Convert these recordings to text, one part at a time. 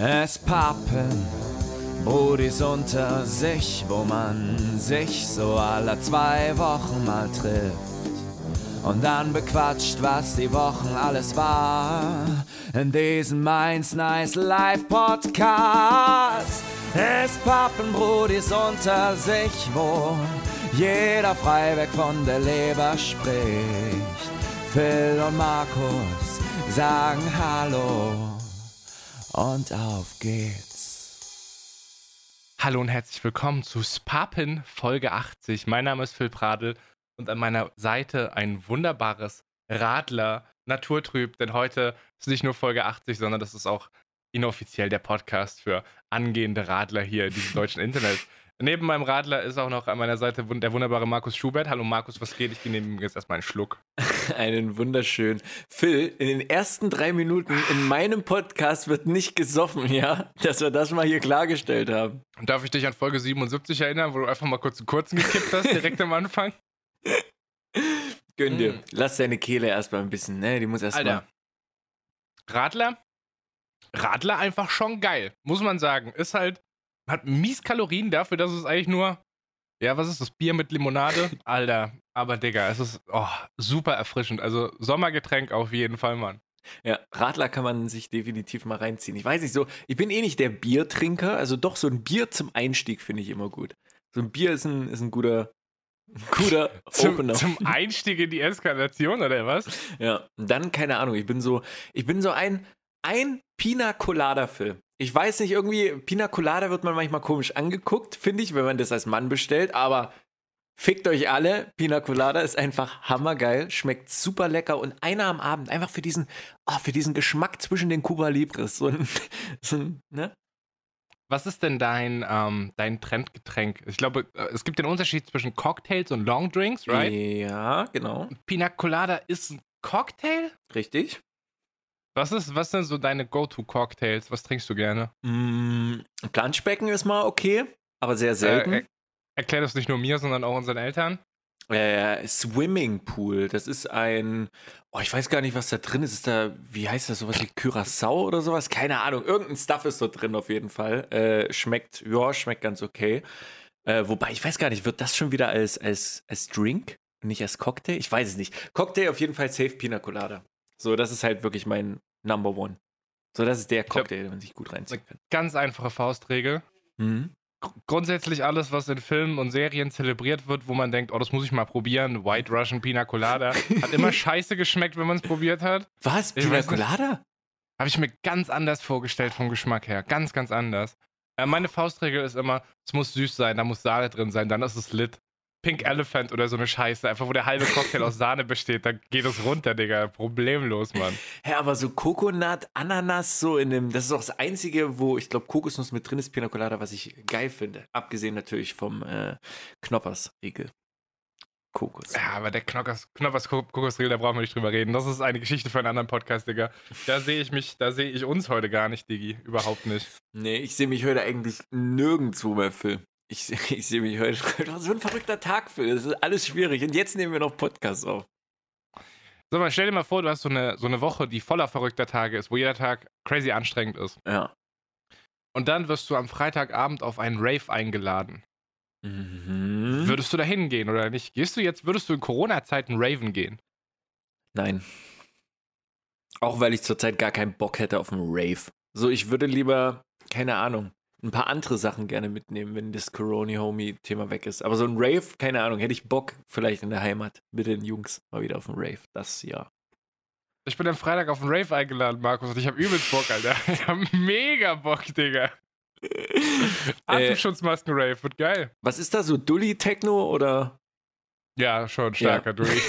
Es pappen Brudis unter sich, wo man sich so alle zwei Wochen mal trifft. Und dann bequatscht, was die Wochen alles war. In diesem Mainz Nice Live Podcast. Es pappen Brudis unter sich, wo jeder frei weg von der Leber spricht. Phil und Markus sagen Hallo und auf geht's. Hallo und herzlich willkommen zu Spapin Folge 80. Mein Name ist Phil Pradl und an meiner Seite ein wunderbares Radler Naturtrüb, denn heute ist nicht nur Folge 80, sondern das ist auch inoffiziell der Podcast für angehende Radler hier in diesem deutschen Internet. Neben meinem Radler ist auch noch an meiner Seite der wunderbare Markus Schubert. Hallo Markus, was geht? Ich nehme jetzt erstmal einen Schluck. Einen wunderschönen. Phil, in den ersten drei Minuten in meinem Podcast wird nicht gesoffen, ja? Dass wir das mal hier klargestellt haben. Darf ich dich an Folge 77 erinnern, wo du einfach mal kurz einen kurzen gekippt hast, direkt am Anfang? Gönn dir. Mm. Lass deine Kehle erstmal ein bisschen, ne? Die muss erstmal. Radler? Radler einfach schon geil, muss man sagen. Ist halt hat mies Kalorien dafür, dass es eigentlich nur, ja, was ist das, Bier mit Limonade? Alter, aber Digga, es ist oh, super erfrischend. Also Sommergetränk auf jeden Fall, Mann. Ja, Radler kann man sich definitiv mal reinziehen. Ich weiß nicht so, ich bin eh nicht der Biertrinker, also doch so ein Bier zum Einstieg finde ich immer gut. So ein Bier ist ein, ist ein guter, guter zum, Opener. Zum Einstieg in die Eskalation oder was? Ja, dann keine Ahnung, ich bin so, ich bin so ein, ein Pina Colada Film. Ich weiß nicht, irgendwie, Pina Colada wird man manchmal komisch angeguckt, finde ich, wenn man das als Mann bestellt, aber fickt euch alle. Pina Colada ist einfach hammergeil, schmeckt super lecker und einer am Abend einfach für diesen, oh, für diesen Geschmack zwischen den Cuba Libres. So ein, so ein, ne? Was ist denn dein, ähm, dein Trendgetränk? Ich glaube, äh, es gibt den Unterschied zwischen Cocktails und Longdrinks, right? Ja, genau. Pina Colada ist ein Cocktail? Richtig. Was, ist, was sind so deine Go-To-Cocktails? Was trinkst du gerne? Mm, Planschbecken ist mal okay, aber sehr selten. Äh, er, erklär das nicht nur mir, sondern auch unseren Eltern. Äh, Swimmingpool, das ist ein, oh, ich weiß gar nicht, was da drin ist. Ist da, wie heißt das, sowas wie Curacao oder sowas? Keine Ahnung. Irgendein Stuff ist da drin auf jeden Fall. Äh, schmeckt, ja, schmeckt ganz okay. Äh, wobei, ich weiß gar nicht, wird das schon wieder als, als, als Drink? Nicht als Cocktail? Ich weiß es nicht. Cocktail auf jeden Fall Safe Pina Colada. So, das ist halt wirklich mein, Number One. So, das ist der Cocktail, den man sich gut reinziehen kann. Ganz einfache Faustregel. Mhm. Grundsätzlich alles, was in Filmen und Serien zelebriert wird, wo man denkt, oh, das muss ich mal probieren. White Russian Pina Colada. Hat immer scheiße geschmeckt, wenn man es probiert hat. Was? Ich Pina Colada? Habe ich mir ganz anders vorgestellt vom Geschmack her. Ganz, ganz anders. Äh, meine Faustregel ist immer, es muss süß sein, da muss Sahne drin sein, dann ist es lit. Pink Elephant oder so eine Scheiße, einfach wo der halbe Cocktail aus Sahne besteht, da geht es runter, Digga. Problemlos, Mann. Hä, ja, aber so Kokonat, Ananas, so in dem, das ist auch das Einzige, wo ich glaube Kokosnuss mit drin ist, Pina Colada, was ich geil finde. Abgesehen natürlich vom äh, Knoppers-Riegel. Kokos. Ja, aber der Knoppers, Knoppers Kokosriegel, da brauchen wir nicht drüber reden. Das ist eine Geschichte für einen anderen Podcast, Digga. Da sehe ich mich, da sehe ich uns heute gar nicht, Diggi. Überhaupt nicht. Nee, ich sehe mich heute eigentlich nirgendwo mehr, Phil. Ich, ich sehe mich heute. Das so ein verrückter Tag, Phil. Das ist alles schwierig. Und jetzt nehmen wir noch Podcasts auf. So, mal stell dir mal vor, du hast so eine, so eine Woche, die voller verrückter Tage ist, wo jeder Tag crazy anstrengend ist. Ja. Und dann wirst du am Freitagabend auf einen Rave eingeladen. Mhm. Würdest du da hingehen oder nicht? Gehst du jetzt, würdest du in Corona-Zeiten Raven gehen? Nein. Auch weil ich zurzeit gar keinen Bock hätte auf einen Rave. So, ich würde lieber, keine Ahnung, ein paar andere Sachen gerne mitnehmen, wenn das Corona-Homie-Thema weg ist. Aber so ein Rave, keine Ahnung, hätte ich Bock vielleicht in der Heimat mit den Jungs mal wieder auf einen Rave. Das ja. Ich bin am Freitag auf einen Rave eingeladen, Markus, und ich habe übelst Bock, Alter. Ich habe mega Bock, Digga. Atemschutzmasken-Rave, wird geil. Was ist da so? Dully-Techno oder? Ja, schon starker ja. Dully.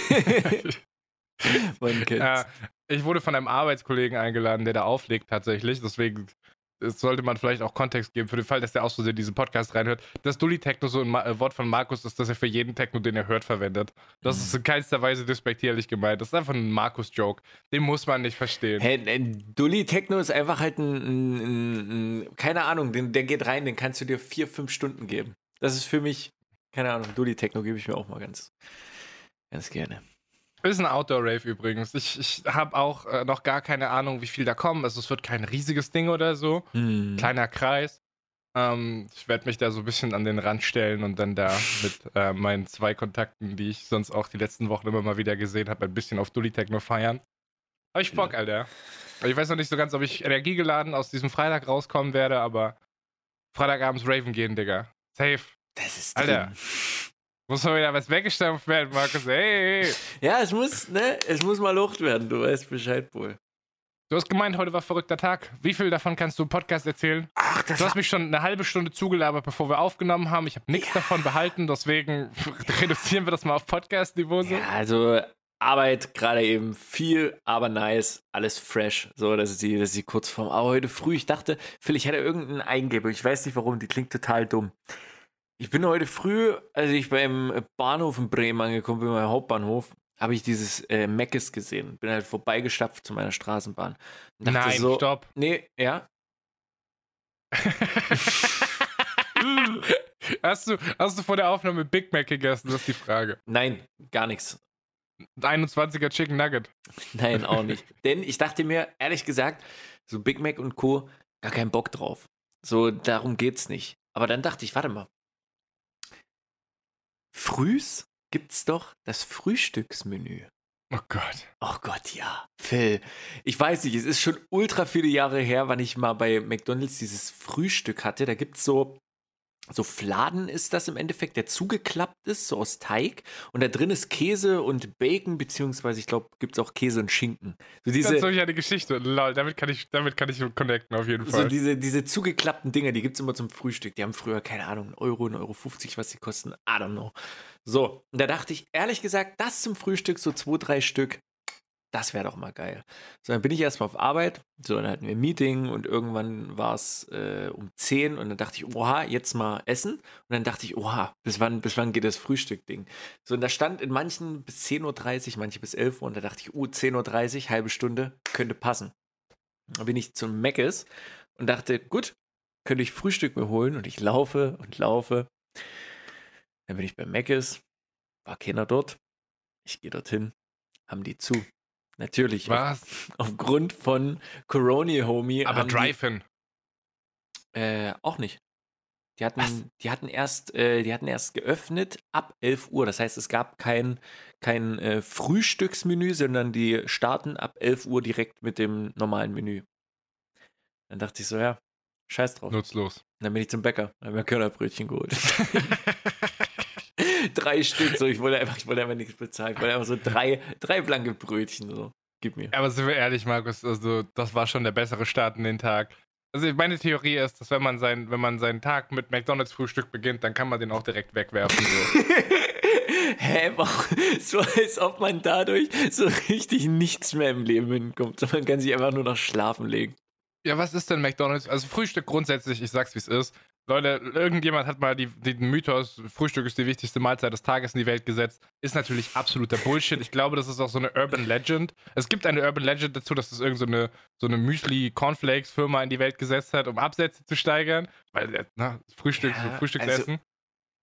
Man kennt's. Ja, ich wurde von einem Arbeitskollegen eingeladen, der da auflegt tatsächlich. Deswegen das sollte man vielleicht auch Kontext geben für den Fall, dass der aus Versehen diesen Podcast reinhört. Das Dully-Techno, so ein äh, Wort von Markus, ist, dass er für jeden Techno, den er hört, verwendet. Das ist in keinster Weise despektierlich gemeint. Das ist einfach ein Markus-Joke. Den muss man nicht verstehen. Hey, Dully-Techno ist einfach halt ein, ein, ein, ein keine Ahnung, den, der geht rein, den kannst du dir vier, fünf Stunden geben. Das ist für mich, keine Ahnung, Dully-Techno gebe ich mir auch mal ganz, ganz gerne. Ist ein Outdoor-Rave übrigens. Ich, ich habe auch äh, noch gar keine Ahnung, wie viel da kommen. Also es wird kein riesiges Ding oder so. Hm. Kleiner Kreis. Ähm, ich werde mich da so ein bisschen an den Rand stellen und dann da mit äh, meinen zwei Kontakten, die ich sonst auch die letzten Wochen immer mal wieder gesehen habe, ein bisschen auf Dully Techno feiern. Hab ich Bock, Alter. Ich weiß noch nicht so ganz, ob ich energiegeladen aus diesem Freitag rauskommen werde, aber Freitagabends Raven gehen, Digga. Safe. Das ist Alter. Muss mal wieder was weggestampft werden, Markus. Hey. Ja, es muss, ne, es muss mal Luft werden, du weißt Bescheid wohl. Du hast gemeint, heute war verrückter Tag. Wie viel davon kannst du im Podcast erzählen? Ach, das Du hast mich schon eine halbe Stunde zugelabert, bevor wir aufgenommen haben. Ich habe nichts davon behalten, deswegen reduzieren wir das mal auf Podcast-Niveau so. Ja, also Arbeit gerade eben viel, aber nice, alles fresh. So, das ist die, das ist die Kurzform. Aber heute früh, ich dachte, Phil, ich hätte irgendeine Eingebung. Ich weiß nicht warum, die klingt total dumm. Ich bin heute früh, als ich beim Bahnhof in Bremen angekommen bin, beim Hauptbahnhof, habe ich dieses äh, Meckes gesehen. Bin halt vorbeigestapft zu meiner Straßenbahn. Nein, so, stopp. Nee, ja. hast, du, hast du vor der Aufnahme Big Mac gegessen? Das ist die Frage. Nein, gar nichts. 21er Chicken Nugget. Nein, auch nicht. Denn ich dachte mir, ehrlich gesagt, so Big Mac und Co. gar keinen Bock drauf. So, darum geht's nicht. Aber dann dachte ich, warte mal. Frühs gibt's doch das Frühstücksmenü. Oh Gott. Oh Gott, ja. Phil, ich weiß nicht, es ist schon ultra viele Jahre her, wann ich mal bei McDonalds dieses Frühstück hatte. Da gibt's so, so Fladen ist das im Endeffekt, der zugeklappt ist, so aus Teig. Und da drin ist Käse und Bacon, beziehungsweise ich glaube, gibt's auch Käse und Schinken. So diese, das ist ich eine Geschichte. Lol, damit kann ich, damit kann ich connecten auf jeden so Fall. diese, diese zugeklappten Dinger, die gibt's immer zum Frühstück. Die haben früher, keine Ahnung, einen Euro, einen Euro 50, was die kosten. I don't know. So, und da dachte ich, ehrlich gesagt, das zum Frühstück, so zwei, drei Stück, das wäre doch mal geil. So, dann bin ich erstmal auf Arbeit, so, dann hatten wir ein Meeting und irgendwann war es äh, um 10 und dann dachte ich, oha, jetzt mal essen. Und dann dachte ich, oha, bis wann, bis wann geht das Frühstück-Ding? So, und da stand in manchen bis 10.30 Uhr, manche bis 11 Uhr und da dachte ich, oh, 10.30 Uhr, halbe Stunde, könnte passen. Dann bin ich zum Meckes und dachte, gut, könnte ich Frühstück mir holen und ich laufe und laufe. Dann bin ich bei Meckes, war keiner dort. Ich gehe dorthin, haben die zu. Natürlich. Auf, Was? aufgrund von Corona, Homie. Aber Drive-In. Äh, auch nicht. Die Was? hatten, die hatten erst, äh, die hatten erst geöffnet ab 11 Uhr. Das heißt, es gab kein, kein äh, Frühstücksmenü, sondern die starten ab 11 Uhr direkt mit dem normalen Menü. Dann dachte ich so, ja, scheiß drauf. Nutzlos. Dann bin ich zum Bäcker, habe mir Körnerbrötchen geholt. drei Stück, so ich wollte einfach, ich wollte einfach nichts bezahlen. Ich wollte einfach so drei, drei blanke Brötchen. So. Gib mir. Aber sind wir ehrlich, Markus, also das war schon der bessere Start in den Tag. Also meine Theorie ist, dass wenn man, sein, wenn man seinen Tag mit McDonalds Frühstück beginnt, dann kann man den auch direkt wegwerfen. So. Hä, warum? So als ob man dadurch so richtig nichts mehr im Leben hinkommt. So, man kann sich einfach nur noch schlafen legen. ja, was ist denn McDonalds? Also Frühstück grundsätzlich, ich sag's wie es ist. Leute, irgendjemand hat mal die, den Mythos, Frühstück ist die wichtigste Mahlzeit des Tages in die Welt gesetzt. Ist natürlich absoluter Bullshit. Ich glaube, das ist auch so eine Urban Legend. Es gibt eine Urban Legend dazu, dass es irgendeine so eine, so eine Müsli-Cornflakes-Firma in die Welt gesetzt hat, um Absätze zu steigern. Weil, äh, na, Frühstück, Ja, so Frühstücksessen.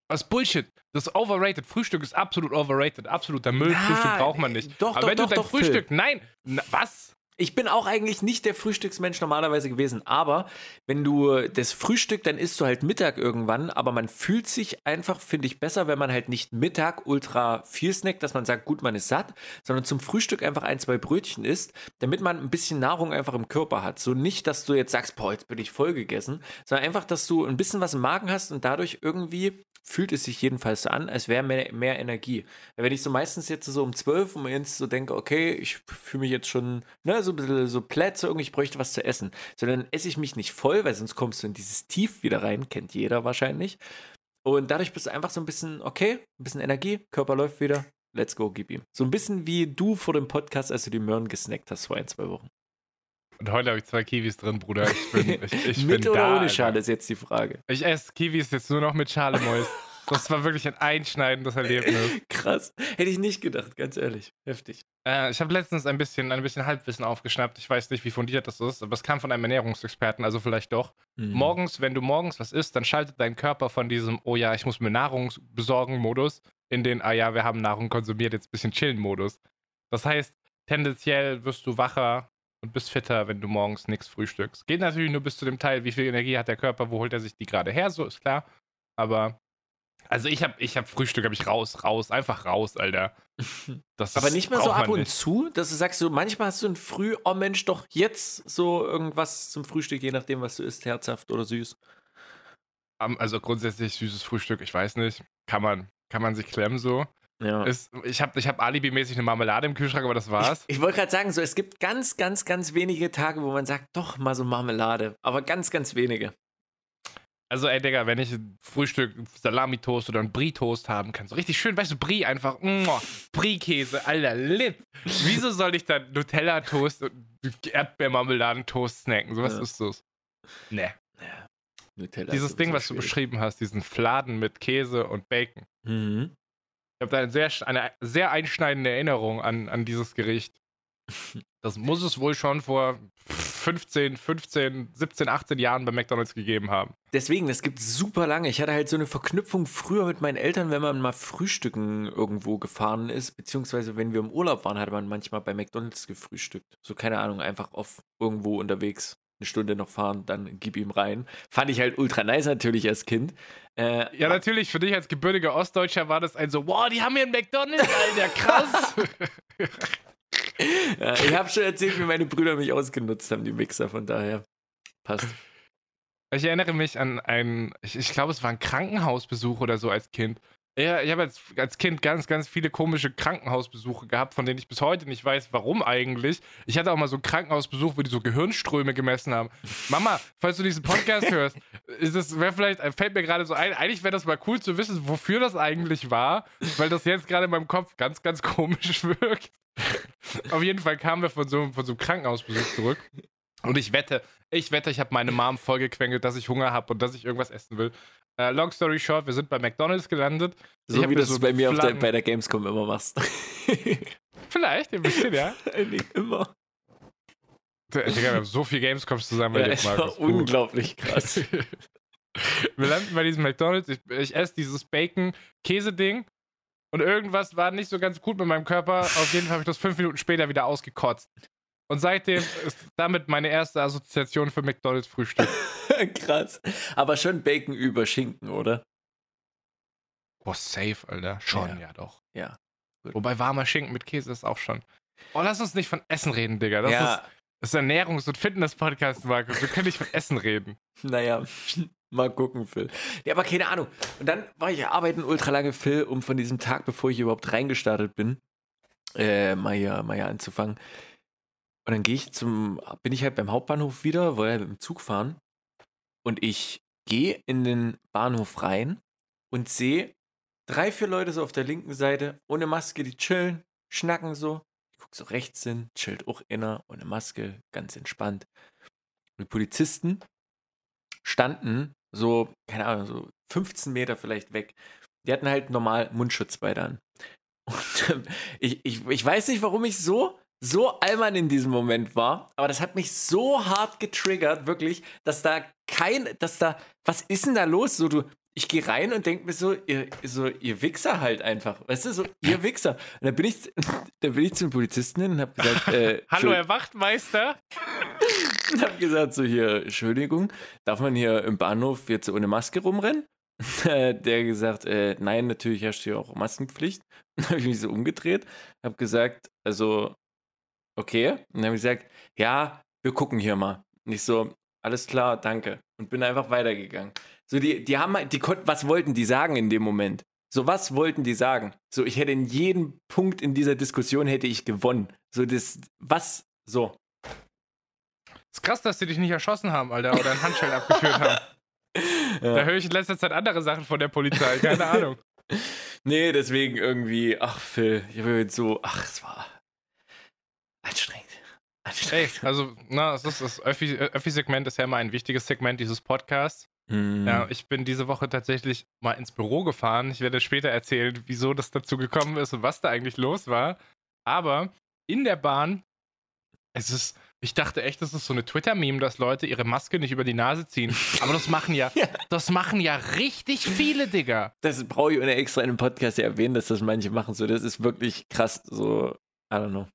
Das ist Bullshit. Das ist overrated. Frühstück ist absolut overrated. Absoluter Müll. Na, Frühstück braucht man nicht. doch, Aber doch, wenn du doch, dein doch, Phil. Frühstück. Nein! Na, was? Ich bin auch eigentlich nicht der Frühstücksmensch normalerweise gewesen, aber wenn du das Frühstück, dann isst du halt Mittag irgendwann, aber man fühlt sich einfach, finde ich, besser, wenn man halt nicht Mittag ultra viel snackt, dass man sagt, gut, man ist satt, sondern zum Frühstück einfach ein, zwei Brötchen isst, damit man ein bisschen Nahrung einfach im Körper hat. So nicht, dass du jetzt sagst, boah, jetzt bin ich voll gegessen, sondern einfach, dass du ein bisschen was im Magen hast und dadurch irgendwie fühlt es sich jedenfalls an, als wäre mehr, mehr Energie. Wenn ich so meistens jetzt so um 12 Uhr jetzt so denke, okay, ich fühle mich jetzt schon ne, so ein bisschen so Plätze, irgendwie, ich bräuchte was zu essen. Sondern esse ich mich nicht voll, weil sonst kommst du in dieses Tief wieder rein, kennt jeder wahrscheinlich. Und dadurch bist du einfach so ein bisschen, okay, ein bisschen Energie, Körper läuft wieder, let's go, gib ihm. So ein bisschen wie du vor dem Podcast, als du die Möhren gesnackt hast vor ein, zwei Wochen. Und heute habe ich zwei Kiwis drin, Bruder. Ich bin, ich, ich Mit bin oder da, ohne Alter. Schale ist jetzt die Frage. Ich esse Kiwis jetzt nur noch mit Schale, Mäus. Das war wirklich ein einschneidendes Erlebnis. Krass. Hätte ich nicht gedacht, ganz ehrlich. Heftig. Äh, ich habe letztens ein bisschen, ein bisschen Halbwissen aufgeschnappt. Ich weiß nicht, wie fundiert das ist, aber es kam von einem Ernährungsexperten, also vielleicht doch. Mhm. Morgens, wenn du morgens was isst, dann schaltet dein Körper von diesem, oh ja, ich muss mir Nahrung besorgen Modus in den, ah ja, wir haben Nahrung konsumiert, jetzt ein bisschen chillen Modus. Das heißt, tendenziell wirst du wacher und bist fitter, wenn du morgens nichts frühstückst. Geht natürlich nur bis zu dem Teil, wie viel Energie hat der Körper, wo holt er sich die gerade her, so ist klar. Aber also ich habe ich hab Frühstück, habe ich raus, raus, einfach raus, Alter. Das Aber nicht mal so ab und nicht. zu, dass du sagst, so manchmal hast du ein Früh, oh Mensch, doch jetzt so irgendwas zum Frühstück, je nachdem, was du isst, herzhaft oder süß. Also grundsätzlich süßes Frühstück, ich weiß nicht, kann man, kann man sich klemmen so. Ja. Ist, ich habe ich hab alibimäßig eine Marmelade im Kühlschrank, aber das war's. Ich, ich wollte gerade sagen, so, es gibt ganz, ganz, ganz wenige Tage, wo man sagt, doch mal so Marmelade. Aber ganz, ganz wenige. Also, ey, Digga, wenn ich ein Frühstück Salami-Toast oder ein Brie-Toast haben kann, so richtig schön, weißt du, Brie einfach, Brie-Käse, alter, lit. Wieso soll ich dann Nutella-Toast und Erdbeermarmeladen-Toast snacken? So was ja. ist das? Nee. Ja. Nutella Dieses Ding, was schwierig. du beschrieben hast, diesen Fladen mit Käse und Bacon. Mhm. Ich habe da eine sehr, eine sehr einschneidende Erinnerung an, an dieses Gericht. Das muss es wohl schon vor 15, 15, 17, 18 Jahren bei McDonalds gegeben haben. Deswegen, das gibt super lange. Ich hatte halt so eine Verknüpfung früher mit meinen Eltern, wenn man mal frühstücken irgendwo gefahren ist, beziehungsweise wenn wir im Urlaub waren, hatte man manchmal bei McDonalds gefrühstückt. So, keine Ahnung, einfach auf irgendwo unterwegs eine Stunde noch fahren, dann gib ihm rein. Fand ich halt ultra nice natürlich als Kind. Äh, ja, natürlich, für dich als gebürtiger Ostdeutscher war das ein so, wow, die haben hier einen McDonalds, Alter, krass. ja, ich habe schon erzählt, wie meine Brüder mich ausgenutzt haben, die Mixer, von daher passt. Ich erinnere mich an einen, ich, ich glaube, es war ein Krankenhausbesuch oder so als Kind. Ja, ich habe als, als Kind ganz, ganz viele komische Krankenhausbesuche gehabt, von denen ich bis heute nicht weiß, warum eigentlich. Ich hatte auch mal so einen Krankenhausbesuch, wo die so Gehirnströme gemessen haben. Mama, falls du diesen Podcast hörst, ist es, vielleicht, fällt mir gerade so ein, eigentlich wäre das mal cool zu wissen, wofür das eigentlich war, weil das jetzt gerade in meinem Kopf ganz, ganz komisch wirkt. Auf jeden Fall kamen wir von so, von so einem Krankenhausbesuch zurück. Und ich wette, ich wette, ich habe meine Mom vollgequengelt, dass ich Hunger habe und dass ich irgendwas essen will. Uh, long story short, wir sind bei McDonalds gelandet. So wie du es so bei mir der, bei der Gamescom immer machst. Vielleicht, ein bisschen, ja. Nicht immer. Digga, wir haben so viel Gamescoms zusammen erlebt, ja, Markus. Unglaublich krass. wir landen bei diesem McDonalds. Ich, ich esse dieses Bacon-Käse-Ding und irgendwas war nicht so ganz gut mit meinem Körper. Auf jeden Fall habe ich das fünf Minuten später wieder ausgekotzt. Und seitdem ist damit meine erste Assoziation für McDonalds Frühstück. Krass. Aber schon Bacon über Schinken, oder? Boah, safe, Alter. Schon, ja, ja doch. Ja. Gut. Wobei warmer Schinken mit Käse ist auch schon. Oh, lass uns nicht von Essen reden, Digga. Das ja. ist, das ist Ernährungs- und Fitness-Podcast, Markus. Wir können nicht von Essen reden. Naja, mal gucken, Phil. Ja, aber keine Ahnung. Und dann war ich arbeiten ultra lange, Phil, um von diesem Tag, bevor ich überhaupt reingestartet bin, äh, mal hier, mal hier anzufangen. Und dann gehe ich zum, bin ich halt beim Hauptbahnhof wieder, weil wir mit dem Zug fahren. Und ich gehe in den Bahnhof rein und sehe drei, vier Leute so auf der linken Seite ohne Maske, die chillen, schnacken so. Ich gucke so rechts hin, chillt auch inner, ohne Maske, ganz entspannt. Und die Polizisten standen so, keine Ahnung, so 15 Meter vielleicht weg. Die hatten halt normal Mundschutz bei dann. Und ich, ich, ich weiß nicht, warum ich so so allmann in diesem Moment war, aber das hat mich so hart getriggert, wirklich, dass da kein, dass da, was ist denn da los? So, du, ich gehe rein und denke mir so, ihr, so, ihr Wichser halt einfach, weißt du, so, ihr Wichser. Und dann bin ich, dann bin ich zum Polizisten hin und hab gesagt, äh, Hallo, Herr Wachtmeister. und hab gesagt, so hier, Entschuldigung, darf man hier im Bahnhof jetzt ohne Maske rumrennen? Der gesagt, äh, nein, natürlich herrscht hier auch Maskenpflicht. Dann habe ich mich so umgedreht, habe gesagt, also okay. Und dann habe ich gesagt, ja, wir gucken hier mal. Nicht so, alles klar, danke. Und bin einfach weitergegangen. So, die, die haben halt, die konnten, was wollten die sagen in dem Moment? So, was wollten die sagen? So, ich hätte in jedem Punkt in dieser Diskussion hätte ich gewonnen. So, das, was, so. Ist krass, dass die dich nicht erschossen haben, Alter, oder ein Handschellen abgeführt haben. Ja. Da höre ich in letzter Zeit andere Sachen von der Polizei, keine Ahnung. nee, deswegen irgendwie, ach Phil, ich bin jetzt so, ach, es war Anstrengend. Anstrengend. Ey, also, na, es ist das Öffi-Segment ist ja immer ein wichtiges Segment dieses Podcasts. Hm. Ja, ich bin diese Woche tatsächlich mal ins Büro gefahren. Ich werde später erzählen, wieso das dazu gekommen ist und was da eigentlich los war. Aber in der Bahn, es ist, ich dachte echt, das ist so eine Twitter-Meme, dass Leute ihre Maske nicht über die Nase ziehen. Aber das machen ja, ja. das machen ja richtig viele, Digga. Das brauche ich extra in einem Podcast ja erwähnen, dass das manche machen. So, das ist wirklich krass. So, I don't know.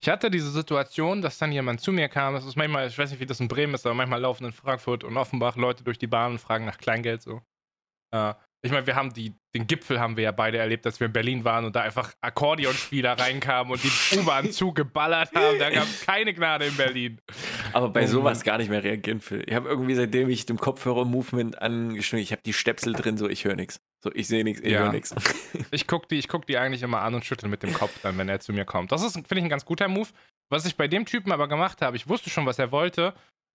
Ich hatte diese Situation, dass dann jemand zu mir kam. Das ist manchmal, ich weiß nicht, wie das in Bremen ist, aber manchmal laufen in Frankfurt und Offenbach Leute durch die Bahn und fragen nach Kleingeld so. Äh, ich meine, wir haben die, den Gipfel haben wir ja beide erlebt, dass wir in Berlin waren und da einfach Akkordeonspieler reinkamen und die U-Bahn zugeballert haben. Da gab es keine Gnade in Berlin. Aber bei Oh sowas gar nicht mehr reagieren, Phil. Ich habe irgendwie, seitdem ich dem Kopfhörer-Movement angeschnitten, ich habe die Stöpsel drin, so ich höre nichts. So, ich sehe nichts, ich Ja. höre nichts. Ich gucke die, ich guck die eigentlich immer an und schüttel mit dem Kopf dann, wenn er zu mir kommt. Das ist, finde ich, ein ganz guter Move. Was ich bei dem Typen aber gemacht habe, ich wusste schon, was er wollte.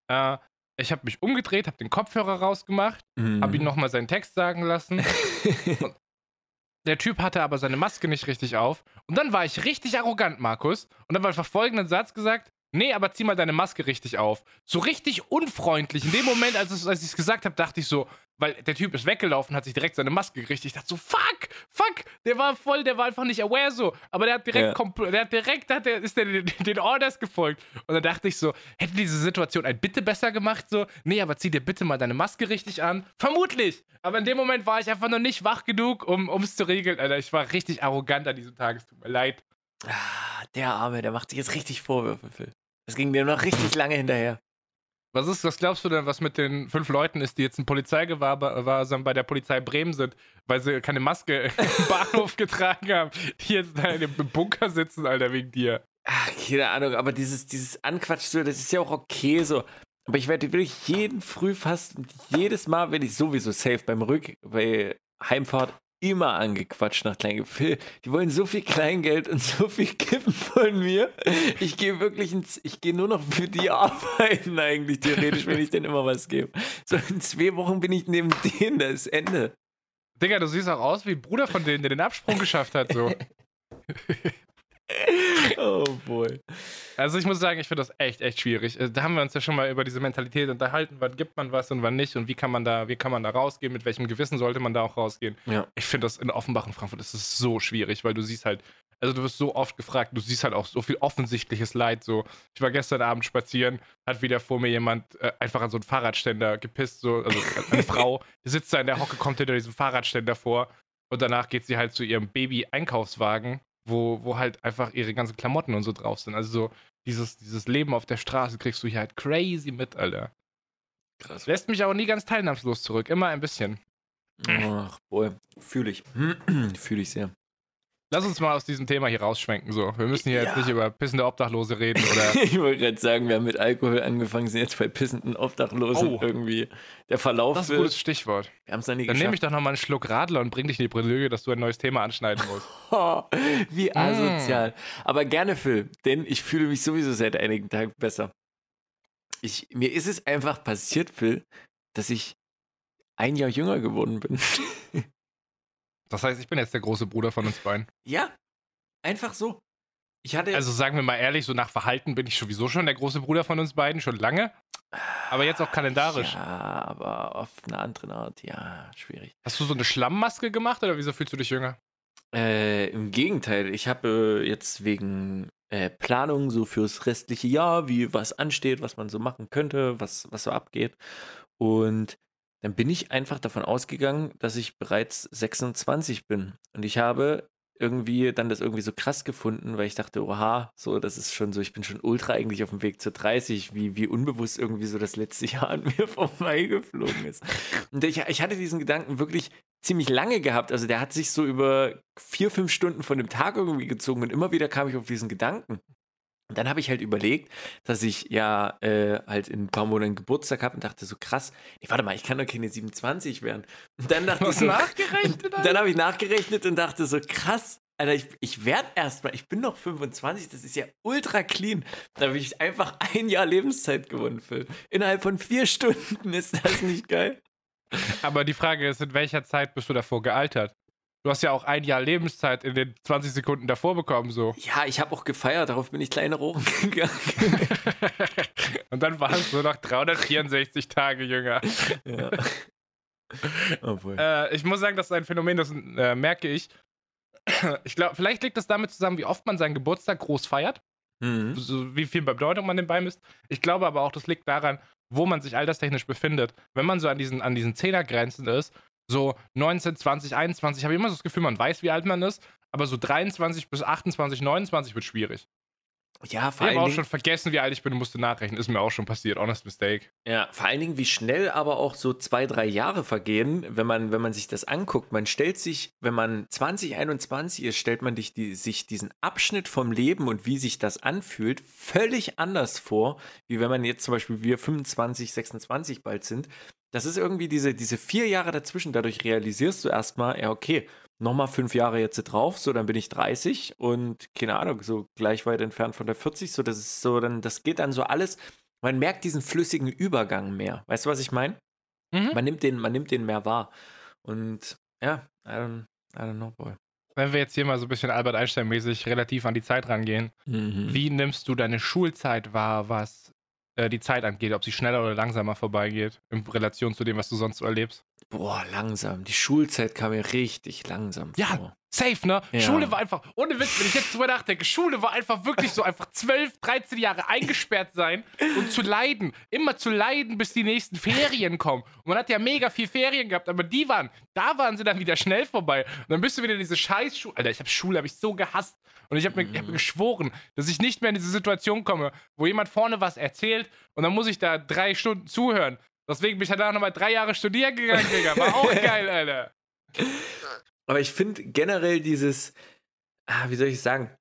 Äh, ich habe mich umgedreht, habe den Kopfhörer rausgemacht, Mhm. habe ihn nochmal seinen Text sagen lassen. Der Typ hatte aber seine Maske nicht richtig auf. Und dann war ich richtig arrogant, Markus. Und dann war einfach folgenden Satz gesagt: Nee, aber zieh mal deine Maske richtig auf. So richtig unfreundlich. In dem Moment, als, es- als ich es gesagt habe, dachte ich so, weil der Typ ist weggelaufen, hat sich direkt seine Maske gerichtet. Ich dachte so, fuck, fuck, der war voll, der war einfach nicht aware so. Aber der hat direkt, Ja. kompl- der hat direkt, hat der, ist der den, den Orders gefolgt. Und dann dachte ich so, hätte diese Situation ein Bitte besser gemacht, so, nee, aber zieh dir bitte mal deine Maske richtig an. Vermutlich. Aber in dem Moment war ich einfach noch nicht wach genug, um es zu regeln. Alter, ich war richtig arrogant an diesem Tag. Es tut mir leid. Ah, der Arme, der macht sich jetzt richtig Vorwürfe, Phil. Das ging dem noch richtig lange hinterher. Was ist, was glaubst du denn, was mit den fünf Leuten ist, die jetzt ein Polizeigewahrsam bei der Polizei Bremen sind, weil sie keine Maske im Bahnhof getragen haben, die jetzt da in dem Bunker sitzen, Alter, wegen dir? Ach, keine Ahnung, aber dieses, dieses Anquatsch, das ist ja auch okay so. Aber ich werde wirklich jeden früh fast, jedes Mal werde ich sowieso safe beim Rück, bei Heimfahrt immer angequatscht nach Kleingeld. Phil, die wollen so viel Kleingeld und so viel Kippen von mir. Ich gehe wirklich ins, ich gehe nur noch für die arbeiten eigentlich, theoretisch, wenn ich denen immer was gebe. So in zwei Wochen bin ich neben denen, da ist Ende. Digga, du siehst auch aus wie ein Bruder von denen, der den Absprung geschafft hat, so. Oh boy. Also ich muss sagen, ich finde das echt, echt schwierig. Äh, Da haben wir uns ja schon mal über diese Mentalität unterhalten, wann gibt man was und wann nicht und wie kann man da, wie kann man da rausgehen, mit welchem Gewissen sollte man da auch rausgehen. Ja. Ich finde das in Offenbach und Frankfurt ist es so schwierig, weil du siehst halt, also du wirst so oft gefragt, du siehst halt auch so viel offensichtliches Leid. So, ich war gestern Abend spazieren, hat wieder vor mir jemand äh, einfach an so einen Fahrradständer gepisst, so, also eine Frau, die sitzt da in der Hocke, kommt hinter diesem Fahrradständer vor und danach geht sie halt zu ihrem Baby-Einkaufswagen, wo, wo halt einfach ihre ganzen Klamotten und so drauf sind. Also so dieses, dieses Leben auf der Straße kriegst du hier halt crazy mit, Alter. Krass. Lässt mich aber nie ganz teilnahmslos zurück, immer ein bisschen. Ach, boy. Fühle ich. Fühle ich sehr. Lass uns mal aus diesem Thema hier rausschwenken. So. Wir müssen hier jetzt Ja. nicht über pissende Obdachlose reden oder. Ich wollte gerade sagen, wir haben mit Alkohol angefangen, sind jetzt bei pissenden Obdachlosen Oh. irgendwie. Der Verlauf Das ist ein gutes Stichwort. wir haben es noch nie Dann nehme ich doch nochmal einen Schluck Radler und bring dich in die Bredouille, dass du ein neues Thema anschneiden musst. Oh, wie Mm. asozial. Aber gerne, Phil, denn ich fühle mich sowieso seit einigen Tagen besser. Ich, mir ist es einfach passiert, Phil, dass ich ein Jahr jünger geworden bin. Das heißt, ich bin jetzt der große Bruder von uns beiden. ja, einfach so. Ich hatte. Also sagen wir mal ehrlich, so nach Verhalten bin ich sowieso schon der große Bruder von uns beiden, schon lange. Aber jetzt auch kalendarisch. Ja, aber auf eine andere Art, ja, schwierig. Hast du so eine Schlammmaske gemacht oder wieso fühlst du dich jünger? Äh, Im Gegenteil, ich habe äh, jetzt wegen äh, Planung so fürs restliche Jahr, wie was ansteht, was man so machen könnte, was, was so abgeht. Und dann bin ich einfach davon ausgegangen, dass ich bereits 26 bin. Und ich habe irgendwie dann das irgendwie so krass gefunden, weil ich dachte, oha, so, das ist schon so, ich bin schon ultra eigentlich auf dem Weg zu 30, wie, wie unbewusst irgendwie so das letzte Jahr an mir vorbeigeflogen ist. Und ich, ich hatte diesen Gedanken wirklich ziemlich lange gehabt. Also der hat sich so über vier, fünf Stunden von dem Tag irgendwie gezogen und immer wieder kam ich auf diesen Gedanken. Und dann habe ich halt überlegt, dass ich ja äh, halt in ein paar Monaten Geburtstag habe und dachte so krass, nee, warte mal, ich kann doch keine 27 werden. Und dann dachte ich so, nachgerechnet? dann habe ich nachgerechnet und dachte so, krass, Alter, ich, ich werde erstmal, ich bin noch 25, das ist ja ultra clean. Da habe ich einfach ein Jahr Lebenszeit gewonnen, Phil. Innerhalb von vier Stunden ist das nicht geil. Aber die Frage ist, in welcher Zeit bist du davor gealtert? Du hast ja auch ein Jahr Lebenszeit in den 20 Sekunden davor bekommen, so. Ja, ich habe auch gefeiert, darauf bin ich kleine Rohren gegangen. Und dann waren es nur noch 364 Tage jünger. ja. Obwohl. Äh, ich muss sagen, das ist ein Phänomen, das äh, merke ich. Ich glaube, vielleicht liegt es damit zusammen, wie oft man seinen Geburtstag groß feiert, Mhm. so wie viel Bedeutung man dem beimisst. Ich glaube aber auch, das liegt daran, wo man sich alterstechnisch befindet. Wenn man so an diesen, an diesen Zehnergrenzen ist, so 19, 20, 21, habe ich immer so das Gefühl, man weiß, wie alt man ist. aber so 23 bis 28, 29 wird schwierig. Ja, vor Ich habe auch schon vergessen, wie alt ich bin und musste nachrechnen. Ist mir auch schon passiert. Honest mistake. ja, vor allen Dingen, wie schnell aber auch so zwei, drei Jahre vergehen, wenn man, wenn man sich das anguckt. Man stellt sich, wenn man 2021 ist, stellt man die, sich diesen Abschnitt vom Leben und wie sich das anfühlt, völlig anders vor, wie wenn man jetzt zum Beispiel wir 25, 26 bald sind. Das ist irgendwie diese, diese vier Jahre dazwischen. Dadurch realisierst du erstmal, ja, okay, nochmal fünf Jahre jetzt drauf, so dann bin ich 30 und keine Ahnung, so gleich weit entfernt von der 40, so das ist so, dann, das geht dann so alles, man merkt diesen flüssigen Übergang mehr. Weißt du, was ich meine? Mhm. Man nimmt den, man nimmt den mehr wahr. Und ja, I don't, I don't know, boy. Wenn wir jetzt hier mal so ein bisschen Albert Einstein-mäßig relativ an die Zeit rangehen, Mhm. wie nimmst du deine Schulzeit wahr, was äh, die Zeit angeht? Ob sie schneller oder langsamer vorbeigeht in Relation zu dem, was du sonst so erlebst? Boah, langsam. Die Schulzeit kam mir richtig langsam Ja. vor. Safe, ne? Ja. Schule war einfach, ohne Witz, wenn ich jetzt drüber nachdenke, Schule war einfach wirklich so einfach 12, 13 Jahre eingesperrt sein und zu leiden. Immer zu leiden, bis die nächsten Ferien kommen. Und man hat ja mega viel Ferien gehabt, aber die waren, da waren sie dann wieder schnell vorbei. Und dann bist du wieder in diese Scheißschule. Alter, ich habe Schule, habe ich so gehasst. Und ich habe mir, ich hab mir geschworen, dass ich nicht mehr in diese Situation komme, wo jemand vorne was erzählt und dann muss ich da drei Stunden zuhören. Deswegen bin ich danach nochmal drei Jahre studieren gegangen, Digga. War auch geil, Alter. Aber ich finde generell dieses, ah, wie soll ich sagen,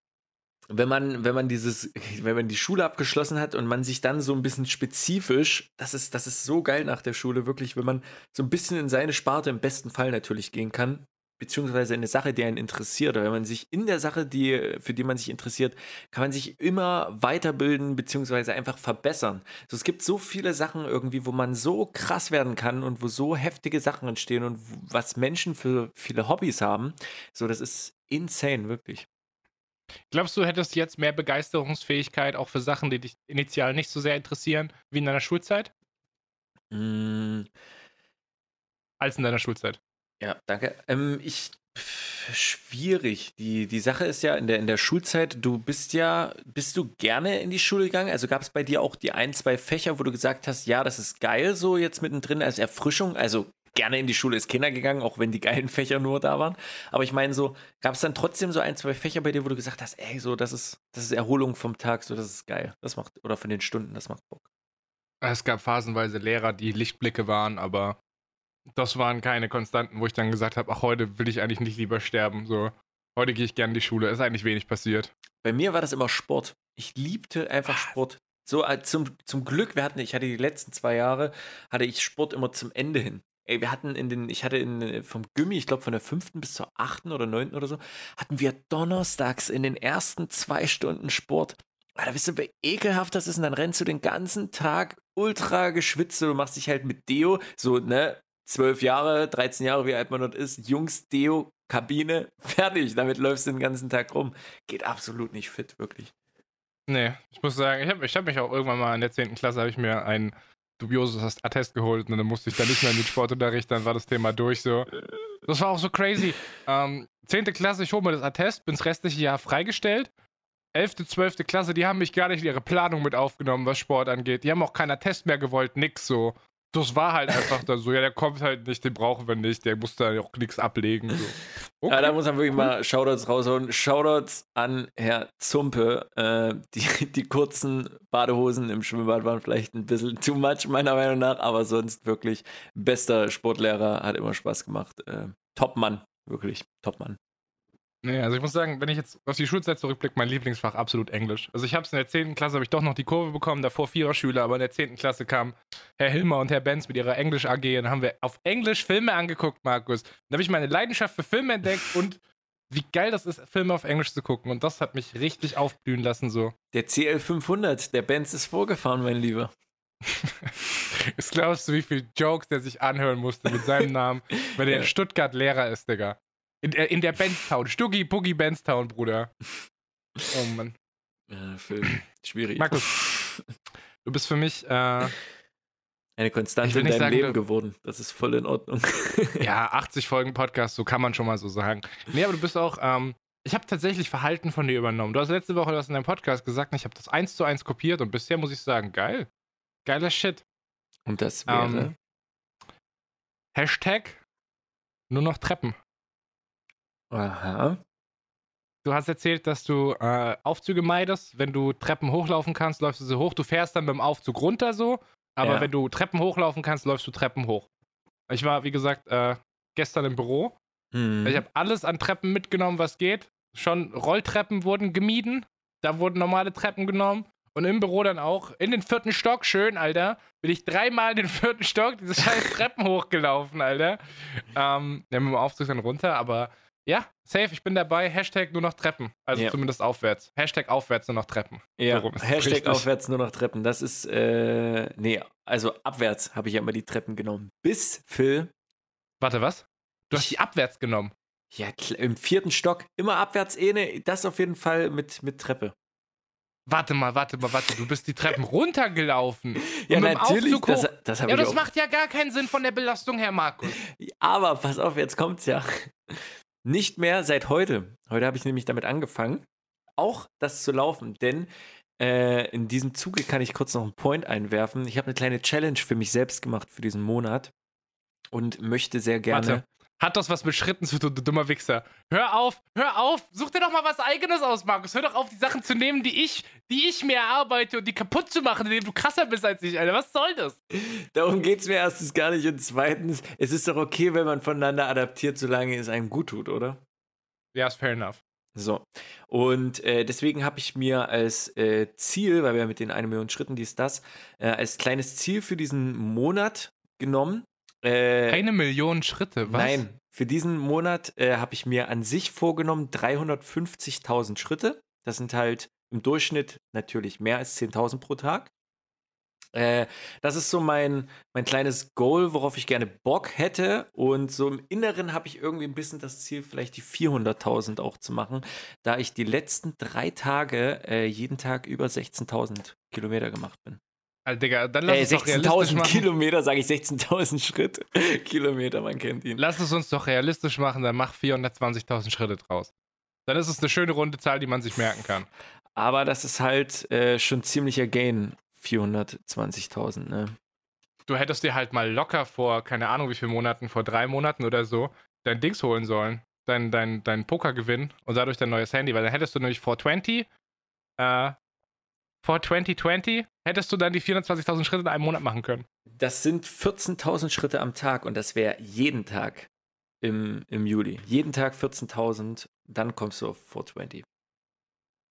wenn man, wenn man dieses, wenn man die Schule abgeschlossen hat und man sich dann so ein bisschen spezifisch, das ist, das ist so geil nach der Schule, wirklich, wenn man so ein bisschen in seine Sparte im besten Fall natürlich gehen kann, beziehungsweise in eine Sache, die einen interessiert. Oder wenn man sich in der Sache, die, für die man sich interessiert, kann man sich immer weiterbilden, beziehungsweise einfach verbessern. So, es gibt so viele Sachen irgendwie, wo man so krass werden kann und wo so heftige Sachen entstehen und was Menschen für viele Hobbys haben. So, das ist insane, wirklich. Glaubst du, du hättest jetzt mehr Begeisterungsfähigkeit auch für Sachen, die dich initial nicht so sehr interessieren, wie in deiner Schulzeit? Mm, Als in deiner Schulzeit. Ja, danke. Ähm, ich schwierig. Die, die Sache ist ja in der, in der Schulzeit, du bist ja, bist du gerne in die Schule gegangen? Also gab es bei dir auch die ein, zwei Fächer, wo du gesagt hast, ja, das ist geil, so jetzt mittendrin als Erfrischung. Also gerne in die Schule ist Kinder gegangen, auch wenn die geilen Fächer nur da waren. Aber ich meine, so, gab es dann trotzdem so ein, zwei Fächer bei dir, wo du gesagt hast, ey, so, das ist, das ist Erholung vom Tag, so, das ist geil. Das macht, oder von den Stunden, das macht Bock. Es gab phasenweise Lehrer, die Lichtblicke waren, aber das waren keine Konstanten, wo ich dann gesagt habe, ach, heute will ich eigentlich nicht lieber sterben. So, heute gehe ich gerne in die Schule. Ist eigentlich wenig passiert. Bei mir war das immer Sport. Ich liebte einfach Sport. So äh, zum, zum Glück, wir hatten, ich hatte die letzten zwei Jahre, hatte ich Sport immer zum Ende hin. Ey, wir hatten in den, ich hatte in, äh, vom Gimmi, ich glaube von der fünften bis zur achten oder neunten oder so, hatten wir donnerstags in den ersten zwei Stunden Sport. Alter, wisst ihr, wie ekelhaft das ist? Und dann rennst du den ganzen Tag ultra geschwitzt. Du machst dich halt mit Deo, so, ne, zwölf Jahre, 13 Jahre, wie alt man dort ist, Jungs, Deo, Kabine, fertig. Damit läufst du den ganzen Tag rum. Geht absolut nicht fit, wirklich. Nee, ich muss sagen, ich habe ich hab mich auch irgendwann mal in der 10. Klasse habe ich mir ein dubioses Attest geholt und dann musste ich da nicht mehr in den Sportunterricht, dann war das Thema durch so. Das war auch so crazy. Ähm, 10. Klasse, ich hole mir das Attest, bin das restliche Jahr freigestellt. 11., 12. Klasse, die haben mich gar nicht in ihre Planung mit aufgenommen, was Sport angeht. Die haben auch keinen Attest mehr gewollt, nix so. Das war halt einfach dann so, ja, der kommt halt nicht, den brauchen wir nicht, der muss da auch nichts ablegen. So. Ja, da muss man wirklich mal Shoutouts raushauen. Shoutouts an Herr Zumpe. Äh, die, die kurzen Badehosen im Schwimmbad waren vielleicht ein bisschen too much, meiner Meinung nach, aber sonst wirklich bester Sportlehrer, hat immer Spaß gemacht. Äh, Top-Mann, wirklich, Top-Mann. Nee, also ich muss sagen, wenn ich jetzt auf die Schulzeit zurückblicke, mein Lieblingsfach absolut Englisch. Also ich habe es in der 10. Klasse, habe ich doch noch die Kurve bekommen, davor Viererschüler, aber in der 10. Klasse kamen Herr Hilmer und Herr Benz mit ihrer Englisch AG und haben wir auf Englisch Filme angeguckt, Markus. Da habe ich meine Leidenschaft für Filme entdeckt und wie geil das ist, Filme auf Englisch zu gucken und das hat mich richtig aufblühen lassen so. Der CL500, der Benz ist vorgefahren, mein Lieber. Jetzt glaubst du, wie viel Jokes der sich anhören musste mit seinem Namen, wenn er in Stuttgart Lehrer ist, Digga. In, der- in der Benztown, Stuggi Boogie Benztown, Bruder. Oh Mann. Ja, Film. Schwierig. Markus, Du bist für mich, äh, Eine Konstante in deinem sagen, Leben geworden. Das ist voll in Ordnung. ja, 80 Folgen Podcast, so kann man schon mal so sagen. Nee, aber du bist auch, ähm, ich habe tatsächlich Verhalten von dir übernommen. Du hast letzte Woche das in deinem Podcast gesagt und ich habe das eins zu eins kopiert und bisher muss ich sagen, geil. Geiler Shit. Und das wäre. Ähm, Hashtag nur noch Treppen. Aha. du hast erzählt, dass du äh, Aufzüge meidest. Wenn du Treppen hochlaufen kannst, läufst du sie hoch. Du fährst dann beim Aufzug runter so. Aber Ja. wenn du Treppen hochlaufen kannst, läufst du Treppen hoch. Ich war, wie gesagt, äh, gestern im Büro. Hm. Ich habe alles an Treppen mitgenommen, was geht. Schon Rolltreppen wurden gemieden. Da wurden normale Treppen genommen. Und im Büro dann auch. In den vierten Stock, schön, Alter. Bin ich dreimal den vierten Stock diese scheiß Treppen hochgelaufen, Alter. Ähm, ja, mit dem Aufzug dann runter, aber ja, safe, ich bin dabei. Hashtag nur noch Treppen. Also Ja. zumindest aufwärts. Hashtag aufwärts nur noch Treppen. Ja, es Hashtag richtig. aufwärts nur noch Treppen. Das ist, äh, nee, also abwärts habe ich ja immer die Treppen genommen. Bis Phil, Warte, was? Du hast die abwärts genommen. ja, im vierten Stock, immer abwärts, eh, das auf jeden Fall mit, mit Treppe. Warte mal, warte mal, warte. Du bist die Treppen runtergelaufen. Ja, natürlich, das, das Ja, das macht ja gar keinen Sinn von der Belastung her, Markus. Aber pass auf, jetzt kommt's ja. Nicht mehr seit heute. Heute habe ich nämlich damit angefangen, auch das zu laufen, denn äh, in diesem Zuge kann ich kurz noch einen Point einwerfen. Ich habe eine kleine Challenge für mich selbst gemacht für diesen Monat und möchte sehr gerne. Warte. Hat das was mit Schritten zu tun, du dummer Wichser? Hör auf, hör auf, such dir doch mal was Eigenes aus, Markus. Hör doch auf, die Sachen zu nehmen, die ich, die ich mir erarbeite und die kaputt zu machen, indem du krasser bist als ich, Alter. Was soll das? Darum geht es mir erstens gar nicht. Und zweitens, es ist doch okay, wenn man voneinander adaptiert, solange es einem gut tut, oder? Ja, ist fair enough. So. Und äh, deswegen habe ich mir als äh, Ziel, weil wir mit den 1 Million Schritten, dies, das, äh, als kleines Ziel für diesen Monat genommen. Äh, Eine Million Schritte, was? Nein, für diesen Monat äh, habe ich mir an sich vorgenommen 350.000 Schritte. Das sind halt im Durchschnitt natürlich mehr als 10.000 pro Tag. Äh, das ist so mein, mein kleines Goal, worauf ich gerne Bock hätte. Und so im Inneren habe ich irgendwie ein bisschen das Ziel, vielleicht die 400.000 auch zu machen, da ich die letzten drei Tage äh, jeden Tag über 16.000 Kilometer gemacht bin. Alter, Digga, dann lass Äh, realistisch 16.000 machen. Kilometer, sage ich 16.000 Schritte. Kilometer, man kennt ihn. Lass es uns doch realistisch machen, dann mach 420.000 Schritte draus. Dann ist es eine schöne runde Zahl, die man sich merken kann. Aber das ist halt äh, schon ziemlicher Gain, 420.000, ne? Du hättest dir halt mal locker vor, keine Ahnung wie vielen Monaten, vor drei Monaten oder so, dein Dings holen sollen. Dein, dein, dein Pokergewinn und dadurch dein neues Handy, weil dann hättest du nämlich vor 20, äh, vor 2020 hättest du dann die 420.000 Schritte in einem Monat machen können. Das sind 14.000 Schritte am Tag und das wäre jeden Tag im, im Juli. Jeden Tag 14.000, dann kommst du auf 420.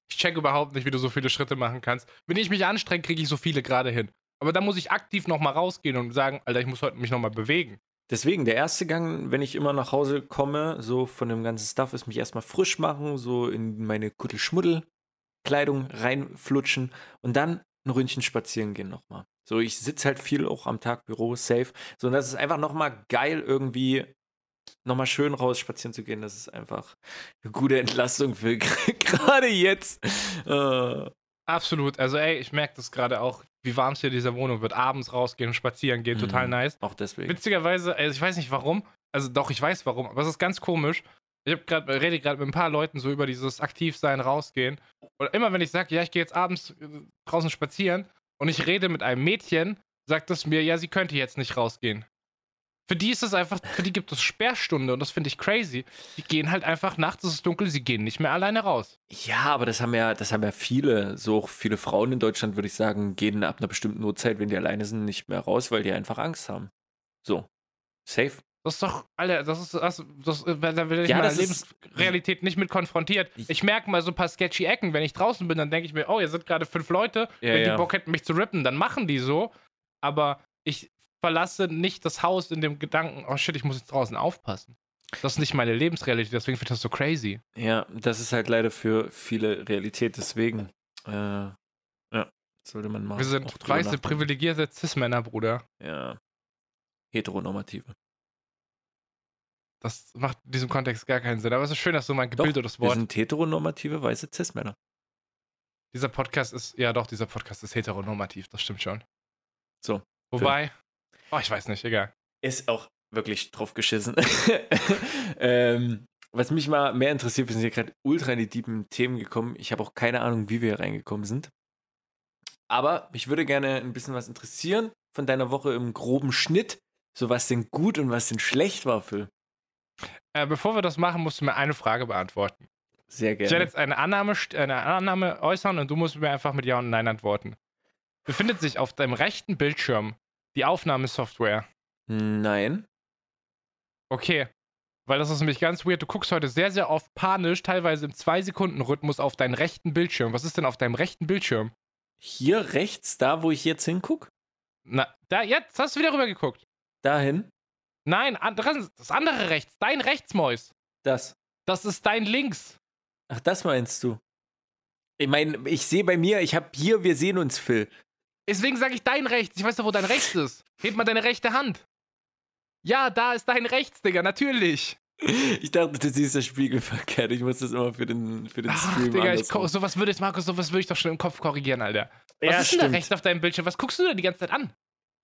Ich check überhaupt nicht, wie du so viele Schritte machen kannst. Wenn ich mich anstrenge, kriege ich so viele gerade hin. Aber dann muss ich aktiv nochmal rausgehen und sagen, Alter, ich muss heute mich nochmal bewegen. Deswegen, der erste Gang, wenn ich immer nach Hause komme, so von dem ganzen Stuff, ist mich erstmal frisch machen, so in meine Kuttelschmuddel-Kleidung reinflutschen und dann ein Ründchen spazieren gehen nochmal. So, ich sitze halt viel auch am Tag Büro, safe. So, und das ist einfach nochmal geil, irgendwie nochmal schön raus spazieren zu gehen. Das ist einfach eine gute Entlastung für gerade jetzt. Äh, Absolut. Also, ey, ich merke das gerade auch, wie warm es hier in dieser Wohnung wird. Abends rausgehen und spazieren gehen, total Mhm. nice. auch deswegen. Witzigerweise, also ich weiß nicht warum, also doch, ich weiß warum, aber es ist ganz komisch. Ich grad, rede gerade mit ein paar Leuten so über dieses Aktivsein, rausgehen. Und immer wenn ich sage, ja, ich gehe jetzt abends äh, draußen spazieren und ich rede mit einem Mädchen, sagt es mir, ja, sie könnte jetzt nicht rausgehen. Für die ist es einfach, für die gibt es Sperrstunde und das finde ich crazy. Die gehen halt einfach nachts, es ist dunkel, sie gehen nicht mehr alleine raus. Ja, aber das haben ja, das haben ja viele, so auch viele Frauen in Deutschland, würde ich sagen, gehen ab einer bestimmten Uhrzeit, wenn die alleine sind, nicht mehr raus, weil die einfach Angst haben. So. Safe. Das ist doch, Alter, das ist, das, das, da werde ich Ja, mal das ist- Lebensrealität nicht mit konfrontiert. Ich- Ich merke mal so ein paar sketchy Ecken, wenn ich draußen bin, dann denke ich mir, oh, hier sind gerade fünf Leute, Ja, wenn ja. die Bock hätten, mich zu rippen, dann machen die so. Aber ich verlasse nicht das Haus in dem Gedanken, oh shit, ich muss jetzt draußen aufpassen. Das ist nicht meine Lebensrealität, deswegen finde ich das so crazy. Ja, das ist halt leider für viele Realität, deswegen. Äh, ja, sollte man mal. Wir sind weiße, privilegierte Cis-Männer, Bruder. Ja. Heteronormative. Das macht in diesem Kontext gar keinen Sinn. Aber es ist schön, dass du mal Doch, gebildetes Wir Wort. sind heteronormative weiße Cis-Männer. Dieser Podcast ist, ja doch, dieser Podcast ist heteronormativ, das stimmt schon. So, Wobei, oh, ich weiß nicht, egal. Ist auch wirklich drauf geschissen. ähm, was mich mal mehr interessiert, wir sind hier gerade ultra in die tiefen Themen gekommen. Ich habe auch keine Ahnung, wie wir hier reingekommen sind. Aber mich würde gerne ein bisschen was interessieren von deiner Woche im groben Schnitt. So was denn gut und was denn schlecht war, Phil. Äh, bevor wir das machen, musst du mir eine Frage beantworten. Sehr Ich werde gerne. jetzt eine Annahme, st- eine Annahme äußern und du musst mir einfach mit Ja und Nein antworten. Befindet sich auf deinem rechten Bildschirm die Aufnahmesoftware? Nein. Okay. Weil das ist nämlich ganz weird. Du guckst heute sehr, sehr oft panisch, teilweise im 2-Sekunden-Rhythmus auf deinen rechten Bildschirm. Was ist denn auf deinem rechten Bildschirm? Hier rechts, da wo ich jetzt hinguck, Na, da, jetzt hast du wieder rübergeguckt. dahin, Nein, an- das andere rechts. Dein Rechtsmäus. das. Das ist dein Links. Ach, das meinst du? Ich meine, ich sehe bei mir, ich habe hier, wir sehen uns, Phil. Deswegen sage ich dein rechts. Ich weiß doch, wo dein rechts ist. Heb mal deine rechte Hand. Ja, da ist dein rechts, Digga, natürlich. Ich dachte, du siehst das Spiegel verkehrt. Ich muss das immer für den, für den Ach, Stream Digga, ich, sowas würde jetzt, Markus, sowas würde ich doch schon im Kopf korrigieren, Alter. Was Ja, ist denn da stimmt. rechts auf deinem Bildschirm? Was guckst du da die ganze Zeit an?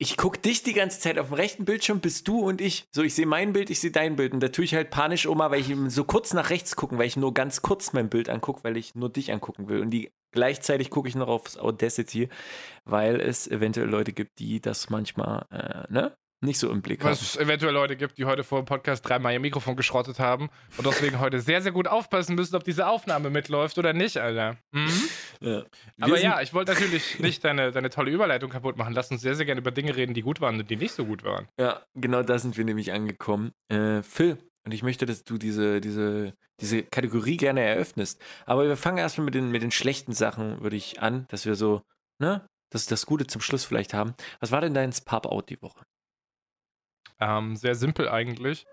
Ich guck dich die ganze Zeit auf dem rechten Bildschirm, bist du und ich. So, ich sehe mein Bild, ich sehe dein Bild. Und da tue ich halt panisch Oma, weil ich so kurz nach rechts gucken, weil ich nur ganz kurz mein Bild angucke, weil ich nur dich angucken will. Und die gleichzeitig gucke ich noch aufs Audacity, weil es eventuell Leute gibt, die das manchmal, äh, ne? Nicht so im Blick Was haben. es eventuell Leute gibt, die heute vor dem Podcast dreimal ihr Mikrofon geschrottet haben und deswegen heute sehr, sehr gut aufpassen müssen, ob diese Aufnahme mitläuft oder nicht, Alter. Mhm. Ja. Aber ja, ich wollte natürlich nicht deine, deine tolle Überleitung kaputt machen. Lass uns sehr, sehr gerne über Dinge reden, die gut waren und die nicht so gut waren. Ja, genau da sind wir nämlich angekommen. Äh, Phil, und ich möchte, dass du diese, diese, diese Kategorie gerne eröffnest. Aber wir fangen erstmal mit den, mit den schlechten Sachen, würde ich an, dass wir so, ne, dass das Gute zum Schluss vielleicht haben. Was war denn dein Pop-Out die Woche? Ähm, sehr simpel eigentlich.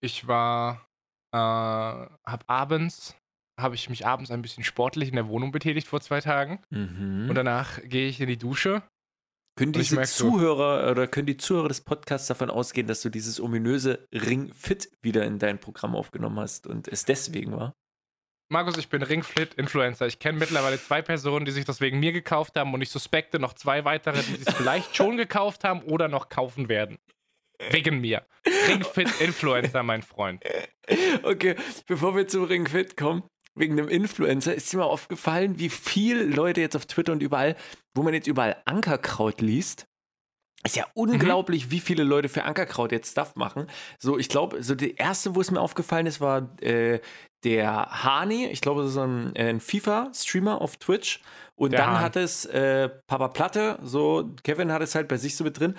Ich war, äh, hab abends, habe ich mich abends ein bisschen sportlich in der Wohnung betätigt vor zwei Tagen. Mhm. Und danach gehe ich in die Dusche. können diese Zuhörer oder können die Zuhörer des Podcasts davon ausgehen, dass du dieses ominöse Ring Fit wieder in dein Programm aufgenommen hast und es deswegen war? Markus, ich bin Ringflit-Influencer. Ich kenne mittlerweile zwei Personen, die sich das wegen mir gekauft haben und ich suspekte noch zwei weitere, die sich vielleicht schon gekauft haben oder noch kaufen werden. Wegen mir. Ringfit-Influencer, mein Freund. Okay, bevor wir zum Ring Fit kommen, wegen dem Influencer, ist dir mal aufgefallen, wie viele Leute jetzt auf Twitter und überall, wo man jetzt überall Ankerkraut liest, ist ja unglaublich, wie viele Leute für Ankerkraut jetzt Stuff machen. So, ich glaube, so die erste, wo es mir aufgefallen ist, war äh, der Hani. Ich glaube, das ist ein, äh, ein FIFA-Streamer auf Twitch. Und Der dann Hahn. hat es äh, Papa Platte, so Kevin hat es halt bei sich so mit drin.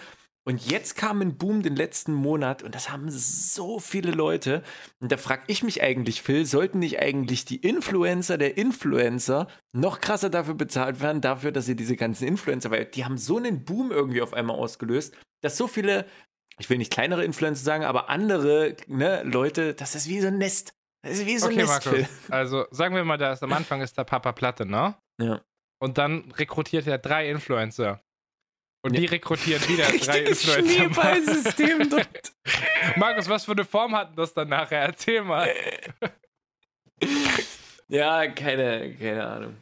Und jetzt kam ein Boom den letzten Monat und das haben so viele Leute. Und da frage ich mich eigentlich, Phil, sollten nicht eigentlich die Influencer der Influencer noch krasser dafür bezahlt werden, dafür, dass sie diese ganzen Influencer, weil die haben so einen Boom irgendwie auf einmal ausgelöst, dass so viele, ich will nicht kleinere Influencer sagen, aber andere ne, Leute, das ist wie so ein Nest. Das ist wie so ein Okay, Nest, Markus. Phil. Also sagen wir mal, da ist am Anfang ist der Papa Platte, ne? Ja. Und dann rekrutiert er drei Influencer. Und Ja. die rekrutieren wieder drei. Schneeballsystem dort. Markus, was für eine Form hatten das dann nachher? Erzähl mal. Ja, keine, keine Ahnung.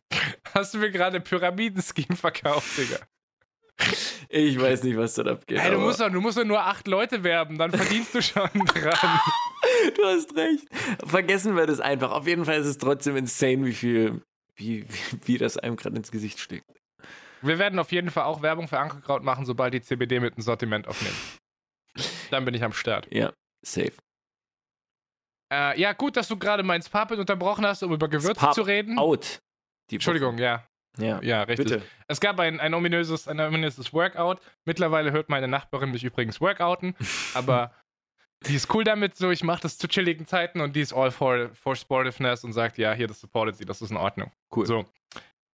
Hast du mir gerade Pyramidenscheme verkauft, Digga? Ich weiß nicht, was dort abgeht. Ey, du musst doch, du musst doch nur acht Leute werben, dann verdienst du schon dran. Du hast recht. Vergessen wir das einfach. Auf jeden Fall ist es trotzdem insane, wie viel, wie, wie, wie das einem gerade ins Gesicht steckt. Wir werden auf jeden Fall auch Werbung für Ankerkraut machen, sobald die CBD mit dem Sortiment aufnehmen. Dann bin ich am Start. Ja, safe. Äh, ja, gut, dass du gerade mein Sparpit unterbrochen hast, um über Gewürze Spap zu reden. Out. Entschuldigung, ja. Ja, Ja, richtig. bitte. Es gab ein, ein, ominöses, ein ominöses Workout. Mittlerweile hört meine Nachbarin mich übrigens workouten, aber die ist cool damit, so ich mache das zu chilligen Zeiten und die ist all for, for Sportiveness und sagt, ja, hier, das supportet sie, das ist in Ordnung. Cool. So.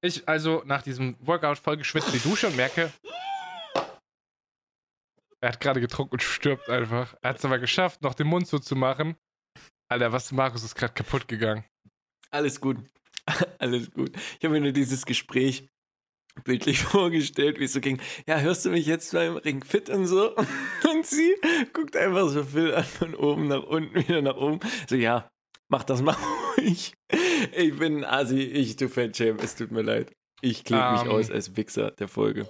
Ich also nach diesem Workout voll geschwitzt die Dusche und merke, er hat gerade getrunken und stirbt einfach. Er hat es aber geschafft, noch den Mund zuzumachen. Alter, was, Markus ist gerade kaputt gegangen. Alles gut. Alles gut. Ich habe mir nur dieses Gespräch bildlich vorgestellt, wie es so ging. Ja, hörst du mich jetzt beim Ring fit und so? Und sie guckt einfach so Phil an, von oben nach unten, wieder nach oben. So, ja, mach das mal ruhig. Ich bin Asi, ich tu Fettshame, es tut mir leid. Ich klebe mich Ähm. aus als Wichser der Folge.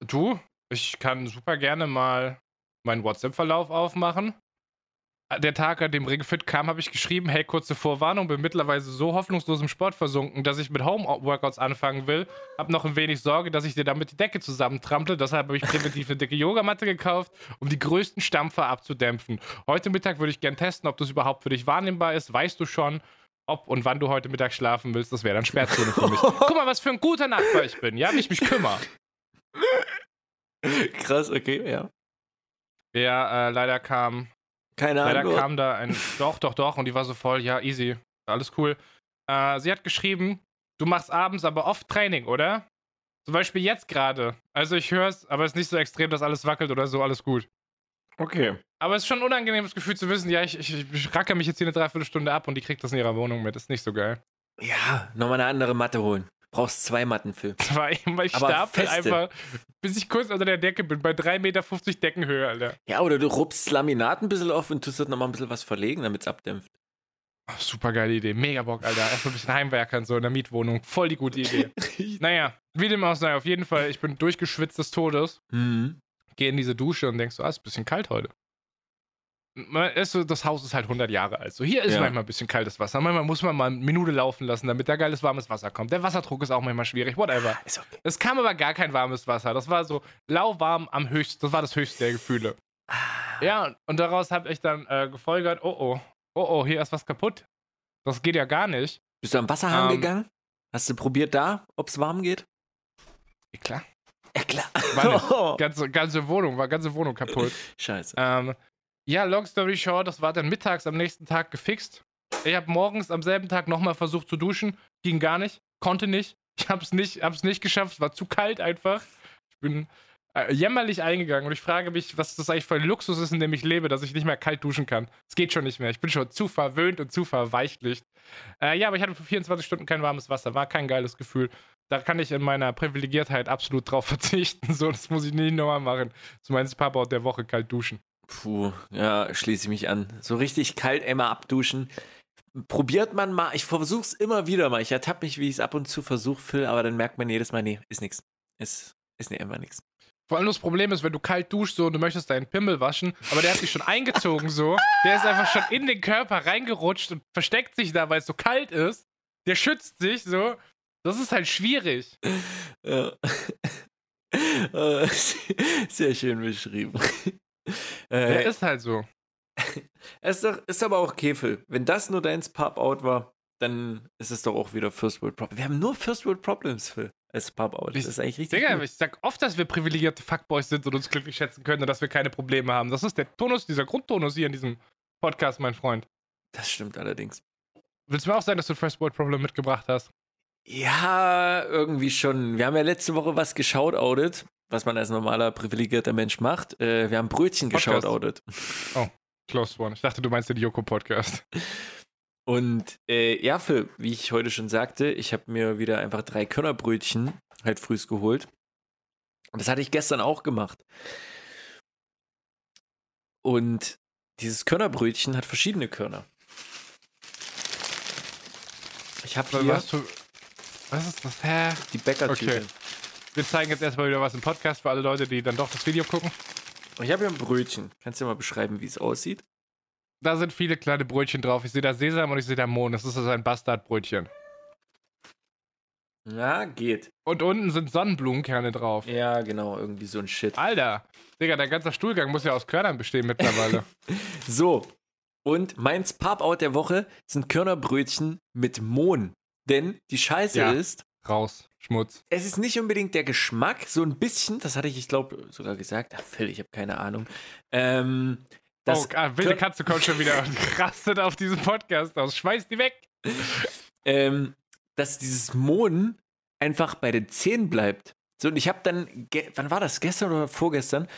Du, ich kann super gerne mal meinen WhatsApp-Verlauf aufmachen. Der Tag, an dem Ringfit kam, habe ich geschrieben, hey, kurze Vorwarnung, bin mittlerweile so hoffnungslos im Sport versunken, dass ich mit Home-Workouts anfangen will. Hab noch ein wenig Sorge, dass ich dir damit die Decke zusammentrample. Deshalb habe ich präventiv eine dicke Yogamatte gekauft, um die größten Stampfer abzudämpfen. Heute Mittag würde ich gern testen, ob das überhaupt für dich wahrnehmbar ist. Weißt du schon. Ob und wann du heute Mittag schlafen willst, das wäre dann Sperrzone für mich. Guck mal, was für ein guter Nachbar ich bin, ja, wie ich mich kümmere. Krass, okay, ja. Ja, äh, leider kam, Keine leider Ahnung. kam da ein, doch, doch, doch, und die war so voll, ja, easy, alles cool. Äh, sie hat geschrieben, du machst abends aber oft Training, oder? Zum Beispiel jetzt gerade. Also ich höre es, aber es ist nicht so extrem, dass alles wackelt oder so, alles gut. Okay. Aber es ist schon ein unangenehmes Gefühl zu wissen, ja, ich, ich, ich racke mich jetzt hier eine Dreiviertelstunde ab und die kriegt das in ihrer Wohnung mit. Das ist nicht so geil. Ja, nochmal eine andere Matte holen. Brauchst zwei Matten für. Weil weil ich feste. einfach, bis ich kurz unter der Decke bin, bei 3,50 Meter Deckenhöhe, Alter. Ja, oder du rupst das Laminat ein bisschen auf und tust dort nochmal ein bisschen was verlegen, damit es abdämpft. Ach, super geile Idee, mega Bock, Alter. Erstmal ein bisschen Heimwerkern so in der Mietwohnung. Voll die gute Idee. naja, wie dem auch sei, auf jeden Fall, ich bin durchgeschwitzt des Todes, Mhm. gehe in diese Dusche und denk so, ah, ist ein bisschen kalt heute. Das Haus ist halt 100 Jahre alt. So, hier ist Ja. manchmal ein bisschen kaltes Wasser. Manchmal muss man mal eine Minute laufen lassen, damit da geiles warmes Wasser kommt. Der Wasserdruck ist auch manchmal schwierig, whatever. Okay. Es kam aber gar kein warmes Wasser. Das war so lauwarm am höchsten. Das war das höchste der Gefühle. Ah. Ja, und daraus habe ich dann äh, gefolgert, oh oh, oh oh, hier ist was kaputt. Das geht ja gar nicht. Bist du am Wasserhahn Ähm. gegangen? Hast du probiert da, ob es warm geht? Ja, klar. Ja, klar. War nicht. Ganze, ganze Wohnung, war ganze Wohnung kaputt. Scheiße. Ähm, ja, long story short, das war dann mittags am nächsten Tag gefixt. Ich habe morgens am selben Tag nochmal versucht zu duschen. Ging gar nicht. Konnte nicht. Ich habe es nicht, hab's nicht geschafft. Es war zu kalt einfach. Ich bin äh, jämmerlich eingegangen und ich frage mich, was das eigentlich für ein Luxus ist, in dem ich lebe, dass ich nicht mehr kalt duschen kann. Es geht schon nicht mehr. Ich bin schon zu verwöhnt und zu verweichlicht. Äh, ja, aber ich hatte für 24 Stunden kein warmes Wasser. War kein geiles Gefühl. Da kann ich in meiner Privilegiertheit absolut drauf verzichten. So, das muss ich nie nochmal machen. Meins Papa der Woche kalt duschen. Puh, ja, schließe ich mich an. So richtig kalt einmal abduschen. Probiert man mal, ich versuch's immer wieder mal. Ich ertappe mich, wie ich es ab und zu versuche, Phil, aber dann merkt man jedes Mal, nee, ist nix. Ist, ist nee, immer nix. Vor allem das Problem ist, wenn du kalt duschst so und du möchtest deinen Pimmel waschen, aber der hat sich schon eingezogen so, der ist einfach schon in den Körper reingerutscht und versteckt sich da, weil es so kalt ist. Der schützt sich so. Das ist halt schwierig. Ja. Äh, Sehr schön beschrieben. Äh, ist halt so. ist, doch, ist aber auch Kefel. Wenn das nur dein Pop-Out war, dann ist es doch auch wieder First World Problems. Wir haben nur First World Problems, Phil, als Pop-Out. Das ist eigentlich richtig Digga, gut. ich sag oft, dass wir privilegierte Fuckboys sind und uns glücklich schätzen können und dass wir keine Probleme haben. Das ist der Tonus, dieser Grundtonus hier in diesem Podcast, mein Freund. Das stimmt allerdings. Willst du mir auch sagen, dass du First World Problem mitgebracht hast? Ja, irgendwie schon. Wir haben ja letzte Woche was geschautoutet, was man als normaler privilegierter Mensch macht. Äh, wir haben Brötchen Podcast. geschautoutet. Close one. Ich dachte, du meinst den Joko-Podcast. Und äh, ja, Phil, wie ich heute schon sagte, ich habe mir wieder einfach drei Körnerbrötchen halt frühs geholt. Und das hatte ich gestern auch gemacht. Und dieses Körnerbrötchen hat verschiedene Körner. Ich habe hier Was, für, was ist das? Hä? die Bäckertüte. Okay. Wir zeigen jetzt erstmal wieder was im Podcast für alle Leute, die dann doch das Video gucken. Ich habe hier ein Brötchen. Kannst du mal beschreiben, wie es aussieht? Da sind viele kleine Brötchen drauf. Ich sehe da Sesam und ich sehe da Mohn. Das ist also ein Bastardbrötchen. Ja, geht. Und unten sind Sonnenblumenkerne drauf. Ja, genau, irgendwie so ein Shit. Alter, Digga, dein ganzer Stuhlgang muss ja aus Körnern bestehen mittlerweile. So, und meins Pop-Out der Woche sind Körnerbrötchen mit Mohn. Denn die Scheiße Ja. ist, Raus, Schmutz. es ist nicht unbedingt der Geschmack, so ein bisschen, das hatte ich, ich glaube, sogar gesagt. Ach, Phil, ich habe keine Ahnung. Ähm, das, oh, ah, wilde Katze kommt schon wieder und rastet auf diesem Podcast aus. Schmeiß die weg. ähm, dass dieses Mohn einfach bei den Zähnen bleibt. So, und ich habe dann, wann war das? Gestern oder vorgestern?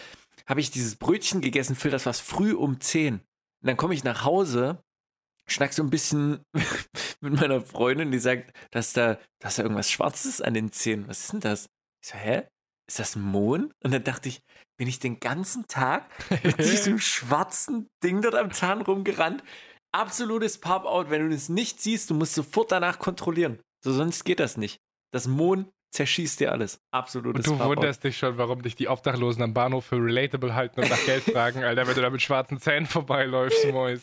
Habe ich dieses Brötchen gegessen, Phil, das war früh um 10. Und dann komme ich nach Hause, schnack so ein bisschen mit meiner Freundin, die sagt, dass da, dass da irgendwas Schwarzes an den Zähnen. Was ist denn das? Ich so, hä? Ist das Mohn? Und dann dachte ich, bin ich den ganzen Tag mit diesem schwarzen Ding dort am Zahn rumgerannt? Absolutes Pop-Out. Wenn du das nicht siehst, du musst sofort danach kontrollieren. So, sonst geht das nicht. Das Mohn zerschießt dir alles. Absolutes Und du Pop-Out. wunderst dich schon, warum dich die Obdachlosen am Bahnhof für relatable halten und nach Geld fragen, Alter, wenn du da mit schwarzen Zähnen vorbeiläufst, Mois.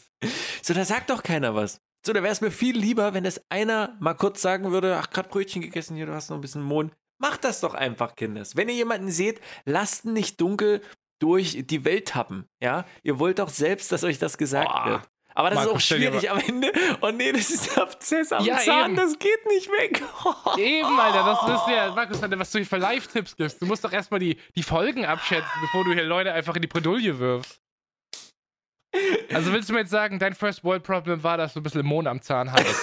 So, da sagt doch keiner was. So, da wäre es mir viel lieber, wenn das einer mal kurz sagen würde, ach, gerade Brötchen gegessen, hier, du hast noch ein bisschen Mohn. Macht das doch einfach, Kinders. Wenn ihr jemanden seht, lasst ihn nicht dunkel durch die Welt tappen. Ja, ihr wollt doch selbst, dass euch das gesagt Boah. wird. Aber das Marco, ist auch schwierig am Ende. Oh nee, das ist Abzess am Ja, Zahn, eben. das geht nicht weg. Eben, Alter, das ist ja, Markus, was du hier für Live-Tipps gibst. Du musst doch erstmal die, die Folgen abschätzen, bevor du hier Leute einfach in die Bredouille wirfst. Also willst du mir jetzt sagen, dein First World Problem war, dass du ein bisschen Mond am Zahn hattest?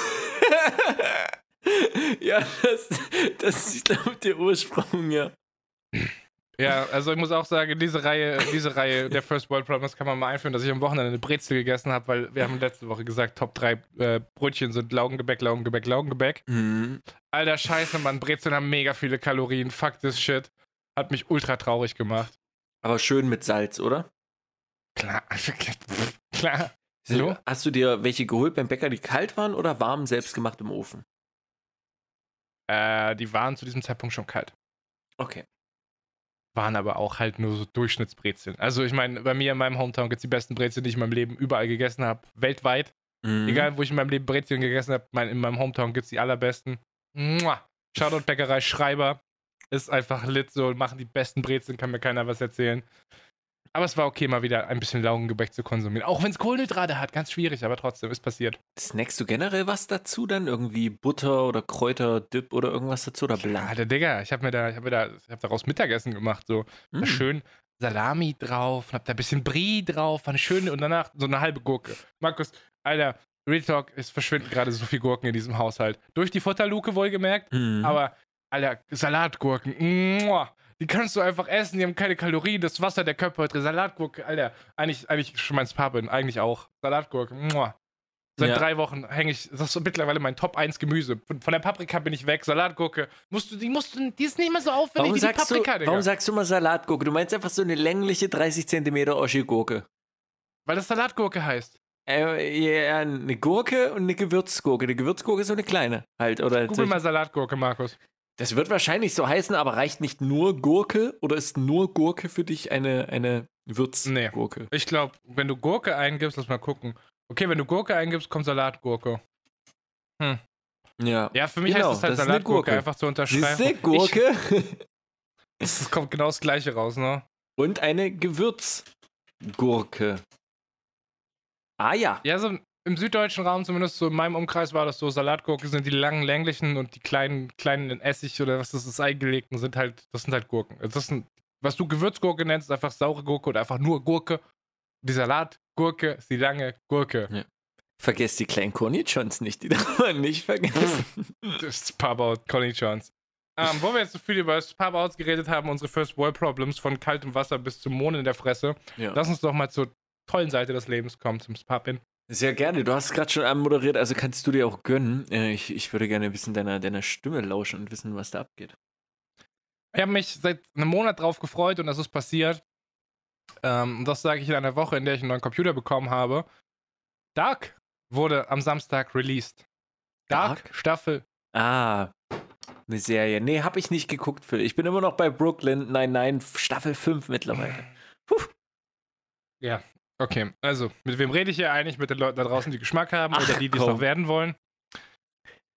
ja, das, das ist, glaube ich, der Ursprung, ja. Ja, also ich muss auch sagen, diese Reihe, diese Reihe der First World Problems kann man mal einführen, dass ich am Wochenende eine Brezel gegessen habe, weil wir haben letzte Woche gesagt, Top 3 äh, Brötchen sind Laugengebäck, Laugengebäck, Laugengebäck. Mhm. Alter Scheiße, Mann, Brezeln haben mega viele Kalorien. Fuck this shit. Hat mich ultra traurig gemacht. Aber schön mit Salz, oder? Klar. Klar. So? Hast du dir welche geholt beim Bäcker, die kalt waren oder warm selbst gemacht im Ofen? Äh, die waren zu diesem Zeitpunkt schon kalt. Okay. Waren aber auch halt nur so Durchschnittsbrezeln. Also ich meine, bei mir in meinem Hometown gibt es die besten Brezeln, die ich in meinem Leben überall gegessen habe. Weltweit. Mhm. Egal, wo ich in meinem Leben Brezeln gegessen habe, mein, in meinem Hometown gibt es die allerbesten. Mua. Shoutout Bäckerei Schreiber. Ist einfach lit so, machen die besten Brezeln, kann mir keiner was erzählen. Aber es war okay, mal wieder ein bisschen Laugengebäck zu konsumieren. Auch wenn es Kohlenhydrate hat, ganz schwierig, aber trotzdem, ist passiert. Snackst du generell was dazu dann? Irgendwie Butter oder Kräuter, Dip oder irgendwas dazu oder Ja, blank? der Digga, ich habe mir da, ich habe mir da, ich habe daraus Mittagessen gemacht, so. Mm. schön Salami drauf, hab da ein bisschen Brie drauf, war eine schöne und danach so eine halbe Gurke. Markus, Alter, Real Talk, es verschwinden gerade so viel Gurken in diesem Haushalt. Durch die Futterluke wohlgemerkt, Mhm. aber, Alter, Salatgurken, muah, die kannst du einfach essen, die haben keine Kalorien, das Wasser der Köpfe drin. Salatgurke, Alter, eigentlich, eigentlich schon mein Papen, eigentlich auch. Salatgurke, muah. Seit Ja. drei Wochen hänge ich, das ist so mittlerweile mein Top 1 Gemüse. Von, von der Paprika bin ich weg, Salatgurke. Musst du, die musst du, die ist nicht mehr so aufwendig Warum wie die sagst, du, Paprika, Digga. warum sagst du mal Salatgurke? Du meinst einfach so eine längliche 30 cm Oschi-Gurke. Weil das Salatgurke heißt. Äh, ja, eine Gurke und eine Gewürzgurke. Eine Gewürzgurke ist so eine kleine halt. Oder Google mal Salatgurke, Markus. Das wird wahrscheinlich so heißen, aber reicht nicht nur Gurke oder ist nur Gurke für dich eine, eine Würzgurke? Ich glaube, wenn du Gurke eingibst, lass mal gucken. Okay, wenn du Gurke eingibst, kommt Salatgurke. Ja. Ja, für mich Genau, heißt es halt das eine Salatgurke, Gurke. einfach zu unterschreiben. Siehste, Gurke es kommt genau das gleiche raus, ne? und eine Gewürzgurke. Ah ja. Ja, so im süddeutschen Raum, zumindest so in meinem Umkreis, war das so: Salatgurke sind die langen, länglichen und die kleinen, kleinen in Essig oder was das ist, eingelegten sind halt, das sind halt Gurken. Also Das sind, was du Gewürzgurke nennst, ist einfach saure Gurke oder einfach nur Gurke. Die Salatgurke ist die lange Gurke. Vergesst die kleinen Cornichons nicht, die darf man nicht vergessen. Das ist Pub-Out, Conny Chance. Ähm, wo wir jetzt so viel über das Pub-Outs geredet haben, unsere First World Problems von kaltem Wasser bis zum Mond in der Fresse, ja. lass uns doch mal zur tollen Seite des Lebens kommen, zum Spap-In. Sehr gerne. Du hast gerade schon anmoderiert, also kannst du dir auch gönnen. Äh, Ich, ich würde gerne ein bisschen deiner, deiner Stimme lauschen und wissen, was da abgeht. Ich habe mich seit einem Monat drauf gefreut und das ist passiert. Ähm, und das sage ich in einer Woche, in der ich einen neuen Computer bekommen habe. Dark wurde am Samstag released. Dark, Dark? Staffel. Ah, eine Serie. Nee, hab ich nicht geguckt, Phil. Ich bin immer noch bei Brooklyn. Nein, nein, Staffel 5 mittlerweile. Ja, okay. Also, mit wem rede ich hier eigentlich? Mit den Leuten da draußen, die Geschmack haben Ach, oder die, die es noch werden wollen?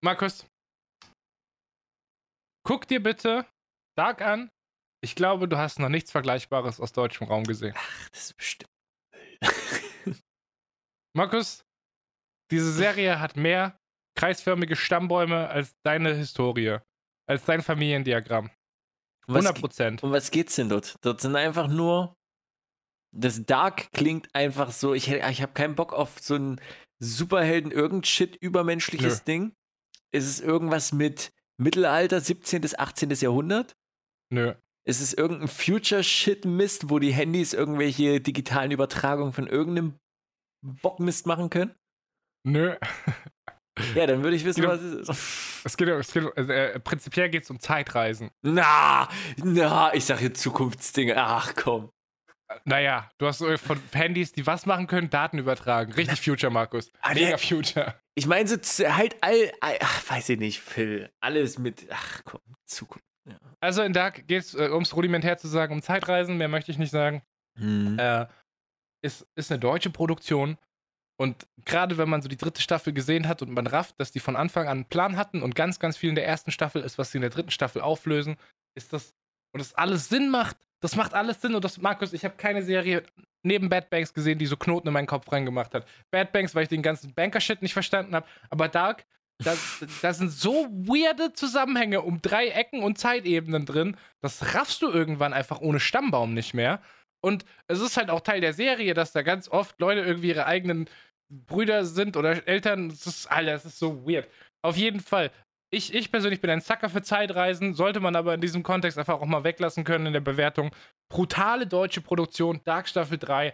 Markus, guck dir bitte Dark an. Ich glaube, du hast noch nichts Vergleichbares aus deutschem Raum gesehen. Ach, das ist bestimmt. Markus, diese Serie hat mehr kreisförmige Stammbäume als deine Historie, als dein Familiendiagramm. Um was, 100 Prozent. um was geht's denn dort? Dort sind einfach nur. Das Dark klingt einfach so. Ich, ich habe keinen Bock auf so ein Superhelden, irgend Shit, übermenschliches Nö. Ding. Ist es irgendwas mit Mittelalter, 17. bis 18. Jahrhundert? Nö. Ist es irgendein Future-Shit-Mist, wo die Handys irgendwelche digitalen Übertragungen von irgendeinem Bockmist machen können? Nö. Ja, dann würde ich wissen, was es ist. Es geht, es geht, also, äh, prinzipiell geht es um Zeitreisen. Na, na, ich sag hier Zukunftsdinge. Ach komm. Naja, du hast so von Handys, die was machen können, Daten übertragen. Richtig Future, Markus. Ah, Mega der- Future. Ich meine, so halt all, all, ach, weiß ich nicht, Phil. Alles mit, ach komm, Zukunft. Also in Dark geht es, äh, um es rudimentär zu sagen, um Zeitreisen, mehr möchte ich nicht sagen. Hm. Äh, ist, ist eine deutsche Produktion. Und gerade wenn man so die dritte Staffel gesehen hat und man rafft, dass die von Anfang an einen Plan hatten und ganz, ganz viel in der ersten Staffel ist, was sie in der dritten Staffel auflösen, ist das, und das alles Sinn macht, das macht alles Sinn und das, Markus, ich habe keine Serie neben Bad Banks gesehen, die so Knoten in meinen Kopf reingemacht hat. Bad Banks, weil ich den ganzen Banker-Shit nicht verstanden habe. Aber Dark, da, da sind so weirde Zusammenhänge um drei Ecken und Zeitebenen drin. Das raffst du irgendwann einfach ohne Stammbaum nicht mehr. Und es ist halt auch Teil der Serie, dass da ganz oft Leute irgendwie ihre eigenen Brüder sind oder Eltern. Das ist, Alter, das ist so weird. Auf jeden Fall. Ich, ich persönlich bin ein Zacker für Zeitreisen, sollte man aber in diesem Kontext einfach auch mal weglassen können in der Bewertung. Brutale deutsche Produktion, Dark Staffel 3.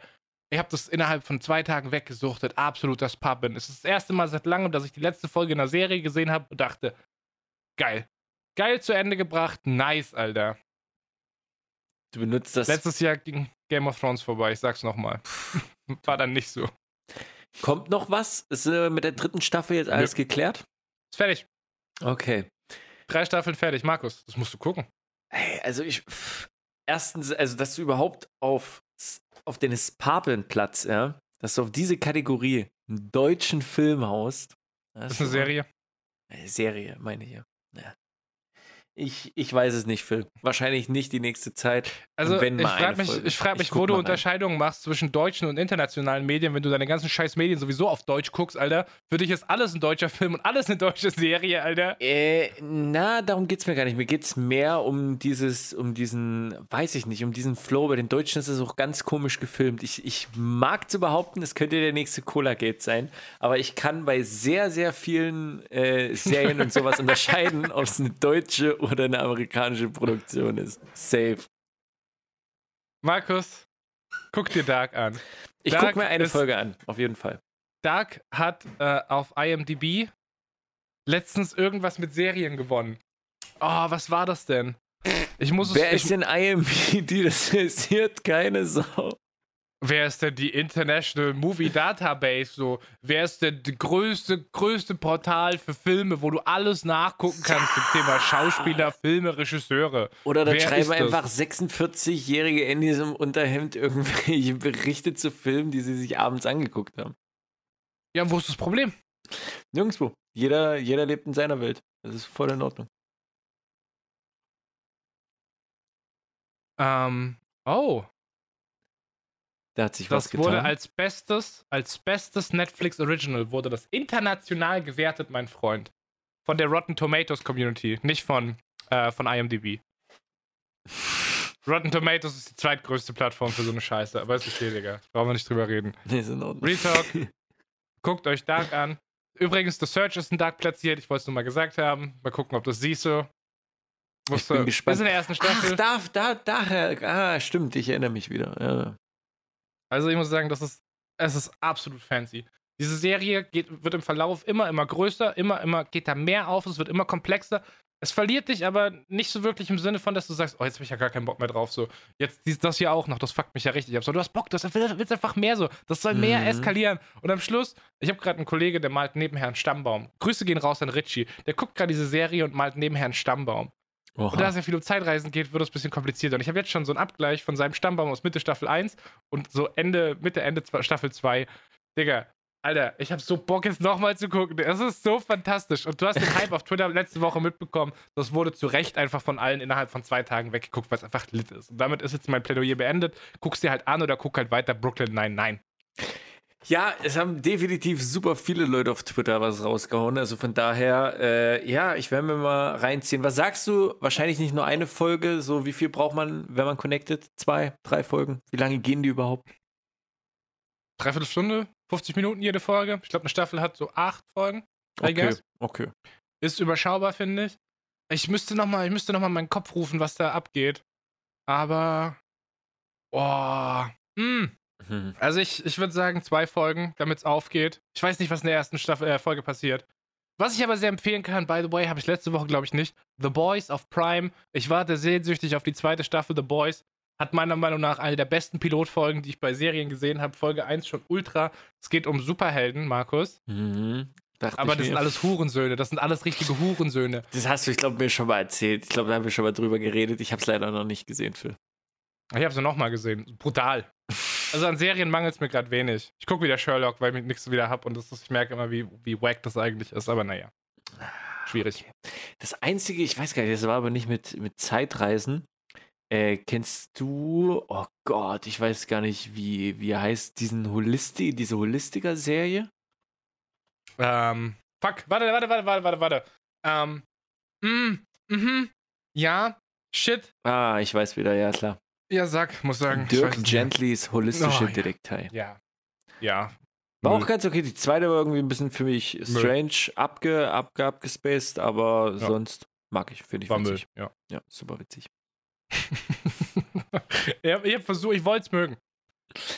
Ich habe das innerhalb von zwei Tagen weggesuchtet. Absolut das Pappen. Es ist das erste Mal seit langem, dass ich die letzte Folge in der Serie gesehen habe und dachte, geil. Geil zu Ende gebracht. Nice, Alter. Du benutzt das. Letztes Jahr ging Game of Thrones vorbei, ich sag's nochmal. War dann nicht so. Kommt noch was? Ist äh, mit der dritten Staffel jetzt alles Nö. geklärt? Ist fertig. Okay. Drei Staffeln fertig. Markus, das musst du gucken. Ey, also ich. pff, Erstens, also dass du überhaupt auf, auf den Papelplatz, ja, dass du auf diese Kategorie einen deutschen Film haust. Das ist eine Serie. Eine Serie, meine ich ja. ja. Ich, ich weiß es nicht, Phil. Wahrscheinlich nicht die nächste Zeit. Also wenn ich frage mich, ich frag mich guck wo du. Unterscheidungen machst zwischen deutschen und internationalen Medien, wenn du deine ganzen scheiß Medien sowieso auf Deutsch guckst, Alter. Für dich ist alles ein deutscher Film und alles eine deutsche Serie, Alter. Äh, na, darum geht's mir gar nicht. Mir geht's mehr um dieses, um diesen, weiß ich nicht, um diesen Flow. Bei den Deutschen ist es auch ganz komisch gefilmt. Ich, ich mag zu behaupten, es könnte der nächste Cola Gate sein, aber ich kann bei sehr, sehr vielen äh, Serien und sowas unterscheiden, ob es eine deutsche oder eine amerikanische Produktion ist. Safe. Markus, guck dir Dark an. Ich Dark gucke mir eine ist- Folge an, auf jeden Fall. Dark hat äh, auf IMDb letztens irgendwas mit Serien gewonnen. Oh, was war das denn? Ich muss es. Wer ich, ist denn IMDb? Das interessiert keine Sau. Wer ist denn die International Movie Database? So, wer ist denn die größte, größte Portal für Filme, wo du alles nachgucken kannst zum Thema Schauspieler, Filme, Regisseure? Oder dann Wer schreiben das? einfach 46-Jährige in diesem Unterhemd irgendwelche Berichte zu Filmen, die sie sich abends angeguckt haben. Ja, wo ist das Problem? Nirgendwo. Jeder, jeder lebt in seiner Welt. Das ist voll in Ordnung. Ähm, oh, Da hat sich was das getan. wurde als bestes, als bestes Netflix Original wurde das international gewertet, mein Freund. Von der Rotten Tomatoes Community, nicht von, äh, von IMDb. Rotten Tomatoes ist die zweitgrößte Plattform für so eine Scheiße, aber ist okay, Digga. Brauchen wir nicht drüber reden. nee, ist in Ordnung. Real Talk. Guckt euch Dark an. Übrigens, The Search ist in Dark platziert. Ich wollte es nur mal gesagt haben. Mal gucken, ob du es siehst so. Musst bin du- gespannt. Ist in der ersten Ach, Staffel. da, da, daher. Ah, stimmt, ich erinnere mich wieder. Ja. Also ich muss sagen, das ist, es ist absolut fancy. Diese Serie geht, wird im Verlauf immer, immer größer, immer, immer geht da mehr auf, es wird immer komplexer. Es verliert dich aber nicht so wirklich im Sinne von, dass du sagst, oh, jetzt habe ich ja gar keinen Bock mehr drauf. So, jetzt dies, das hier auch noch, das fuckt mich ja richtig ab. So, du hast Bock, du willst einfach mehr so. Das soll mehr Mhm. eskalieren. Und am Schluss, ich habe gerade einen Kollege, der malt nebenher einen Stammbaum. Grüße gehen raus an Richie. Der guckt gerade diese Serie und malt nebenher einen Stammbaum. Und da es ja viel um Zeitreisen geht, wird es ein bisschen komplizierter. Und ich habe jetzt schon so einen Abgleich von seinem Stammbaum aus Mitte Staffel 1 und so Ende, Mitte, Ende Staffel 2. Digga, Alter, ich habe so Bock, jetzt nochmal zu gucken. Es ist so fantastisch. Und du hast den Hype auf Twitter letzte Woche mitbekommen. Das wurde zu Recht einfach von allen innerhalb von zwei Tagen weggeguckt, weil es einfach lit ist. Und damit ist jetzt mein Plädoyer beendet. Guckst dir halt an oder guck halt weiter Brooklyn Nein, nein. Ja, es haben definitiv super viele Leute auf Twitter was rausgehauen. Also von daher, äh, ja, ich werde mir mal reinziehen. Was sagst du? Wahrscheinlich nicht nur eine Folge. So, wie viel braucht man, wenn man connected? Zwei, drei Folgen? Wie lange gehen die überhaupt? Dreiviertel Stunde, 50 Minuten jede Folge. Ich glaube, eine Staffel hat so acht Folgen. I Okay, guess. okay. Ist überschaubar, finde ich. Ich müsste nochmal, ich müsste noch mal meinen Kopf rufen, was da abgeht. Aber. Boah. Hm. Hm. Also ich, ich würde sagen, zwei Folgen, damit es aufgeht. Ich weiß nicht, was in der ersten Staffel, äh, Folge passiert. Was ich aber sehr empfehlen kann, by the way, habe ich letzte Woche, glaube ich, nicht. The Boys auf Prime. Ich warte sehnsüchtig auf die zweite Staffel The Boys. Hat meiner Meinung nach eine der besten Pilotfolgen, die ich bei Serien gesehen habe. Folge 1 schon ultra. Es geht um Superhelden, Markus. Mhm. Dachte Aber das sind alles Hurensöhne. Das sind alles richtige Hurensöhne. Das hast du, ich glaube, mir schon mal erzählt. Ich glaube, da haben wir schon mal drüber geredet. Ich habe es leider noch nicht gesehen, Phil. Ich habe sie nochmal gesehen. Brutal. Also an Serien mangelt es mir gerade wenig. Ich gucke wieder Sherlock, weil ich nichts wieder habe und das ist, ich merke immer, wie, wie wack das eigentlich ist. Aber naja. Schwierig. Das Einzige, ich weiß gar nicht, das war aber nicht mit, mit Zeitreisen. Äh, kennst du, oh Gott, ich weiß gar nicht, wie, wie heißt, diesen Holisti, diese Holistiker-Serie? Ähm, fuck, warte, warte, warte, warte, warte, warte. Ähm, mm, mhm, ja, shit. Ah, ich weiß wieder, ja klar. Ja, sag, muss sagen. Dirk. Gentlys holistische Oh, ja. Detektei. Ja. Ja. War Müll. auch ganz okay. Die zweite war irgendwie ein bisschen für mich strange abge, abge, abgespaced, aber Ja. sonst mag ich, finde ich War Müll, witzig. ja. Ja, super witzig. ja, ich habe versucht, ich wollte es mögen.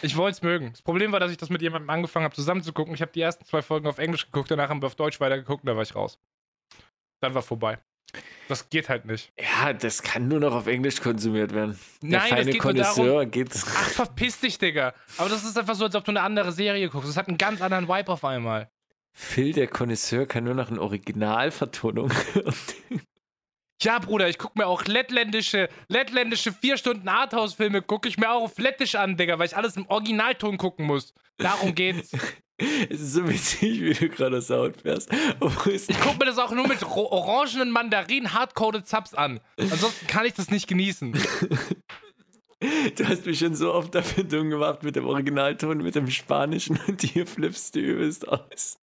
Ich wollte es mögen. Das Problem war, dass ich das mit jemandem angefangen habe, zusammen zu gucken. Ich habe die ersten zwei Folgen auf Englisch geguckt, danach haben wir auf Deutsch weitergeguckt und da war ich raus. Dann war vorbei. Das geht halt nicht. Ja, das kann nur noch auf Englisch konsumiert werden. Der Nein, das feine. Connoisseur geht. Ach, verpiss dich, Digga. Aber das ist einfach so, als ob du eine andere Serie guckst. Das hat einen ganz anderen Vibe auf einmal. Phil, der Connoisseur, kann nur noch in Originalvertonung. Ja, Bruder, ich guck mir auch lettländische, lettländische vier Stunden Arthouse-Filme, gucke ich mir auch auf Lettisch an, Digga, weil ich alles im Originalton gucken muss. Darum geht's. es ist so witzig, wie du gerade Sound fährst. Ich guck mir das auch nur mit orangenen Mandarinen hardcoded Subs an. Ansonsten kann ich das nicht genießen. Du hast mich schon so oft dafür dumm gemacht mit dem Originalton, mit dem Spanischen und hier flippst du übelst aus.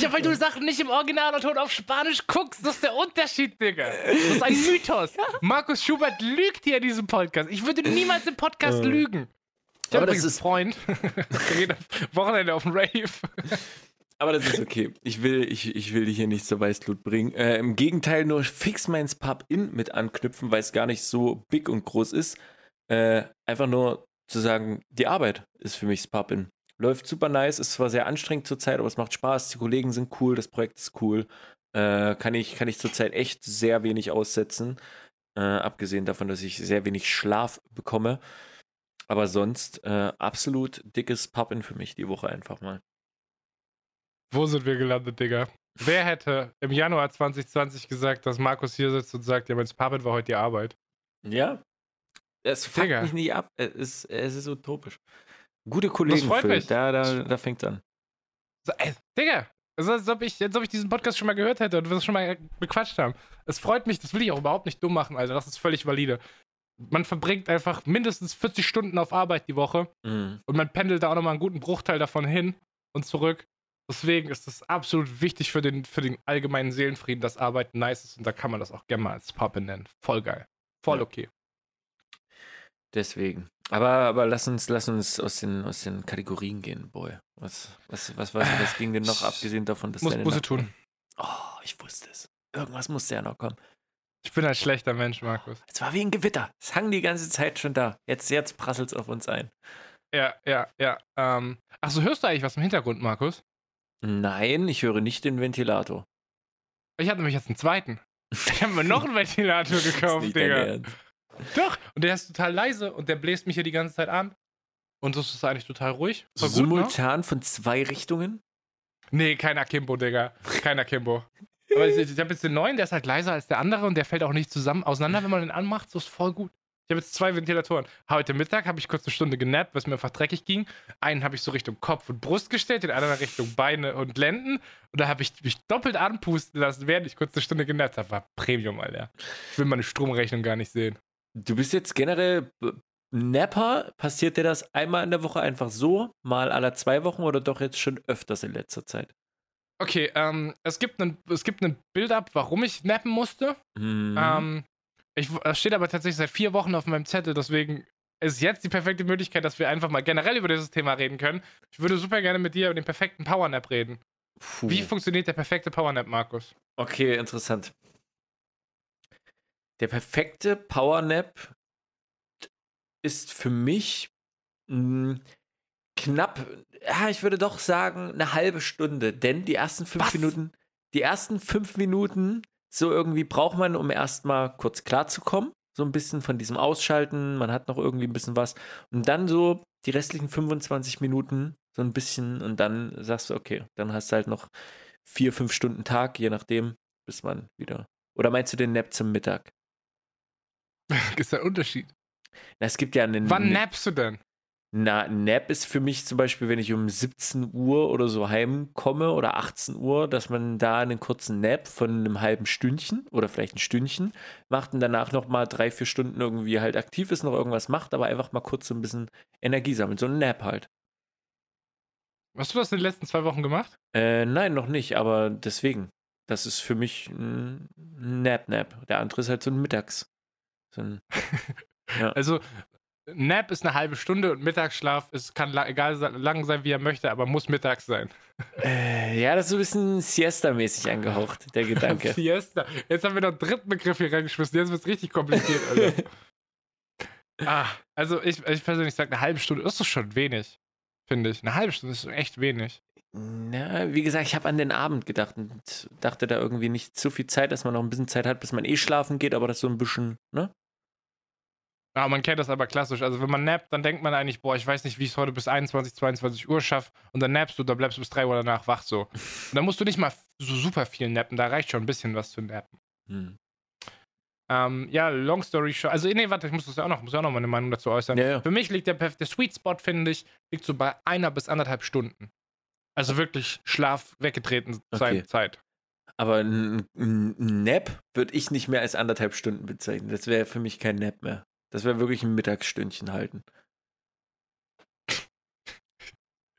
Ja, weil du Sachen nicht im Originalton auf Spanisch guckst. Das ist der Unterschied, Digga. Das ist ein Mythos. Markus Schubert lügt hier in diesem Podcast. Ich würde niemals im Podcast Äh. lügen. Aber das ist- Freund. Wochenende auf dem Rave. Aber das ist okay. Ich will, ich, ich will dich hier nicht zur Weißglut bringen. Äh, Im Gegenteil, nur fix meins Pub-In mit anknüpfen, weil es gar nicht so big und groß ist. Äh, einfach nur zu sagen, die Arbeit ist für mich das Pub-In. Läuft super nice, ist zwar sehr anstrengend zurzeit, aber es macht Spaß. Die Kollegen sind cool, das Projekt ist cool. Äh, kann, ich, kann ich zurzeit echt sehr wenig aussetzen. Äh, abgesehen davon, dass ich sehr wenig Schlaf bekomme. Aber sonst äh, absolut dickes Pub-In für mich die Woche einfach mal. Wo sind wir gelandet, Digga? Wer hätte im Januar 2020 gesagt, dass Markus hier sitzt und sagt, ja, mein Sparbit war heute die Arbeit? Ja. Es fuckt Digga. mich nicht ab. Es ist, es ist utopisch. Gute Kollegen, freut Phil. mich. Da, da, da fängt's an. So, ey, Digga, es ist, als ob, ich, als ob ich diesen Podcast schon mal gehört hätte und wir das schon mal bequatscht haben. Es freut mich, das will ich auch überhaupt nicht dumm machen, Alter. Das ist völlig valide. Man verbringt einfach mindestens 40 Stunden auf Arbeit die Woche Mhm. und man pendelt da auch nochmal einen guten Bruchteil davon hin und zurück. Deswegen ist es absolut wichtig für den, für den allgemeinen Seelenfrieden, dass Arbeiten nice ist und da kann man das auch gerne mal als Pappe nennen. Voll geil. Voll Ja. okay. Deswegen. Aber, aber lass uns, lass uns aus den, aus den Kategorien gehen, Boy. Was, was, was, was, was ging denn noch, abgesehen davon, dass Muss deine Busse tun. Oh, ich wusste es. Irgendwas musste ja noch kommen. Ich bin ein schlechter Mensch, Markus. Es war wie ein Gewitter. Es hang die ganze Zeit schon da. Jetzt, jetzt prasselt's auf uns ein. Ja, ja, ja. Ähm, Achso, hörst du eigentlich was im Hintergrund, Markus? Nein, ich höre nicht den Ventilator. Ich habe nämlich jetzt einen zweiten. Ich habe mir noch einen Ventilator gekauft, Digga. Doch, und der ist total leise und der bläst mich hier die ganze Zeit an. Und das ist eigentlich total ruhig. Gut, ne? Simultan von zwei Richtungen? Nee, kein Akimbo, Digga. Kein Akimbo. Aber ich, habe jetzt den neuen, der ist halt leiser als der andere und der fällt auch nicht zusammen auseinander, wenn man den anmacht. So ist voll gut. Ich habe jetzt zwei Ventilatoren. Heute Mittag habe ich kurz eine Stunde genappt, was mir einfach dreckig ging. Einen habe ich so Richtung Kopf und Brust gestellt, den anderen Richtung Beine und Lenden. Und da habe ich mich doppelt anpusten lassen, während ich kurz eine Stunde genappt habe. War Premium, Alter. Ich will meine Stromrechnung gar nicht sehen. Du bist jetzt generell Napper. Passiert dir das einmal in der Woche einfach so, mal alle zwei Wochen oder doch jetzt schon öfters in letzter Zeit? Okay, ähm, es gibt einen, es gibt einen Build-up, warum ich nappen musste. Mhm. Ähm, ich, das steht aber tatsächlich seit vier Wochen auf meinem Zettel, deswegen ist jetzt die perfekte Möglichkeit, dass wir einfach mal generell über dieses Thema reden können. Ich würde super gerne mit dir über den perfekten Powernap reden. Puh. Wie funktioniert der perfekte Powernap, Markus? Okay, interessant. Der perfekte Powernap ist für mich mh, knapp, ja, ich würde doch sagen, eine halbe Stunde. Denn die ersten fünf Was? Minuten, die ersten fünf Minuten, so irgendwie braucht man, um erstmal kurz klarzukommen. So ein bisschen von diesem Ausschalten, man hat noch irgendwie ein bisschen was. Und dann so die restlichen 25 Minuten, so ein bisschen, und dann sagst du, okay, dann hast du halt noch vier, fünf Stunden Tag, je nachdem, bis man wieder. Oder meinst du den Nap zum Mittag? ist der Unterschied. Na, es gibt ja einen. Wann nappst du denn? Na, Nap ist für mich zum Beispiel, wenn ich um 17 Uhr oder so heimkomme oder 18 Uhr, dass man da einen kurzen Nap von einem halben Stündchen oder vielleicht ein Stündchen macht und danach nochmal drei, vier Stunden irgendwie halt aktiv ist, noch irgendwas macht, aber einfach mal kurz so ein bisschen Energie sammelt. So ein Nap halt. Hast du das in den letzten zwei Wochen gemacht? Äh, nein, noch nicht, aber deswegen. Das ist für mich ein Nap-Nap. Der andere ist halt so ein Mittags. So ein, ja. Also, Nap ist eine halbe Stunde und Mittagsschlaf ist, kann la egal lang sein, wie er möchte, aber muss mittags sein. Äh, ja, das ist so ein bisschen Siesta-mäßig angehaucht, der Gedanke. Siesta. Jetzt haben wir noch einen dritten Begriff hier reingeschmissen. Jetzt wird es richtig kompliziert. Also. ah, also ich, ich persönlich sage, eine halbe Stunde ist doch schon wenig, finde ich. Eine halbe Stunde ist echt wenig. Na, wie gesagt, ich habe an den Abend gedacht und dachte da irgendwie nicht so viel Zeit, dass man noch ein bisschen Zeit hat, bis man eh schlafen geht, aber das so ein bisschen, ne? Ja, man kennt das aber klassisch. Also wenn man nappt, dann denkt man eigentlich, boah, ich weiß nicht, wie ich es heute bis 21, 22 Uhr schaffe. Und dann nappst du, dann bleibst du bis 3 Uhr danach wach so. Und dann musst du nicht mal so super viel nappen, da reicht schon ein bisschen was zu nappen. Hm. Ähm, ja, long story short. Also, nee, warte, ich muss das ja auch noch, muss ja auch noch meine Meinung dazu äußern. Ja, ja. Für mich liegt der, der Sweet Spot, finde ich, liegt so bei einer bis anderthalb Stunden. Also wirklich Schlaf weggetreten sein okay. Zeit. Aber ein, ein Nap würde ich nicht mehr als anderthalb Stunden bezeichnen. Das wäre für mich kein Nap mehr. Das wäre wirklich ein Mittagsstündchen halten.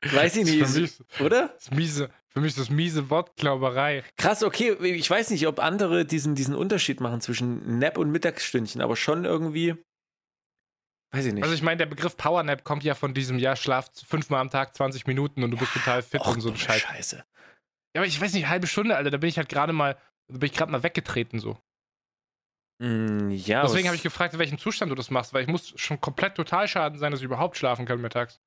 Weiß ich nicht, mich, oder? Das miese, für mich ist das miese Wortglauberei. Krass, okay, ich weiß nicht, ob andere diesen, diesen Unterschied machen zwischen Nap und Mittagsstündchen, aber schon irgendwie, weiß ich nicht. Also ich meine, der Begriff Powernap kommt ja von diesem, ja, schlaf fünfmal am Tag 20 Minuten und du bist total fit och, und so ein Scheiß. Scheiße. Ja, aber ich weiß nicht, halbe Stunde, Alter, da bin ich halt gerade mal, da bin ich gerade mal weggetreten so. Mm, ja. Deswegen habe ich gefragt, in welchem Zustand du das machst, weil ich muss schon komplett total schaden sein, dass ich überhaupt schlafen kann mittags.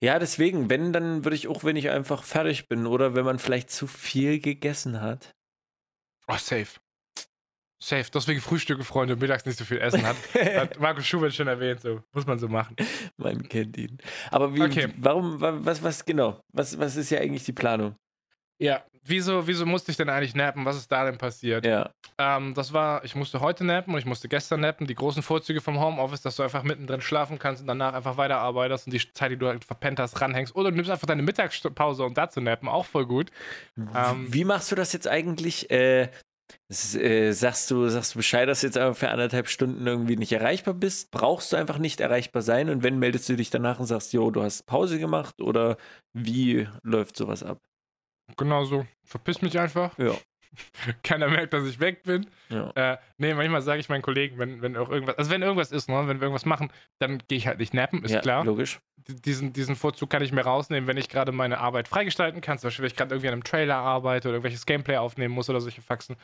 Ja, deswegen, wenn, dann würde ich auch, wenn ich einfach fertig bin oder wenn man vielleicht zu viel gegessen hat. Oh, safe. Safe. Deswegen Frühstücke, Freunde, mittags nicht so viel essen hat. hat Markus Schubert schon erwähnt, so. Muss man so machen. Man kennt ihn. Aber wie, okay. warum, was, was genau? Was, was ist ja eigentlich die Planung? Ja, wieso, wieso musste ich denn eigentlich nappen? Was ist da denn passiert? Ja. Ähm, das war, ich musste heute nappen und ich musste gestern nappen. Die großen Vorzüge vom Homeoffice, dass du einfach mittendrin schlafen kannst und danach einfach weiterarbeitest und die Zeit, die du halt verpennt hast, ranhängst. Oder du nimmst einfach deine Mittagspause, um da zu nappen. Auch voll gut. Ähm, Wie machst du das jetzt eigentlich? Äh, äh, sagst, du, sagst du Bescheid, dass du jetzt aber für anderthalb Stunden irgendwie nicht erreichbar bist? Brauchst du einfach nicht erreichbar sein? Und wenn, meldest du dich danach und sagst, jo, du hast Pause gemacht? Oder wie läuft sowas ab? Genau so. Verpiss mich einfach. Ja. Keiner merkt, dass ich weg bin. Ja. Äh, nee, manchmal sage ich meinen Kollegen, wenn, wenn auch irgendwas, also wenn irgendwas ist, ne, wenn wir irgendwas machen, dann gehe ich halt nicht nappen, ist ja, klar. Logisch. Diesen, diesen Vorzug kann ich mir rausnehmen, wenn ich gerade meine Arbeit freigestalten kann. Zum Beispiel, wenn ich gerade irgendwie an einem Trailer arbeite oder irgendwelches Gameplay aufnehmen muss oder solche Faxen.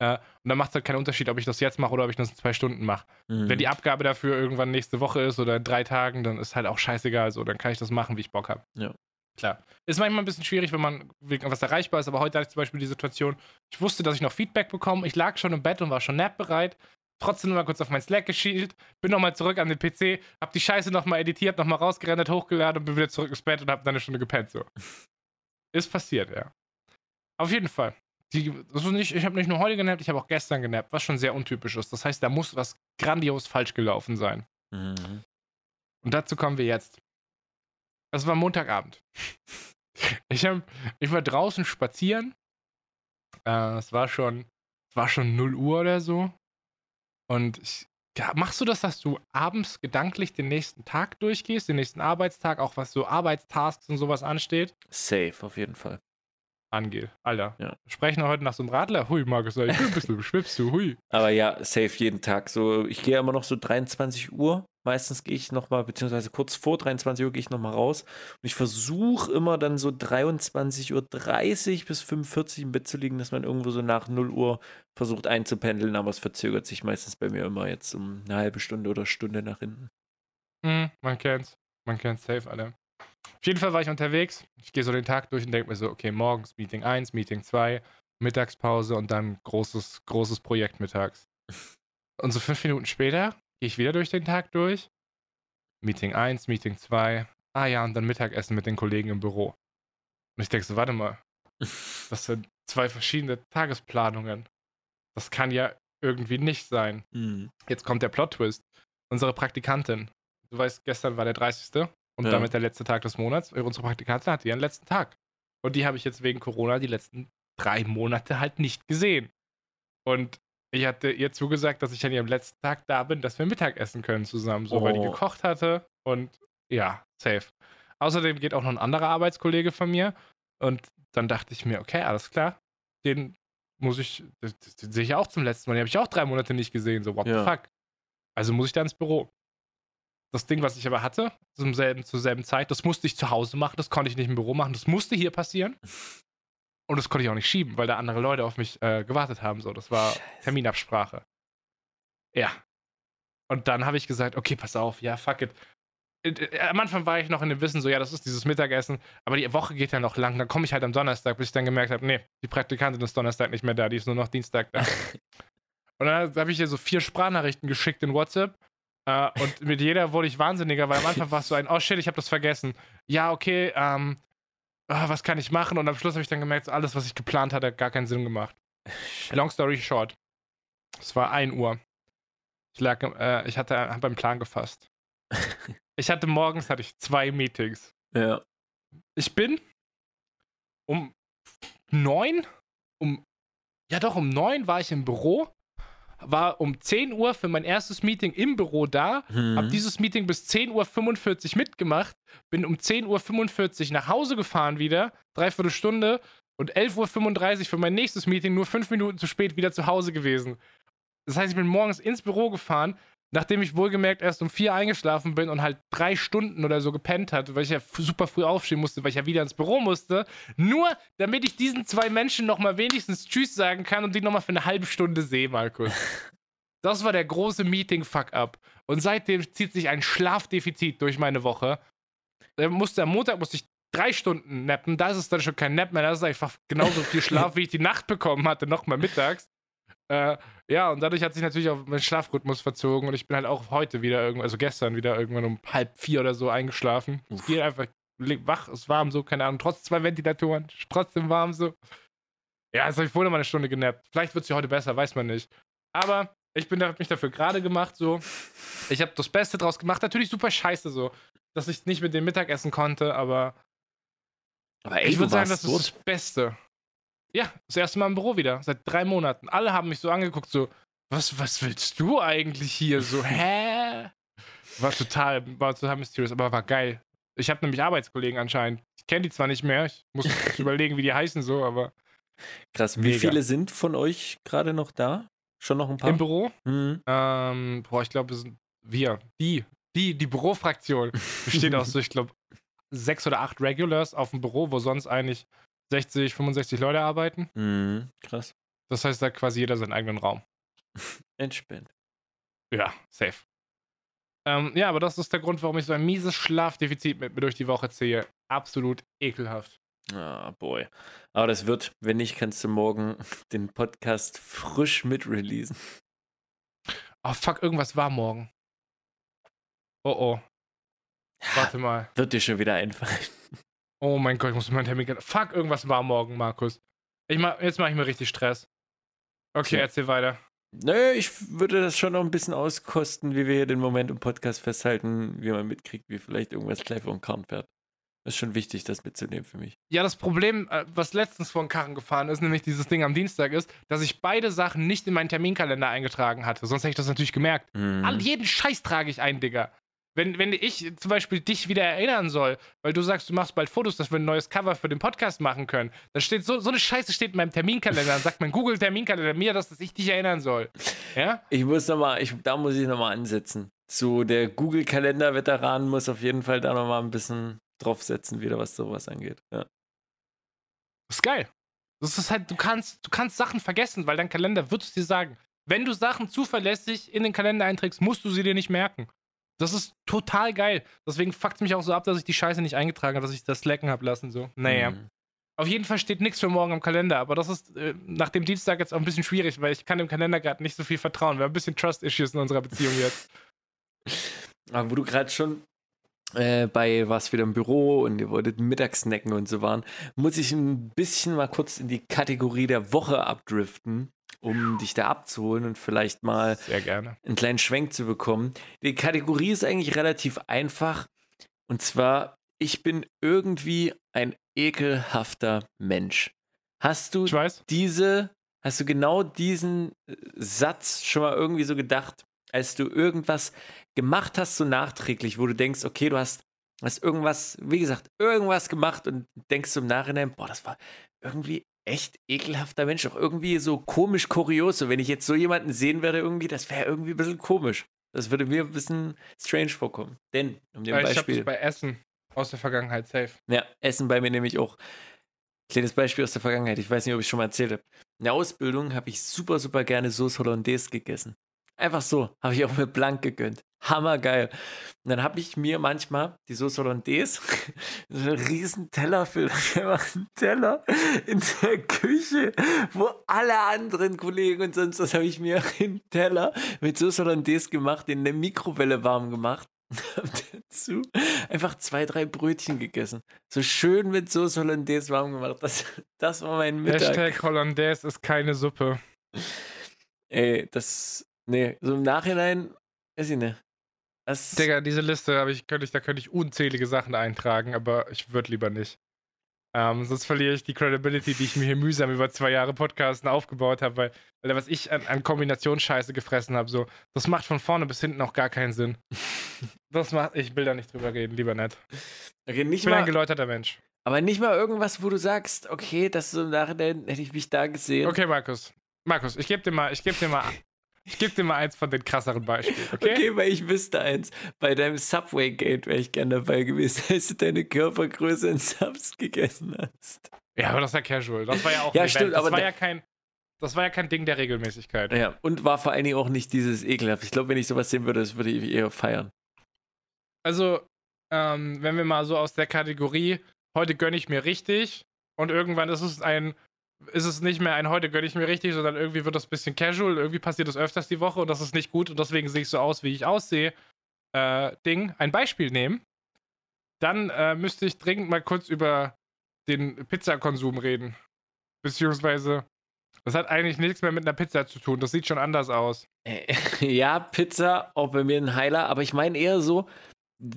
Äh, und dann macht es halt keinen Unterschied, ob ich das jetzt mache oder ob ich das in zwei Stunden mache. Mhm. Wenn die Abgabe dafür irgendwann nächste Woche ist oder in drei Tagen, dann ist halt auch scheißegal. So, dann kann ich das machen, wie ich Bock habe. Ja. Klar. Ist manchmal ein bisschen schwierig, wenn man wegen was erreichbar ist, aber heute hatte ich zum Beispiel die Situation, ich wusste, dass ich noch Feedback bekomme. Ich lag schon im Bett und war schon napbereit. Trotzdem mal kurz auf mein Slack geschielt, bin nochmal zurück an den PC, hab die Scheiße nochmal editiert, nochmal rausgerendert, hochgeladen und bin wieder zurück ins Bett und hab dann eine Stunde gepennt. So. Ist passiert, ja. Auf jeden Fall. Die, also nicht, ich habe nicht nur heute genappt, ich habe auch gestern genappt, was schon sehr untypisch ist. Das heißt, da muss was grandios falsch gelaufen sein. Mhm. Und dazu kommen wir jetzt. Das war Montagabend. Ich, hab, ich war draußen spazieren. Äh, es war schon, es war schon 0 Uhr oder so. Und ich, ja, machst du das, dass du abends gedanklich den nächsten Tag durchgehst, den nächsten Arbeitstag, auch was so Arbeitstasks und sowas ansteht? Safe, auf jeden Fall. Angeht. Alter. Ja. Sprechen wir heute nach so einem Radler? Hui, Markus, ich bin ein bisschen schwibst du, hui. Aber ja, safe jeden Tag. So, ich gehe immer noch so 23 Uhr Meistens gehe ich nochmal, beziehungsweise kurz vor 23 Uhr gehe ich nochmal raus. Und ich versuche immer dann so 23.30 Uhr bis 45 Uhr im Bett zu liegen, dass man irgendwo so nach 0 Uhr versucht einzupendeln, aber es verzögert sich meistens bei mir immer jetzt um eine halbe Stunde oder Stunde nach hinten. Mm, man kennt's. Man kennt's safe, alle. Auf jeden Fall war ich unterwegs. Ich gehe so den Tag durch und denke mir so, okay, morgens Meeting 1, Meeting 2, Mittagspause und dann großes, großes Projekt mittags. Und so fünf Minuten später gehe ich wieder durch den Tag durch. Meeting 1, Meeting 2. Ah ja, und dann Mittagessen mit den Kollegen im Büro. Und ich denke so, warte mal. Das sind zwei verschiedene Tagesplanungen. Das kann ja irgendwie nicht sein. Mhm. Jetzt kommt der Plot-Twist. Unsere Praktikantin, du weißt, gestern war der 30. und Ja. damit der letzte Tag des Monats. Äh, Unsere Praktikantin hatte ihren letzten Tag. Und die habe ich jetzt wegen Corona die letzten drei Monate halt nicht gesehen. Und ich hatte ihr zugesagt, dass ich an ihrem letzten Tag da bin, dass wir Mittagessen können zusammen, so weil die Oh. gekocht hatte. Und ja, safe. Außerdem geht auch noch ein anderer Arbeitskollege von mir. Und dann dachte ich mir, okay, alles klar. Den muss ich, den, den sehe ich auch zum letzten Mal. Den habe ich auch drei Monate nicht gesehen. So, what Ja. the fuck? Also muss ich da ins Büro. Das Ding, was ich aber hatte, zum selben, zur selben Zeit, das musste ich zu Hause machen, das konnte ich nicht im Büro machen, das musste hier passieren. Und das konnte ich auch nicht schieben, weil da andere Leute auf mich äh, gewartet haben. So, das war. Terminabsprache. Ja. Und dann habe ich gesagt, okay, pass auf, ja, fuck it. Äh, Am Anfang war ich noch in dem Wissen, so, ja, das ist dieses Mittagessen, aber die Woche geht ja noch lang. Dann komme ich halt am Donnerstag, bis ich dann gemerkt habe, nee, die Praktikantin ist Donnerstag nicht mehr da, die ist nur noch Dienstag da. Und dann habe ich ihr so vier Sprachnachrichten geschickt in WhatsApp. Äh, und mit jeder wurde ich wahnsinniger, weil am Anfang war es so ein, oh shit, ich habe das vergessen. Ja, okay, ähm, ah, was kann ich machen? Und am Schluss habe ich dann gemerkt, so alles, was ich geplant hatte, hat gar keinen Sinn gemacht. Long story short. Es war 1 Uhr. Ich lag, äh, ich hatte hab einen Plan gefasst. Ich hatte morgens hatte ich zwei Meetings. Ja. Ich bin um neun, um ja doch um neun war ich im Büro, war um 10 Uhr für mein erstes Meeting im Büro da, Mhm. hab dieses Meeting bis 10.45 Uhr mitgemacht, bin um 10.45 Uhr nach Hause gefahren wieder, dreiviertel Stunde und 11.35 Uhr für mein nächstes Meeting nur fünf Minuten zu spät wieder zu Hause gewesen. Das heißt, ich bin morgens ins Büro gefahren, nachdem ich wohlgemerkt erst um vier eingeschlafen bin und halt drei Stunden oder so gepennt hatte, weil ich ja super früh aufstehen musste, weil ich ja wieder ins Büro musste, nur damit ich diesen zwei Menschen nochmal wenigstens Tschüss sagen kann und die nochmal für eine halbe Stunde sehe, Markus. Das war der große Meeting-Fuck-up. Und seitdem zieht sich ein Schlafdefizit durch meine Woche. Äh, musste, am Montag musste ich drei Stunden nappen. Da ist es dann schon kein Nap mehr. Das ist einfach genauso viel Schlaf, wie ich die Nacht bekommen hatte, nochmal mittags. Äh, ja, und dadurch hat sich natürlich auch mein Schlafrhythmus verzogen und ich bin halt auch heute wieder irgendwann, also gestern wieder irgendwann um halb vier oder so eingeschlafen. Es geht einfach le- wach, ist warm so, keine Ahnung, trotz zwei Ventilatoren, trotzdem warm so. Ja, jetzt habe ich wohl noch mal eine Stunde genappt. Vielleicht wird es ja heute besser, weiß man nicht. Aber ich bin hab mich dafür gerade gemacht, so. Ich habe das Beste draus gemacht. Natürlich super scheiße, so, dass ich nicht mit dem Mittagessen konnte, aber Aber ey, ich würde sagen, das ist das Beste. Ja, das erste Mal im Büro wieder, seit drei Monaten. Alle haben mich so angeguckt, so, was, was willst du eigentlich hier? So, hä? War total, war total mysterious, aber war geil. Ich habe nämlich Arbeitskollegen anscheinend. Ich kenne die zwar nicht mehr, ich muss überlegen, wie die heißen, so, aber Krass. Wie Mega. viele sind von euch gerade noch da? Schon noch ein paar? im Büro, Mhm. ähm, boah, ich glaube, wir sind wir, die, die, die Bürofraktion besteht aus ich glaube, sechs oder acht Regulars auf dem Büro, wo sonst eigentlich 60, 65 Leute arbeiten. Mhm. Krass. Das heißt, da hat quasi jeder seinen eigenen Raum. Entspannt. Ja, safe. Ähm, ja, aber das ist der Grund, warum ich so ein mieses Schlafdefizit mit mir durch die Woche ziehe. Absolut ekelhaft. Ah, boy. Aber das wird, wenn nicht, kannst du morgen den Podcast frisch mit releasen. Oh, fuck, irgendwas war morgen. Oh, oh. Warte mal. Wird dir schon wieder einfallen. Oh mein Gott, ich muss meinen Termin. Fuck, irgendwas war morgen, Markus. Ich mach, jetzt mache ich mir richtig Stress. Okay, Okay. erzähl weiter. Nö, ich würde das schon noch ein bisschen auskosten, wie wir hier den Moment im Podcast festhalten, wie man mitkriegt, wie vielleicht irgendwas vor den Karren fährt. Das ist schon wichtig, das mitzunehmen für mich. Ja, das Problem, äh, was letztens vor den Karren gefahren ist, nämlich dieses Ding am Dienstag, ist, dass ich beide Sachen nicht in meinen Terminkalender eingetragen hatte. Sonst hätte ich das natürlich gemerkt. Mhm. An jeden Scheiß trage ich ein, Digga. Wenn, wenn ich zum Beispiel dich wieder erinnern soll, weil du sagst, du machst bald Fotos, dass wir ein neues Cover für den Podcast machen können, dann steht so, so eine Scheiße steht in meinem Terminkalender. Dann sagt mein Google-Terminkalender mir, dass ich dich erinnern soll. Ja? Ich muss nochmal, ich, da muss ich nochmal ansetzen. So, der Google-Kalender-Veteran muss auf jeden Fall da nochmal ein bisschen draufsetzen, wieder was sowas angeht. Ja. Das ist geil. Das ist halt, du kannst, du kannst Sachen vergessen, weil dein Kalender wird es dir sagen. Wenn du Sachen zuverlässig in den Kalender einträgst, musst du sie dir nicht merken. Das ist total geil. Deswegen fuckt es mich auch so ab, dass ich die Scheiße nicht eingetragen habe, dass ich das Slacken habe lassen. So. Naja. Mhm. Auf jeden Fall steht nichts für morgen am Kalender, aber das ist äh, nach dem Dienstag jetzt auch ein bisschen schwierig, weil ich kann dem Kalender gerade nicht so viel vertrauen. Wir haben ein bisschen Trust-Issues in unserer Beziehung jetzt. Aber wo du gerade schon äh, bei was wieder im Büro und ihr wolltet Mittagssnacken und so waren, muss ich ein bisschen mal kurz in die Kategorie der Woche abdriften, um dich da abzuholen und vielleicht mal Sehr gerne. einen kleinen Schwenk zu bekommen. Die Kategorie ist eigentlich relativ einfach. Und zwar, ich bin irgendwie ein ekelhafter Mensch. Hast du diese, hast du genau diesen äh, Satz schon mal irgendwie so gedacht, als du irgendwas gemacht hast, so nachträglich, wo du denkst, okay, du hast, hast irgendwas, wie gesagt, irgendwas gemacht und denkst im Nachhinein, boah, das war irgendwie echt ekelhafter Mensch, auch irgendwie so komisch kurios. So, wenn ich jetzt so jemanden sehen werde, irgendwie, das wäre irgendwie ein bisschen komisch. Das würde mir ein bisschen strange vorkommen. Denn, um dem ich habe Beispiel. das bei Essen aus der Vergangenheit safe. Ja, Essen bei mir nämlich auch. Kleines Beispiel aus der Vergangenheit. Ich weiß nicht, ob ich schon mal erzählt habe. In der Ausbildung habe ich super, super gerne Sauce Hollandaise gegessen. Einfach so. Habe ich auch mir blank gegönnt. Hammergeil. Und dann habe ich mir manchmal die Sauce Hollandaise, so einen riesen Teller für, einen Teller in der Küche, wo alle anderen Kollegen und sonst was habe ich mir einen Teller mit Sauce Hollandaise gemacht, in der Mikrowelle warm gemacht. Hab dazu einfach zwei, drei Brötchen gegessen. So schön mit Sauce Hollandaise warm gemacht. Das, das war mein Mittag. Hashtag Hollandaise ist keine Suppe. Ey, das. Nee, so im Nachhinein, weiß ich nicht. Das, Digga, diese Liste habe ich, könnte ich, da könnte ich unzählige Sachen eintragen, aber ich würde lieber nicht. Ähm, sonst verliere ich die Credibility, die ich mir hier mühsam über zwei Jahre Podcasten aufgebaut habe, weil, weil was ich an, an Kombinationsscheiße gefressen habe, so, das macht von vorne bis hinten auch gar keinen Sinn. Das macht, ich will da nicht drüber reden, lieber nicht. okay, Ich nicht bin ein mal, geläuterter Mensch. aber nicht mal irgendwas, wo du sagst, okay, das so im Nachhinein hätte ich mich da gesehen. Okay, Markus. Markus, ich gebe dir mal, ich gebe dir mal, ich gebe dir mal eins von den krasseren Beispielen, okay? Okay, weil ich wüsste eins. Bei deinem Subway-Gate wäre ich gern dabei gewesen, als du deine Körpergröße in Subs gegessen hast. Ja, aber das ja casual. Das war ja auch Ja, ein stimmt, Event. Das aber war ja kein, das war ja kein Ding der Regelmäßigkeit. Ja, und war vor allen Dingen auch nicht dieses ekelhaft. Ich glaube, wenn ich sowas sehen würde, das würde ich eher feiern. Also, ähm, wenn wir mal so aus der Kategorie, heute gönne ich mir richtig und irgendwann ist es ein, ist es nicht mehr ein heute gönne ich mir richtig, sondern irgendwie wird das ein bisschen casual, irgendwie passiert das öfters die Woche und das ist nicht gut und deswegen sehe ich so aus, wie ich aussehe, äh, Ding, ein Beispiel nehmen, dann äh, müsste ich dringend mal kurz über den Pizzakonsum reden. Beziehungsweise, das hat eigentlich nichts mehr mit einer Pizza zu tun, das sieht schon anders aus. Ja, Pizza, auch bei mir ein Heiler, aber ich meine eher so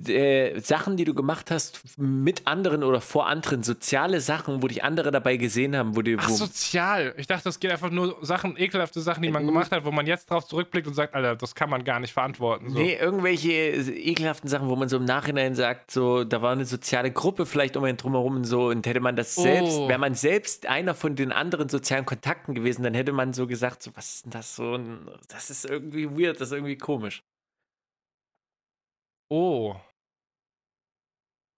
äh, Sachen, die du gemacht hast mit anderen oder vor anderen, soziale Sachen, wo dich andere dabei gesehen haben, wo die. Ach, Wo, sozial. Ich dachte, es geht einfach nur Sachen, ekelhafte Sachen, die man gemacht hat, wo man jetzt drauf zurückblickt und sagt, Alter, das kann man gar nicht verantworten. So. Nee, irgendwelche ekelhaften Sachen, wo man so im Nachhinein sagt, so, da war eine soziale Gruppe vielleicht um einen drumherum und so, und hätte man das selbst, Oh. wäre man selbst einer von den anderen sozialen Kontakten gewesen, dann hätte man so gesagt, so, was ist denn das so, das ist irgendwie weird, das ist irgendwie komisch. Oh.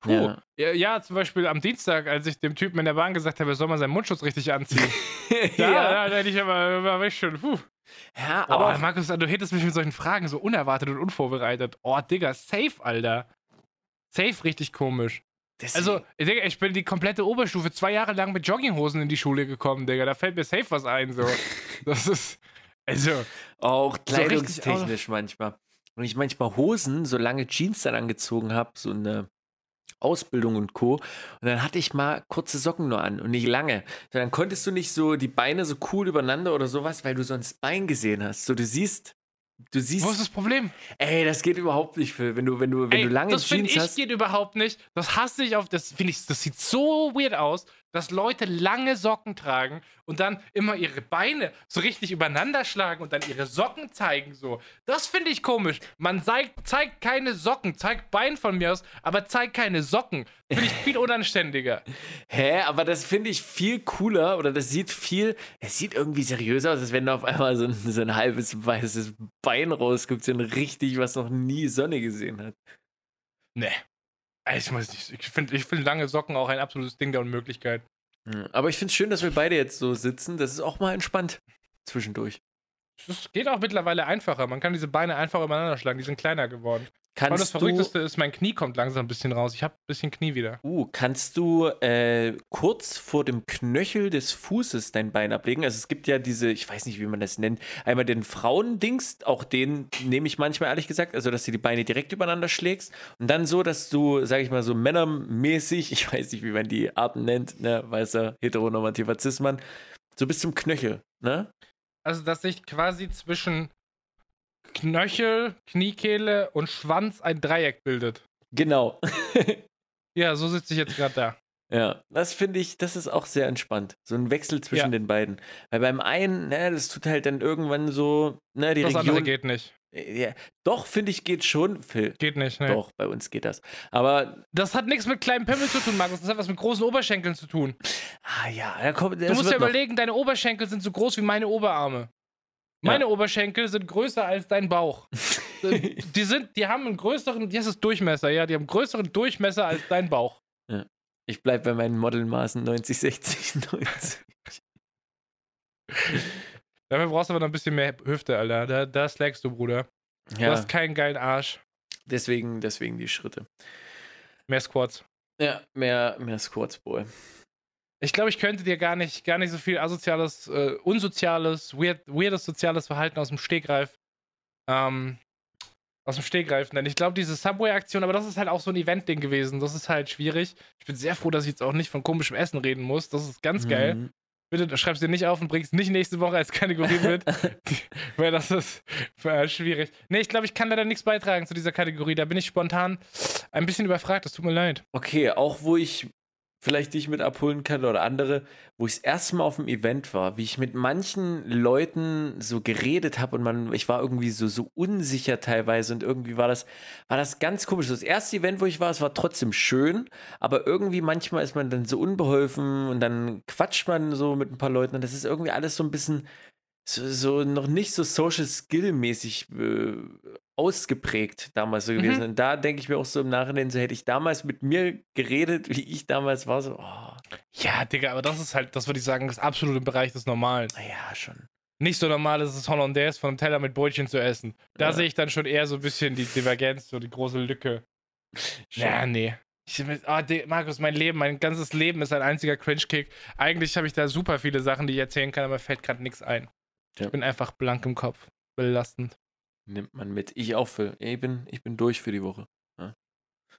Puh. Ja. Ja. ja, zum Beispiel am Dienstag, als ich dem Typen in der Bahn gesagt habe, er soll mal seinen Mundschutz richtig anziehen. ja, ja, da hätte ich aber, war ich schon. Puh. ja, Aber aber Markus, du hättest mich mit solchen Fragen so unerwartet und unvorbereitet. Oh, Digga, safe, Alter. Safe richtig komisch. das- Also, Digga, ich bin die komplette Oberstufe zwei Jahre lang mit Jogginghosen in die Schule gekommen, Digga. Da fällt mir safe was ein, so. Das ist. Also, Auch So richtig kleidungstechnisch manchmal. Und ich manchmal Hosen, so lange Jeans dann angezogen habe, so eine Ausbildung und Co. Und dann hatte ich mal kurze Socken nur an und nicht lange. Dann konntest du nicht so die Beine so cool übereinander oder sowas, weil du sonst Bein gesehen hast. So, du siehst, du siehst, wo ist das Problem? ey, das geht überhaupt nicht, Phil. Wenn du, wenn du, wenn Ey, du lange das finde Jeans ich hast. geht überhaupt nicht. Das hasse ich auf. Das finde ich. Das sieht so weird aus, dass Leute lange Socken tragen und dann immer ihre Beine so richtig übereinander schlagen und dann ihre Socken zeigen so. Das finde ich komisch. Man zeigt, zeigt keine Socken, zeigt Bein von mir aus, aber zeigt keine Socken. Finde ich viel unanständiger. Hä, aber das finde ich viel cooler oder das sieht viel, es sieht irgendwie seriöser aus, als wenn da auf einmal so ein, so ein halbes weißes Bein rauskommt, so ein richtig, was noch nie Sonne gesehen hat. Nee. Ich weiß nicht. Ich finde ich find lange Socken auch ein absolutes Ding der Unmöglichkeit. Aber ich finde es schön, dass wir beide jetzt so sitzen. Das ist auch mal entspannt zwischendurch. Das geht auch mittlerweile einfacher. Man kann diese Beine einfach übereinander schlagen. Die sind kleiner geworden. Aber das Kannst du, Verrückteste ist, mein Knie kommt langsam ein bisschen raus. Ich habe ein bisschen Knie wieder. uh, kannst du äh, kurz vor dem Knöchel des Fußes dein Bein ablegen? Also es gibt ja diese, ich weiß nicht, wie man das nennt, einmal den Frauendings, auch den nehme ich manchmal ehrlich gesagt, also dass du die Beine direkt übereinander schlägst und dann so, dass du, sag ich mal, so männermäßig, ich weiß nicht, wie man die Arten nennt, ne, weißer heteronormativer Cis-Mann, so bis zum Knöchel, ne? Also, dass sich quasi zwischen Knöchel, Kniekehle und Schwanz ein Dreieck bildet. Genau. Ja, so sitze ich jetzt gerade da. Ja, das finde ich, das ist auch sehr entspannt. So ein Wechsel zwischen Ja. den beiden. Weil beim einen, ne, das tut halt dann irgendwann so, ne, die Das andere Region. geht nicht. Ja, doch, finde ich, geht schon. Phil. Geht nicht, ne? Doch, bei uns geht das. Aber, Das hat nichts mit kleinen Pimmel zu tun, Markus. Das hat was mit großen Oberschenkeln zu tun. ah ja, da kommt, Du musst wird dir noch. überlegen, deine Oberschenkel sind so groß wie meine Oberarme. Meine Oberschenkel sind größer als dein Bauch. die, sind, die haben einen größeren, das, Durchmesser, ja, die haben einen größeren Durchmesser als dein Bauch. Ich bleibe bei meinen Modelmaßen 90, 60, 90. Dafür brauchst du aber noch ein bisschen mehr Hüfte, Alter. Da, da slackst du, Bruder. Du Ja, hast keinen geilen Arsch. deswegen, deswegen die Schritte. Mehr Squats. Ja, mehr, mehr Squats, Boy. Ich glaube, ich könnte dir gar nicht, gar nicht so viel asoziales, äh, unsoziales, weird, weirdes soziales Verhalten aus dem Stegreif, ähm, aus dem Stegreif nennen. Ich glaube, diese Subway-Aktion, aber das ist halt auch so ein Event-Ding gewesen. Das ist halt schwierig. Ich bin sehr froh, dass ich jetzt auch nicht von komischem Essen reden muss. Das ist ganz geil. Mhm. Bitte schreib's dir nicht auf und bring's nicht nächste Woche als Kategorie mit, weil das ist äh, schwierig. Nee, ich glaube, ich kann leider nichts beitragen zu dieser Kategorie. Da bin ich spontan ein bisschen überfragt. Das tut mir leid. Okay, auch wo ich vielleicht dich mit abholen kann oder andere, wo ich das erste Mal auf dem Event war, wie ich mit manchen Leuten so geredet habe und man, ich war irgendwie so, so unsicher teilweise und irgendwie war das, war das ganz komisch. Das erste Event, wo ich war, es war trotzdem schön, aber irgendwie manchmal ist man dann so unbeholfen und dann quatscht man so mit ein paar Leuten und das ist irgendwie alles so ein bisschen so, so noch nicht so Social Skill mäßig äh, ausgeprägt damals so gewesen. Mhm. Und da denke ich mir auch so im Nachhinein, so hätte ich damals mit mir geredet, wie ich damals war, so, oh, Ja, Digga, aber das ist halt, das würde ich sagen, das absolut im Bereich des Normalen. naja, schon. Nicht so normal ist es Hollandaise von einem Teller mit Brötchen zu essen. Da Ja. sehe ich dann schon eher so ein bisschen die Divergenz, so die große Lücke. Ja, nee. Ich, oh, Markus, mein Leben, mein ganzes Leben ist ein einziger Cringe-Kick. Eigentlich habe ich da super viele Sachen, die ich erzählen kann, aber fällt gerade nichts ein. Ja. Ich bin einfach blank im Kopf. Belastend. Nimmt man mit. Ich auch, Phil. Ich bin, ich bin durch für die Woche.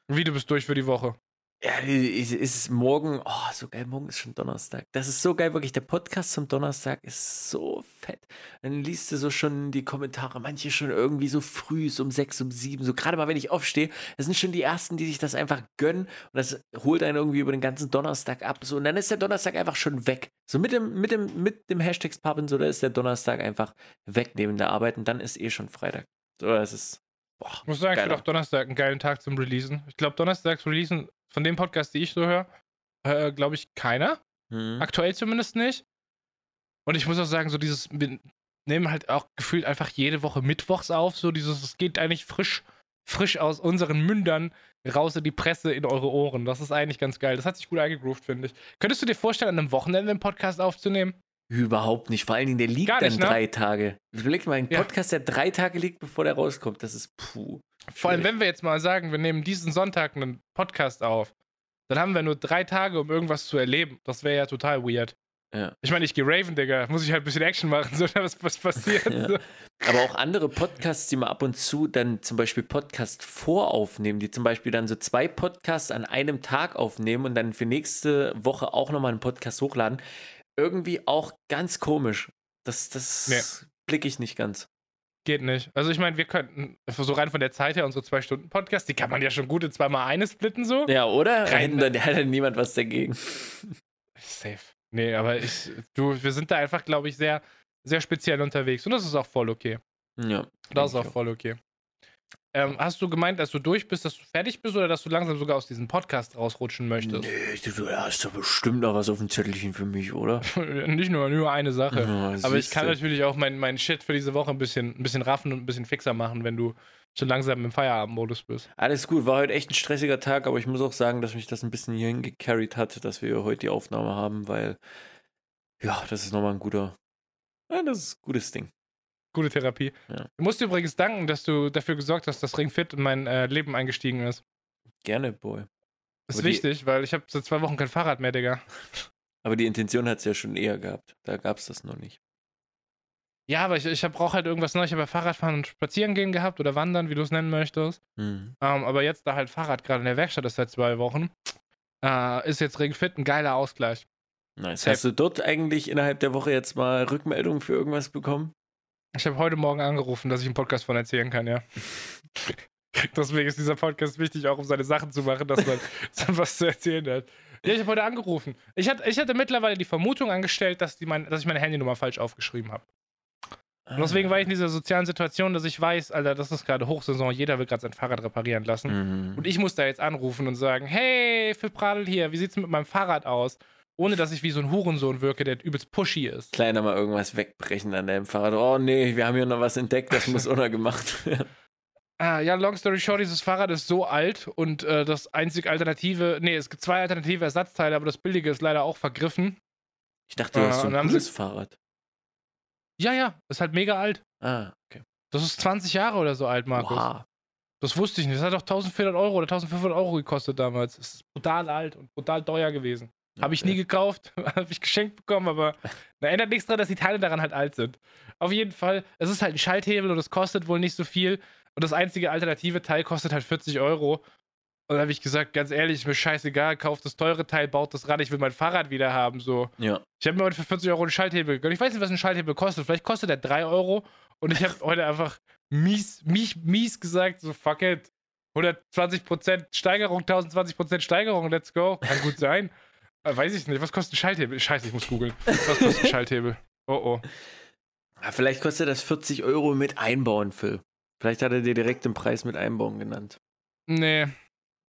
Wie du bist durch für die Woche. Ja, es ist morgen, oh, so geil, morgen ist schon Donnerstag. Das ist so geil, wirklich. Der Podcast zum Donnerstag ist so fett. Dann liest du so schon die Kommentare, manche schon irgendwie so früh, so um sechs, um sieben, so gerade mal, wenn ich aufstehe. Das sind schon die ersten, die sich das einfach gönnen und das holt einen irgendwie über den ganzen Donnerstag ab. So, und dann ist der Donnerstag einfach schon weg. So mit dem, mit dem, mit dem Hashtag Pappen, so, da ist der Donnerstag einfach weg neben der Arbeit und dann ist eh schon Freitag. So, das ist, boah, Ich muss sagen, ich Geiler. finde auch Donnerstag einen geilen Tag zum Releasen. Ich glaube, Donnerstags Releasen von dem Podcast, die ich so höre, äh, glaube ich, keiner. hm. Aktuell zumindest nicht. Und ich muss auch sagen, so dieses, wir nehmen halt auch gefühlt einfach jede Woche Mittwochs auf, so dieses, es geht eigentlich frisch, frisch aus unseren Mündern raus in die Presse, in eure Ohren. Das ist eigentlich ganz geil. Das hat sich gut eingegroovt, finde ich. Könntest du dir vorstellen, an einem Wochenende einen Podcast aufzunehmen? Überhaupt nicht. Vor allen Dingen, der liegt Gar nicht, dann ne? drei Tage. Überleg mal, ein Ja. Podcast, der drei Tage liegt, bevor der rauskommt. Das ist puh. Vor allem, wenn wir jetzt mal sagen, wir nehmen diesen Sonntag einen Podcast auf, dann haben wir nur drei Tage, um irgendwas zu erleben. Das wäre ja total weird. Ja. Ich meine, ich gehe Raven, Digga. Muss ich halt ein bisschen Action machen, so was, was passiert. Ja. So. Aber auch andere Podcasts, die mal ab und zu dann zum Beispiel Podcast voraufnehmen, die zum Beispiel dann so zwei Podcasts an einem Tag aufnehmen und dann für nächste Woche auch nochmal einen Podcast hochladen. Irgendwie auch ganz komisch. Das, das blicke ich nicht ganz. Geht nicht. Also ich meine, wir könnten, so rein von der Zeit her, unsere zwei Stunden Podcast, die kann man ja schon gut in zweimal eine splitten so. Ja, oder? Rein- Hätten da hätte niemand was dagegen. Safe. Nee, aber ich, du, wir sind da einfach, glaube ich, sehr, sehr speziell unterwegs. Und das ist auch voll okay. Ja. Das ist auch voll okay. Ähm, hast du gemeint, dass du durch bist, dass du fertig bist oder dass du langsam sogar aus diesem Podcast rausrutschen möchtest? Nee, du, du hast doch bestimmt noch was auf dem Zettelchen für mich, oder? Nicht nur, nur eine Sache. Ja, Aber ich kann natürlich auch meinen mein Shit für diese Woche ein bisschen, ein bisschen raffen und ein bisschen fixer machen, wenn du schon langsam im Feierabendmodus bist. Alles gut, war heute echt ein stressiger Tag, aber ich muss auch sagen, dass mich das ein bisschen hierhin gecarried hat, dass wir heute die Aufnahme haben, weil, ja, das ist nochmal ein guter, ja, das ist ein gutes Ding. Gute Therapie. Ja. Ich muss dir übrigens danken, dass du dafür gesorgt hast, dass Ring Fit in mein äh, Leben eingestiegen ist. Gerne, Boy. Ist Aber die- wichtig, weil ich habe seit zwei Wochen kein Fahrrad mehr, Digga. Aber die Intention hat es ja schon eher gehabt. Da gab es das noch nicht. Ja, aber ich, ich brauche halt irgendwas Neues. Ich habe ja Fahrradfahren und Spazieren gehen gehabt oder Wandern, wie du es nennen möchtest. Mhm. Ähm, aber jetzt, da halt Fahrrad gerade in der Werkstatt ist seit zwei Wochen, äh, ist jetzt Ring Fit ein geiler Ausgleich. Nice. Hast du dort eigentlich innerhalb der Woche jetzt mal Rückmeldungen für irgendwas bekommen? Ich habe heute Morgen angerufen, dass ich im Podcast von erzählen kann, ja. Deswegen ist dieser Podcast wichtig, auch um seine Sachen zu machen, dass man was zu erzählen hat. Ja, ich habe heute angerufen. Ich hatte, ich hatte mittlerweile die Vermutung angestellt, dass, die mein, dass ich meine Handynummer falsch aufgeschrieben habe. Und deswegen war ich in dieser sozialen Situation, dass ich weiß, Alter, das ist gerade Hochsaison, jeder will gerade sein Fahrrad reparieren lassen. Mhm. Und ich muss da jetzt anrufen und sagen, hey, Phil Pradl hier, wie sieht's mit meinem Fahrrad aus? Ohne, dass ich wie so ein Hurensohn wirke, der übelst pushy ist. Kleiner mal irgendwas wegbrechen an deinem Fahrrad. Oh nee, wir haben hier noch was entdeckt, das muss untergemacht werden. Ah, ja, long story short, dieses Fahrrad ist so alt und äh, das einzig alternative, nee, es gibt zwei alternative Ersatzteile, aber das billige ist leider auch vergriffen. Ich dachte, du Ah, hast so und ein sie- Fahrrad. Ja, ja, ist halt mega alt. Ah, okay. Das ist 20 Jahre oder so alt, Markus. Wow. Das wusste ich nicht. Das hat doch 1400 Euro oder 1500 Euro gekostet damals. Das ist brutal alt und brutal teuer gewesen. Habe ich nie gekauft, habe ich geschenkt bekommen, aber da ändert nichts daran, dass die Teile daran halt alt sind. Auf jeden Fall, es ist halt ein Schalthebel und es kostet wohl nicht so viel. Und das einzige alternative Teil kostet halt 40 Euro. Und da habe ich gesagt, ganz ehrlich, ist mir scheißegal, kauft das teure Teil, baut das ran, ich will mein Fahrrad wieder haben. So. Ja. Ich habe mir heute für 40 Euro einen Schalthebel gegönnt. Ich weiß nicht, was ein Schalthebel kostet. Vielleicht kostet der 3 Euro. Und ich habe heute einfach mies, mies, mies gesagt, so fuck it. 120% Steigerung, 1020% Steigerung, let's go. Kann gut sein. Äh, weiß ich nicht. Was kostet ein Schalthebel? Scheiße, ich muss googeln. Was kostet ein Schalthebel? Oh oh. Ah, Vielleicht kostet das 40 Euro mit Einbauen, Phil. Vielleicht hat er dir direkt den Preis mit Einbauen genannt. Nee,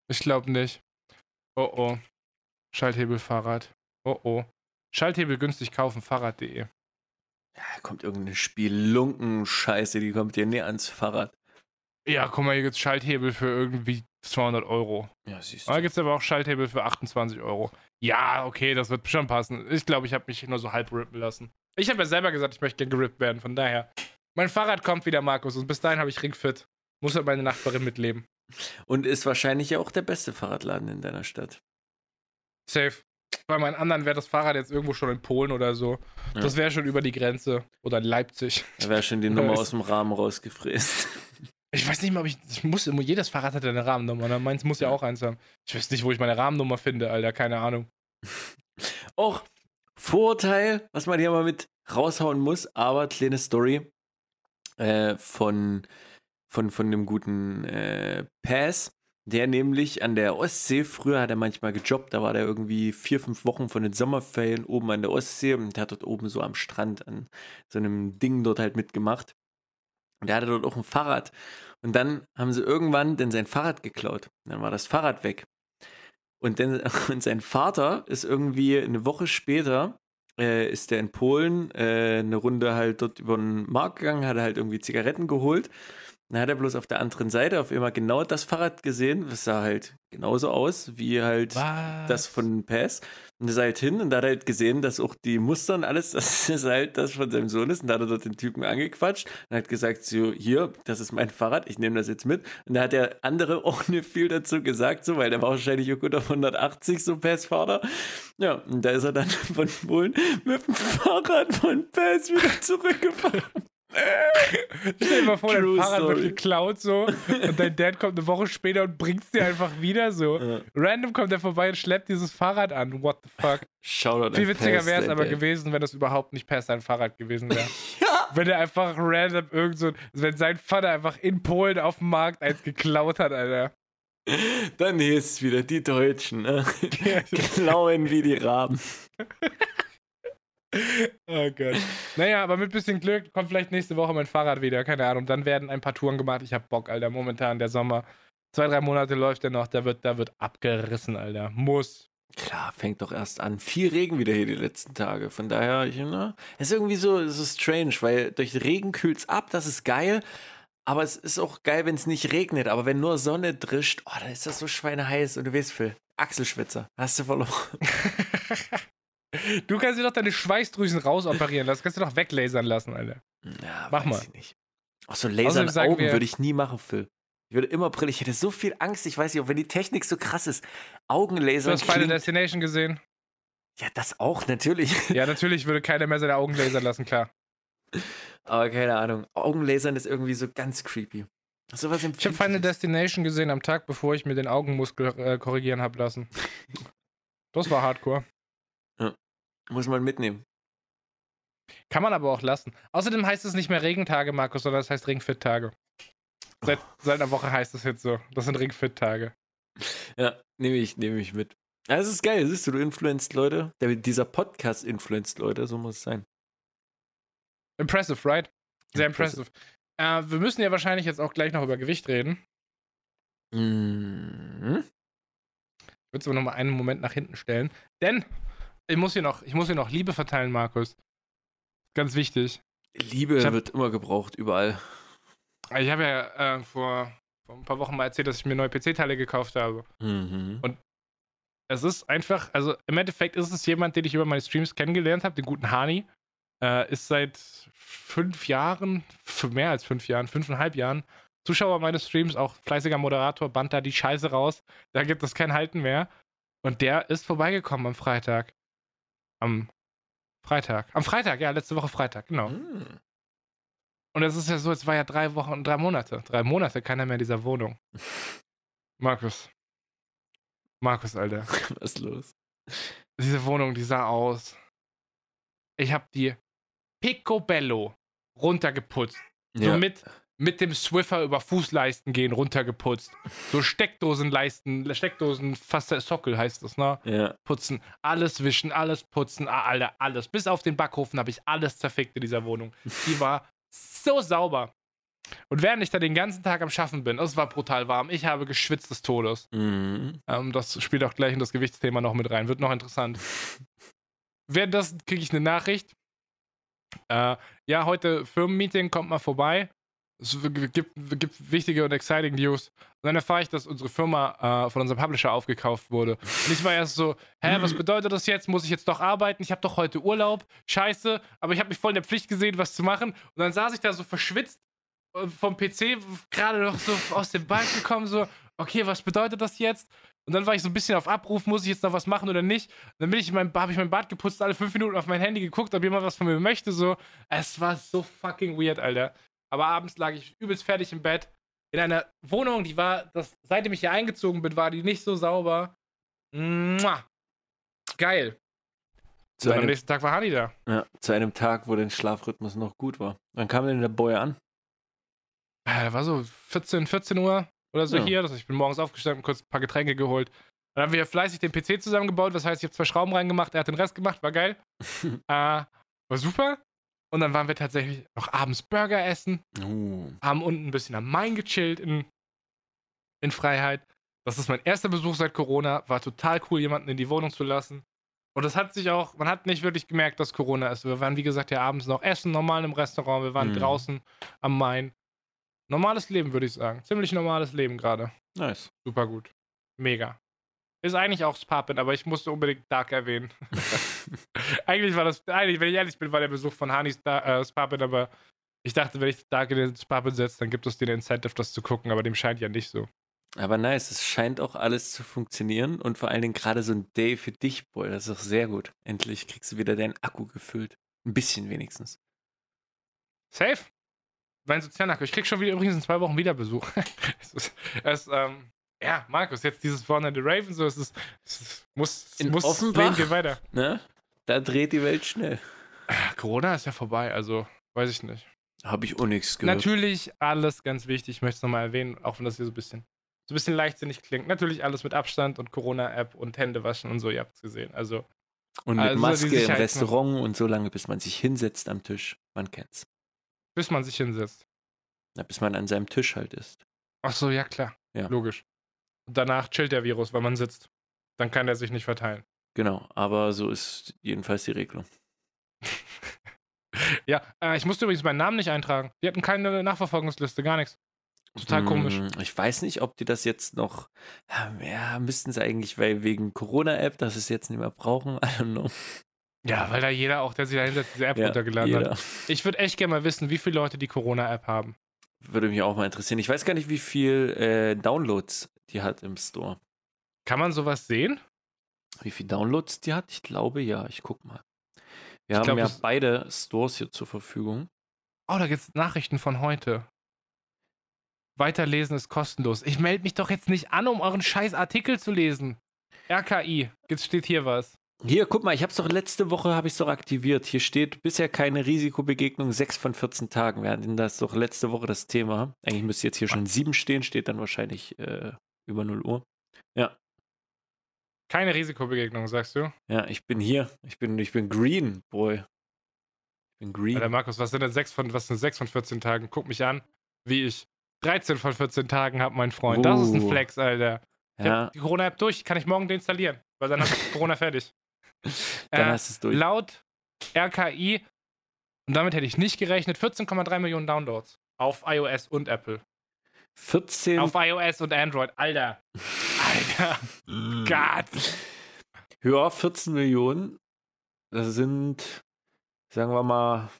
ich glaube nicht. Oh oh. Schalthebelfahrrad. Oh oh. Schalthebel günstig kaufen, Fahrrad.de. Ja, da kommt irgendeine Spielunken-Scheiße, die kommt dir näher ans Fahrrad. Ja, guck mal, hier gibt's Schalthebel für irgendwie 200 Euro. Ja, siehst Da gibt es aber auch Schalthebel für 28 Euro. Ja, okay, das wird schon passen. Ich glaube, ich habe mich nur so halb rippen lassen. Ich habe ja selber gesagt, ich möchte gerne gerippt werden, von daher. Mein Fahrrad kommt wieder, Markus, und bis dahin habe ich Ringfit. Muss halt meine Nachbarin mitleben. Und ist wahrscheinlich ja auch der beste Fahrradladen in deiner Stadt. Safe. Bei meinen anderen wäre das Fahrrad jetzt irgendwo schon in Polen oder so. Ja. Das wäre schon über die Grenze. Oder in Leipzig. Da wäre schon die Nummer aus dem Rahmen rausgefräst. Ich weiß nicht mal, ob ich. ich muss, jedes Fahrrad hat ja eine Rahmennummer. Ne? Meins muss ja auch eins haben. Ich weiß nicht, wo ich meine Rahmennummer finde, Alter. Keine Ahnung. Auch Vorurteil, was man hier mal mit raushauen muss, aber kleine Story äh, von, von, von dem guten äh, Pass, der nämlich an der Ostsee, früher hat er manchmal gejobbt, da war der irgendwie vier, fünf Wochen von den Sommerferien oben an der Ostsee und der hat dort oben so am Strand an so einem Ding dort halt mitgemacht. Und der hatte dort auch ein Fahrrad. Und dann haben sie irgendwann denn sein Fahrrad geklaut. Dann war das Fahrrad weg. Und, dann, und sein Vater ist irgendwie eine Woche später, äh, ist der in Polen äh, eine Runde halt dort über den Markt gegangen, hat er halt irgendwie Zigaretten geholt. Dann hat er bloß auf der anderen Seite auf einmal genau das Fahrrad gesehen. Das sah halt genauso aus wie halt Was? das von Pass. Und ist halt hin und da hat er halt gesehen, dass auch die Muster und alles, dass das halt das von seinem Sohn ist. Und da hat er dort den Typen angequatscht und hat gesagt, so, hier, das ist mein Fahrrad, ich nehme das jetzt mit. Und da hat der andere auch nicht viel dazu gesagt, so, weil der war wahrscheinlich auch gut auf 180, so Passfahrer. Ja, und da ist er dann von Polen mit dem Fahrrad von Pass wieder zurückgefahren. Stell dir mal vor, dein True Fahrrad story. wird geklaut so und dein Dad kommt eine Woche später und bringt's dir einfach wieder so. Ja. Random kommt er vorbei und schleppt dieses Fahrrad an. What the fuck? Shoutout Viel witziger wäre es aber Dad. gewesen, wenn das überhaupt nicht per sein Fahrrad gewesen wäre. Ja, wenn er einfach random irgend so, wenn sein Vater einfach in Polen auf dem Markt eins geklaut hat, Alter. dann ist wieder die Deutschen, ne? Klauen wie die Raben. Oh Gott. Naja, aber mit bisschen Glück kommt vielleicht nächste Woche mein Fahrrad wieder. Keine Ahnung. Dann werden ein paar Touren gemacht. Ich hab Bock, Alter. Momentan der Sommer. Zwei, drei Monate läuft der noch. Da wird, da wird abgerissen, Alter. Muss. Klar, fängt doch erst an. Viel Regen wieder hier die letzten Tage. Von daher, ich, ne, es ist irgendwie so, es ist strange, weil durch Regen kühlt es ab, das ist geil. Aber es ist auch geil, wenn es nicht regnet. Aber wenn nur Sonne drischt, oh, dann ist das so schweineheiß. Und du weißt, Phil, Achselschwitzer, hast du verloren. Du kannst dir doch deine Schweißdrüsen rausoperieren lassen. Kannst du doch weglasern lassen, Alter. Ja, Mach mal. ich nicht. Auch so Laser Außerdem in Augen würde ich nie machen, Phil. Ich würde immer Brille. Ich hätte so viel Angst. Ich weiß nicht, auch wenn die Technik so krass ist. Augenlaser. Du hast Final Destination gesehen? Ja, das auch, natürlich. Ja, natürlich würde keiner mehr seine Augen lasern lassen, klar. Aber keine Ahnung. Augenlasern ist irgendwie so ganz creepy. So was Ich habe Final Destination gesehen am Tag, bevor ich mir den Augenmuskel äh, korrigieren habe lassen. Das war hardcore. Muss man mitnehmen. Kann man aber auch lassen. Außerdem heißt es nicht mehr Regentage, Markus, sondern es heißt Ringfit-Tage. Seit, seit einer Woche heißt es jetzt so. Das sind Ringfit-Tage. Ja, nehme ich, nehme ich mit. Ja, es ist geil, siehst du, du influenzt Leute. Der, dieser Podcast influenzt Leute, so muss es sein. Impressive, right? Sehr impressive. Äh, wir müssen ja wahrscheinlich jetzt auch gleich noch über Gewicht reden. Mhm. Ich würde es aber noch mal einen Moment nach hinten stellen. Denn ich muss hier noch, ich muss hier noch Liebe verteilen, Markus. Ganz wichtig. Liebe hab- wird immer gebraucht, überall. Ich habe ja äh, vor, vor ein paar Wochen mal erzählt, dass ich mir neue PC-Teile gekauft habe. Mhm. Und- Es ist einfach, also im Endeffekt ist es jemand, den ich über meine Streams kennengelernt habe, den guten Hani. Äh, ist seit fünf Jahren, für mehr als fünf Jahren, fünfeinhalb Jahren, Zuschauer meines Streams, auch fleißiger Moderator, band da die Scheiße raus. Da gibt es kein Halten mehr. Und der ist vorbeigekommen am Freitag. Am Freitag. Am Freitag, ja, letzte Woche Freitag, genau. Mhm. Und es ist ja so, es war ja drei Wochen, drei Monate. Drei Monate keiner mehr in dieser Wohnung. Markus. Markus, Alter. Was ist los? Diese Wohnung, die sah aus. Ich habe die Picobello runtergeputzt. So mit, mit dem Swiffer über Fußleisten gehen runtergeputzt. So Steckdosenleisten, Steckdosen, fast der Sockel heißt das, ne? ja. Putzen, alles wischen, alles putzen, ah, Alter, alles. Bis auf den Backofen habe ich alles zerfickt in dieser Wohnung. Die war so sauber. Und während ich da den ganzen Tag am Schaffen bin, es war brutal warm, ich habe geschwitzt des Todes. Mhm. Ähm, das spielt auch gleich in das Gewichtsthema noch mit rein. Wird noch interessant. Während das kriege ich eine Nachricht. Äh, ja, heute Firmenmeeting, kommt mal vorbei. Es gibt, gibt wichtige und exciting News. Und dann erfahre ich, dass unsere Firma äh, von unserem Publisher aufgekauft wurde. Und ich war erst so, hä, was bedeutet das jetzt? Muss ich jetzt doch arbeiten? Ich habe doch heute Urlaub. Scheiße. Aber ich habe mich voll in der Pflicht gesehen, was zu machen. Und dann saß ich da so verschwitzt äh, vom PC, gerade noch so aus dem Bank gekommen, so, okay, was bedeutet das jetzt? Und dann war ich so ein bisschen auf Abruf, muss ich jetzt noch was machen oder nicht? Und dann bin ich in meinem, habe ich mein Bad geputzt, alle fünf Minuten auf mein Handy geguckt, ob jemand was von mir möchte. So, es war so fucking weird, Alter. Aber abends lag ich übelst fertig im Bett. In einer Wohnung, die war, das, seitdem ich hier eingezogen bin, war die nicht so sauber. Mua. Geil. Zu, Und am einem, nächsten Tag war Hani da. ja, zu einem Tag, wo dein Schlafrhythmus noch gut war. Wann kam denn der Boy an? Äh, war so 14, 14 Uhr oder so Ja. hier. Also ich bin morgens aufgestanden, kurz ein paar Getränke geholt. Dann haben wir fleißig den PC zusammengebaut. Das heißt, ich habe zwei Schrauben reingemacht, er hat den Rest gemacht, war geil. äh, war super. Und dann waren wir tatsächlich noch abends Burger essen, Uh. haben unten ein bisschen am Main gechillt in, in Freiheit. Das ist mein erster Besuch seit Corona. War total cool, jemanden in die Wohnung zu lassen. Und das hat sich auch, man hat nicht wirklich gemerkt, dass Corona ist. Wir waren, wie gesagt, ja abends noch essen, normal im Restaurant. Wir waren Mhm. draußen am Main. Normales Leben, würde ich sagen. Ziemlich normales Leben gerade. Nice. Super gut. Mega. Ist eigentlich auch Spapin, aber ich musste unbedingt Dark erwähnen. eigentlich war das, eigentlich, wenn ich ehrlich bin, war der Besuch von Hanis äh, Spapin, aber ich dachte, wenn ich Dark in den Spapin setze, dann gibt es den Incentive, das zu gucken, aber dem scheint ja nicht so. Aber nice, es scheint auch alles zu funktionieren und vor allen Dingen gerade so ein Day für dich, Boy, das ist doch sehr gut. Endlich kriegst du wieder deinen Akku gefüllt. Ein bisschen wenigstens. Safe. Mein Sozialnachbar. Ich krieg schon wieder übrigens in zwei Wochen wieder Besuch. es ist, es, ähm, ja, Markus, jetzt dieses Wochenende Raven, so, es ist, es ist, muss, es In muss, Offenbach? Geht weiter. Ne? Da dreht die Welt schnell. Corona ist ja vorbei, also weiß ich nicht. Habe ich auch nichts gehört. Natürlich alles ganz wichtig, ich möchte es nochmal erwähnen, auch wenn das hier so ein bisschen, so ein bisschen leichtsinnig klingt. Natürlich alles mit Abstand und Corona-App und Hände waschen und so, ihr habt es gesehen. Also, Und mit Also Maske im Restaurant und so lange, bis man sich hinsetzt am Tisch. Man kennt's. bis man sich hinsetzt. Na, bis man an seinem Tisch halt ist. Ach so, ja klar. Ja. Logisch. Danach chillt der Virus, weil man sitzt. Dann kann der sich nicht verteilen. Genau, aber so ist jedenfalls die Regelung. Ja, äh, ich musste übrigens meinen Namen nicht eintragen. Die hatten keine Nachverfolgungsliste, gar nichts. Total komisch. Hm, Ich weiß nicht, ob die das jetzt noch. Ja, müssten sie eigentlich, weil wegen Corona-App, dass sie es jetzt nicht mehr brauchen. I don't know. Ja, weil da jeder auch, der sich da hinsetzt, diese App Ja, runtergeladen jeder. hat. Ich würde echt gerne mal wissen, wie viele Leute die Corona-App haben. Würde mich auch mal interessieren. Ich weiß gar nicht, wie viel äh, Downloads die hat im Store. Kann man sowas sehen? Wie viel Downloads die hat? Ich glaube ja. Ich guck mal. Wir Ich haben glaub, ja es- beide Stores hier zur Verfügung. Oh, da gibt's Nachrichten von heute. Weiterlesen ist kostenlos. Ich melde mich doch jetzt nicht an, um euren scheiß Artikel zu lesen. RKI, jetzt steht hier was. Hier, guck mal, ich habe es doch letzte Woche habe ich doch aktiviert. Hier steht bisher keine Risikobegegnung, 6 von 14 Tagen. Wir hatten das doch letzte Woche das Thema. Eigentlich müsste jetzt hier schon 7 stehen, steht dann wahrscheinlich äh, über 0 Uhr. Ja, Keine Risikobegegnung, sagst du? ja, ich bin hier. Ich bin, ich bin green, boy. Ich bin green. Alter, Markus, was sind denn 6 von, was sind 6 von 14 Tagen? Guck mich an, wie ich 13 von 14 Tagen habe, mein Freund. Das ist ein Oh. Flex, Alter. Ich ja, die Corona-App durch, kann ich morgen deinstallieren, weil dann ich Corona fertig. dann Äh, hast du es durch. Laut RKI, und damit hätte ich nicht gerechnet, 14,3 Millionen Downloads auf iOS und Apple. 14. Auf iOS und Android. Alter. Alter. Gott. Ja, 14 Millionen. Das sind, sagen wir mal,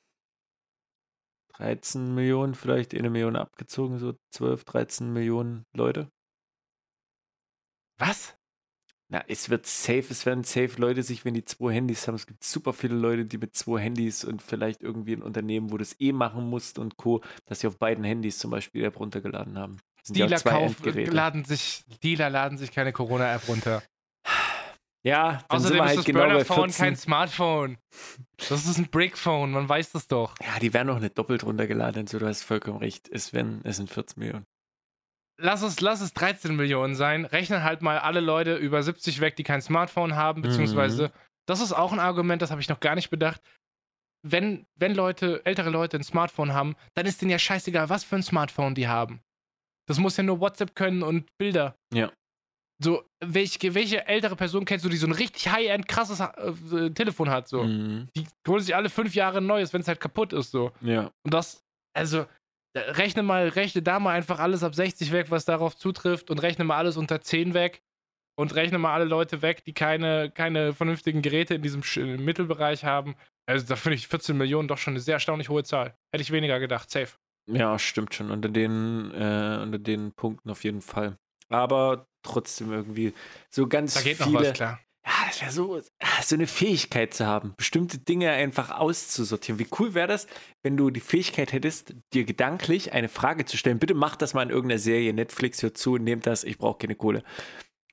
13 Millionen, vielleicht eine Million abgezogen, so 12, 13 Millionen Leute. Was? Na, es wird safe, es werden safe Leute sich, wenn die zwei Handys haben. Es gibt super viele Leute, die mit zwei Handys und vielleicht irgendwie ein Unternehmen, wo du es eh machen musst und Co., dass sie auf beiden Handys zum Beispiel die App runtergeladen haben. Das sind ja auch Dealer, zwei kauf, laden sich, Dealer laden sich keine Corona-App runter. Ja, dann sind Außerdem wir ist halt das genau bei Burner-Phone 14. kein Smartphone. Das ist ein Brick-Phone, man weiß das doch. Ja, die werden noch nicht doppelt runtergeladen, so du hast vollkommen recht. Es, werden, es sind 14 Millionen. Lass es, lass es 13 Millionen sein. Rechnen halt mal alle Leute über 70 weg, die kein Smartphone haben, beziehungsweise, das ist auch ein Argument, das habe ich noch gar nicht bedacht. Wenn, wenn Leute, ältere Leute ein Smartphone haben, dann ist denen ja scheißegal, was für ein Smartphone die haben. Das muss ja nur WhatsApp können und Bilder. Ja. So, welche, welche ältere Person kennst du, die so ein richtig high-end krasses äh, Telefon hat? So. Mhm. Die holen sich alle fünf Jahre ein neues, wenn es halt kaputt ist. So. Ja. Und das, also, rechne mal, rechne da mal einfach alles ab 60 weg, was darauf zutrifft, und rechne mal alles unter 10 weg. Und rechne mal alle Leute weg, die keine, keine vernünftigen Geräte in diesem Sch- Mittelbereich haben. Also, da finde ich 14 Millionen doch schon eine sehr erstaunlich hohe Zahl. Hätte ich weniger gedacht. Safe. Ja, stimmt schon. Unter den, äh, unter den Punkten auf jeden Fall. Aber trotzdem irgendwie so ganz Da geht viele. noch was, klar. Ja, das wäre so, ah, so eine Fähigkeit zu haben, bestimmte Dinge einfach auszusortieren. Wie cool wäre das, wenn du die Fähigkeit hättest, dir gedanklich eine Frage zu stellen. Bitte mach das mal in irgendeiner Serie. Netflix hört zu, nehmt das, ich brauche keine Kohle.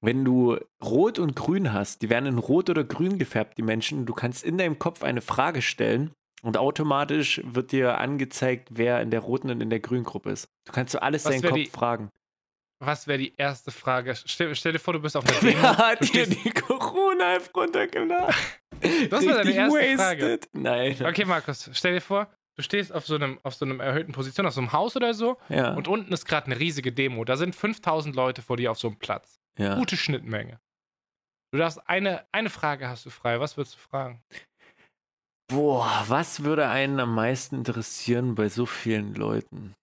Wenn du Rot und Grün hast, die werden in Rot oder Grün gefärbt, die Menschen. Du kannst in deinem Kopf eine Frage stellen und automatisch wird dir angezeigt, wer in der roten und in der grünen Gruppe ist. Du kannst so alles Was deinen Kopf die- fragen. Was wäre die erste Frage? Stell, stell dir vor, du bist auf einer Demo. Wer hat dir die Corona-App runtergeladen? Das war deine erste Frage. wasted. Nein. Okay, Markus, stell dir vor, du stehst auf so einem, auf so einem erhöhten Position, auf so einem Haus oder so, Ja. und unten ist gerade eine riesige Demo. Da sind 5000 Leute vor dir auf so einem Platz. ja. Gute Schnittmenge. Du darfst eine, eine Frage hast du frei. Was würdest du fragen? Boah, was würde einen am meisten interessieren bei so vielen Leuten?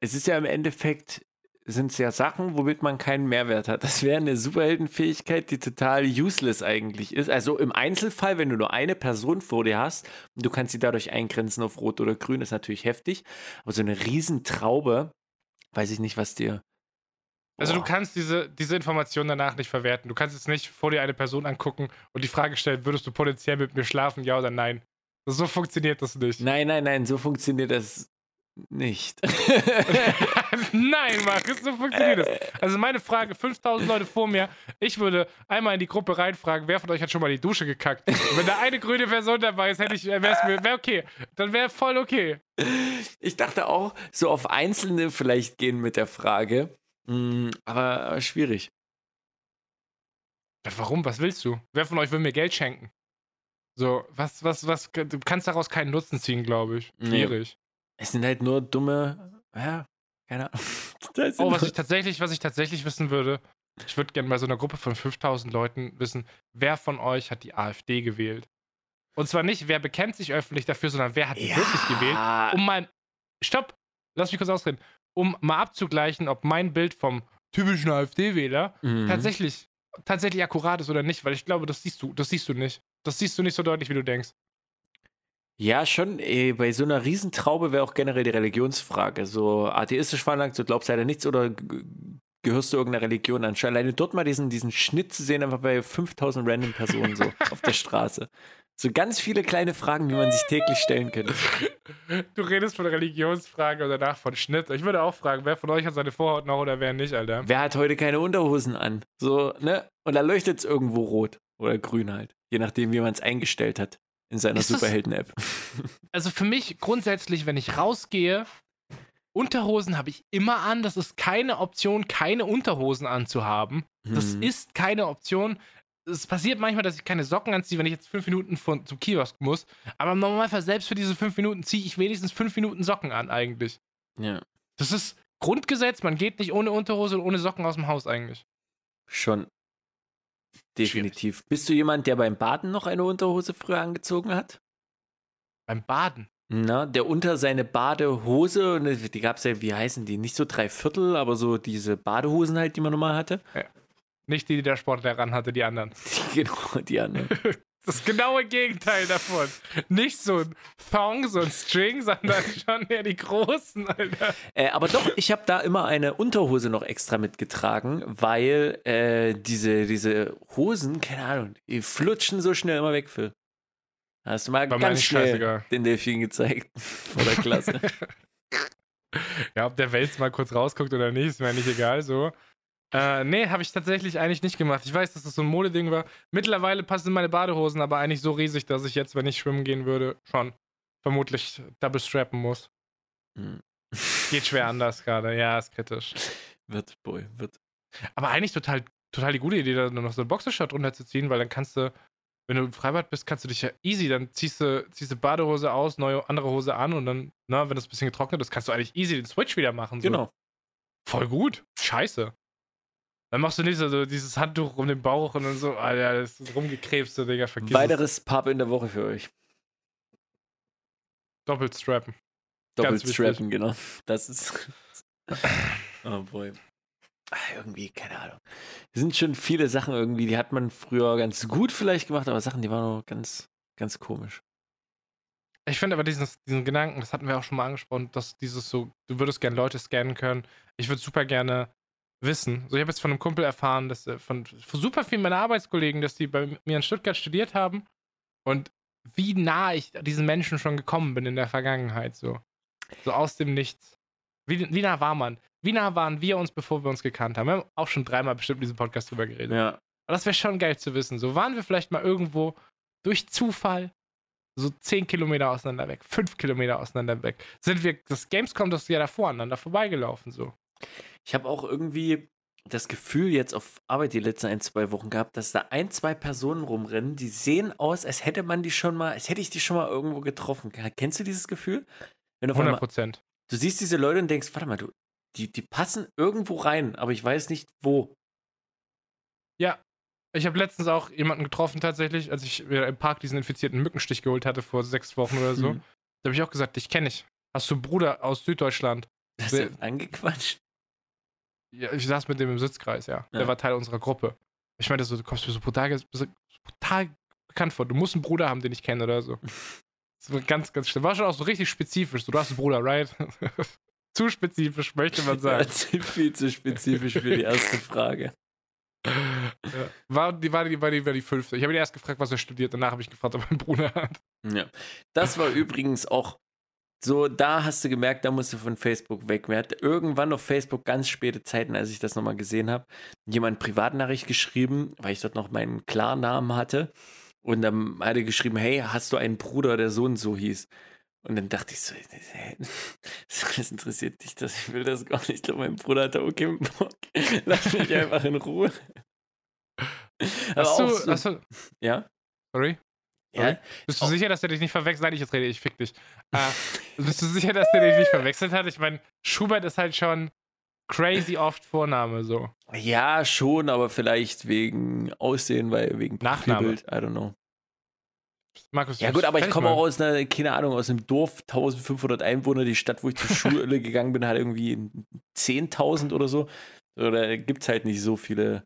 Es ist ja im Endeffekt, sind es ja Sachen, womit man keinen Mehrwert hat. Das wäre eine Superheldenfähigkeit, die total useless eigentlich ist. Also im Einzelfall, wenn du nur eine Person vor dir hast du kannst sie dadurch eingrenzen auf Rot oder Grün, ist natürlich heftig. Aber so eine Riesentraube, weiß ich nicht, was dir. Also du Boah. kannst diese, diese Information danach nicht verwerten. Du kannst jetzt nicht vor dir eine Person angucken und die Frage stellen, würdest du potenziell mit mir schlafen, ja oder nein? So funktioniert das nicht. Nein, nein, nein, so funktioniert das nicht. nein, Markus, so funktioniert das. Also meine Frage, 5000 Leute vor mir, ich würde einmal in die Gruppe reinfragen, wer von euch hat schon mal die Dusche gekackt? Und wenn da eine grüne Person dabei ist, hätte ich, wäre es mir, wäre okay. Dann wäre voll okay. Ich dachte auch, so auf Einzelne vielleicht gehen mit der Frage. Mm, aber, schwierig. Warum? Was willst du? Wer von euch will mir Geld schenken? So, was, was, was, du kannst daraus keinen Nutzen ziehen, glaube ich. Nee. Schwierig. Es sind halt nur dumme. Ja, keine Ahnung. Oh, was ich tatsächlich, was ich tatsächlich wissen würde, ich würde gerne bei so einer Gruppe von 5000 Leuten wissen, wer von euch hat die AfD gewählt? Und zwar nicht, wer bekennt sich öffentlich dafür, sondern wer hat die wirklich gewählt? Um mal, stopp, lass mich kurz ausreden, um mal abzugleichen, ob mein Bild vom typischen AfD-Wähler Mhm. tatsächlich, tatsächlich akkurat ist oder nicht, weil ich glaube, das siehst du, das siehst du nicht. Das siehst du nicht so deutlich, wie du denkst. Ja, schon. Ey, bei so einer Riesentraube wäre auch generell die Religionsfrage. So atheistisch veranlagt, so glaubst du leider nichts oder gehörst du irgendeiner Religion an? Schon Alleine dort mal diesen, diesen Schnitt zu sehen, einfach bei 5000 random Personen so auf der Straße. So ganz viele kleine Fragen, die man sich täglich stellen könnte. Du redest von Religionsfragen und danach von Schnitt. Ich würde auch fragen, wer von euch hat seine Vorhaut noch oder wer nicht, Alter. Wer hat heute keine Unterhosen an? So, ne? Und da leuchtet es irgendwo rot oder grün halt. Je nachdem, wie man es eingestellt hat in seiner Superhelden-App. Also für mich grundsätzlich, wenn ich rausgehe, Unterhosen habe ich immer an. Das ist keine Option, keine Unterhosen anzuhaben. Das Hm. ist keine Option. Es passiert manchmal, dass ich keine Socken anziehe, wenn ich jetzt fünf Minuten von, zum Kiosk muss. Aber im Normalfall, selbst für diese fünf Minuten, ziehe ich wenigstens fünf Minuten Socken an, eigentlich. Ja, Das ist Grundgesetz, man geht nicht ohne Unterhose und ohne Socken aus dem Haus eigentlich. schon. Definitiv. Bist du jemand, der beim Baden noch eine Unterhose früher angezogen hat? Beim Baden. Na, der unter seine Badehose, und die gab es ja, wie heißen die? Nicht so drei Viertel, aber so diese Badehosen halt, die man normal hatte. Nicht die, die der Sportler ran hatte, die anderen. genau, die anderen. Das genaue Gegenteil davon. Nicht so ein Thong, so ein String, sondern schon eher die großen, Alter. Äh, aber doch, ich habe da immer eine Unterhose noch extra mitgetragen, weil äh, diese, diese Hosen, keine Ahnung, die flutschen so schnell immer weg, Phil. Hast du mal War ganz schnell den Delfin gezeigt vor der Klasse. Ja, ob der Wels mal kurz rausguckt oder nicht, ist mir nicht egal, so. Äh, nee, habe ich tatsächlich eigentlich nicht gemacht. Ich weiß, dass das so ein Modeding war. Mittlerweile passen meine Badehosen aber eigentlich so riesig, dass ich jetzt, wenn ich schwimmen gehen würde, schon vermutlich double strappen muss. Hm. Geht schwer anders gerade. Ja, ist kritisch. wird, boy, wird. Aber eigentlich total, total die gute Idee, da noch so ein Boxershot runterzuziehen, weil dann kannst du, wenn du im Freibad bist, kannst du dich ja easy, dann ziehst du, ziehst du Badehose aus, neue andere Hose an und dann, na, wenn das ein bisschen getrocknet ist, kannst du eigentlich easy den Switch wieder machen. So. Genau. Voll gut. Scheiße. Dann machst du nicht so, so dieses Handtuch um den Bauch und dann so, Alter, das ist rumgekrebst, so, Digga, vergiss es. Weiteres Pub in der Woche für euch. Doppelt strappen. Doppelt wichtig. strappen, genau. Das ist. oh boy. Ah, irgendwie, keine Ahnung. Es sind schon viele Sachen irgendwie, die hat man früher ganz gut vielleicht gemacht, aber Sachen, die waren noch ganz, ganz komisch. Ich finde aber diesen, diesen Gedanken, das hatten wir auch schon mal angesprochen, dass dieses so, du würdest gerne Leute scannen können. Ich würde super gerne wissen. So, ich habe jetzt von einem Kumpel erfahren, dass äh, von, von super vielen meiner Arbeitskollegen, dass die bei mir in Stuttgart studiert haben und wie nah ich diesen Menschen schon gekommen bin in der Vergangenheit, so. So aus dem Nichts. Wie, wie nah war man? Wie nah waren wir uns, bevor wir uns gekannt haben? Wir haben auch schon dreimal bestimmt in diesem Podcast drüber geredet. Ja. Aber das wäre schon geil zu wissen. So waren wir vielleicht mal irgendwo durch Zufall so 10 Kilometer auseinander weg, 5 Kilometer auseinander weg. Sind wir, das Gamescom, das Jahr davor aneinander vorbeigelaufen, so. Ich habe auch irgendwie das Gefühl jetzt auf Arbeit die letzten ein, zwei Wochen gehabt, dass da ein, zwei Personen rumrennen, die sehen aus, als hätte man die schon mal, als hätte ich die schon mal irgendwo getroffen. Kennst du dieses Gefühl? Wenn du, auf 100 einmal, Prozent. du siehst diese Leute und denkst, warte mal, du, die, die passen irgendwo rein, aber ich weiß nicht wo. Ja. Ich habe letztens auch jemanden getroffen, tatsächlich, als ich mir im Park diesen infizierten Mückenstich geholt hatte vor sechs Wochen oder so. Hm. Da habe ich auch gesagt, dich kenne ich. Hast du einen Bruder aus Süddeutschland? Hast Wer- du angequatscht? Ja, ich saß mit dem im Sitzkreis, ja. Der Ja. war Teil unserer Gruppe. Ich meinte so, du kommst mir so brutal, so brutal bekannt vor. Du musst einen Bruder haben, den ich kenne oder so. Das war ganz, ganz schlimm. War schon auch so richtig spezifisch. So, du hast einen Bruder, right? Zu spezifisch, möchte man sagen. Viel zu spezifisch für die erste Frage. Ja. War, die, war, die, war, die, war die fünfte. Ich habe ihn erst gefragt, was er studiert. Danach habe ich gefragt, ob er einen Bruder hat. Ja. Das war übrigens auch so, da hast du gemerkt, da musst du von Facebook weg. Mir hat irgendwann auf Facebook ganz späte Zeiten, als ich das nochmal gesehen habe, jemand Privatnachricht geschrieben, weil ich dort noch meinen Klarnamen hatte. Und dann hat er geschrieben, hey, hast du einen Bruder, der so und so hieß? Und dann dachte ich so, hä, das interessiert dich das, ich will das gar nicht. Ich glaube, mein Bruder hat da okay Bock. Lass mich einfach in Ruhe. Hast du, so, hast du, ja? sorry. Ja, Bist du Oh. sicher, dass er dich nicht verwechselt Nein, ich jetzt rede, ich fick dich. Äh, bist du sicher, dass er dich nicht verwechselt hat? Ich meine, Schubert ist halt schon crazy oft Vorname so. Ja, schon, aber vielleicht wegen Aussehen, weil wegen Nachname. I don't know. Markus, Ja gut, aber ich komme auch aus einer, keine Ahnung, aus einem Dorf, 1500 Einwohner, die Stadt, wo ich zur Schule gegangen bin, hat irgendwie 10.000 oder so. Oder gibt es halt nicht so viele,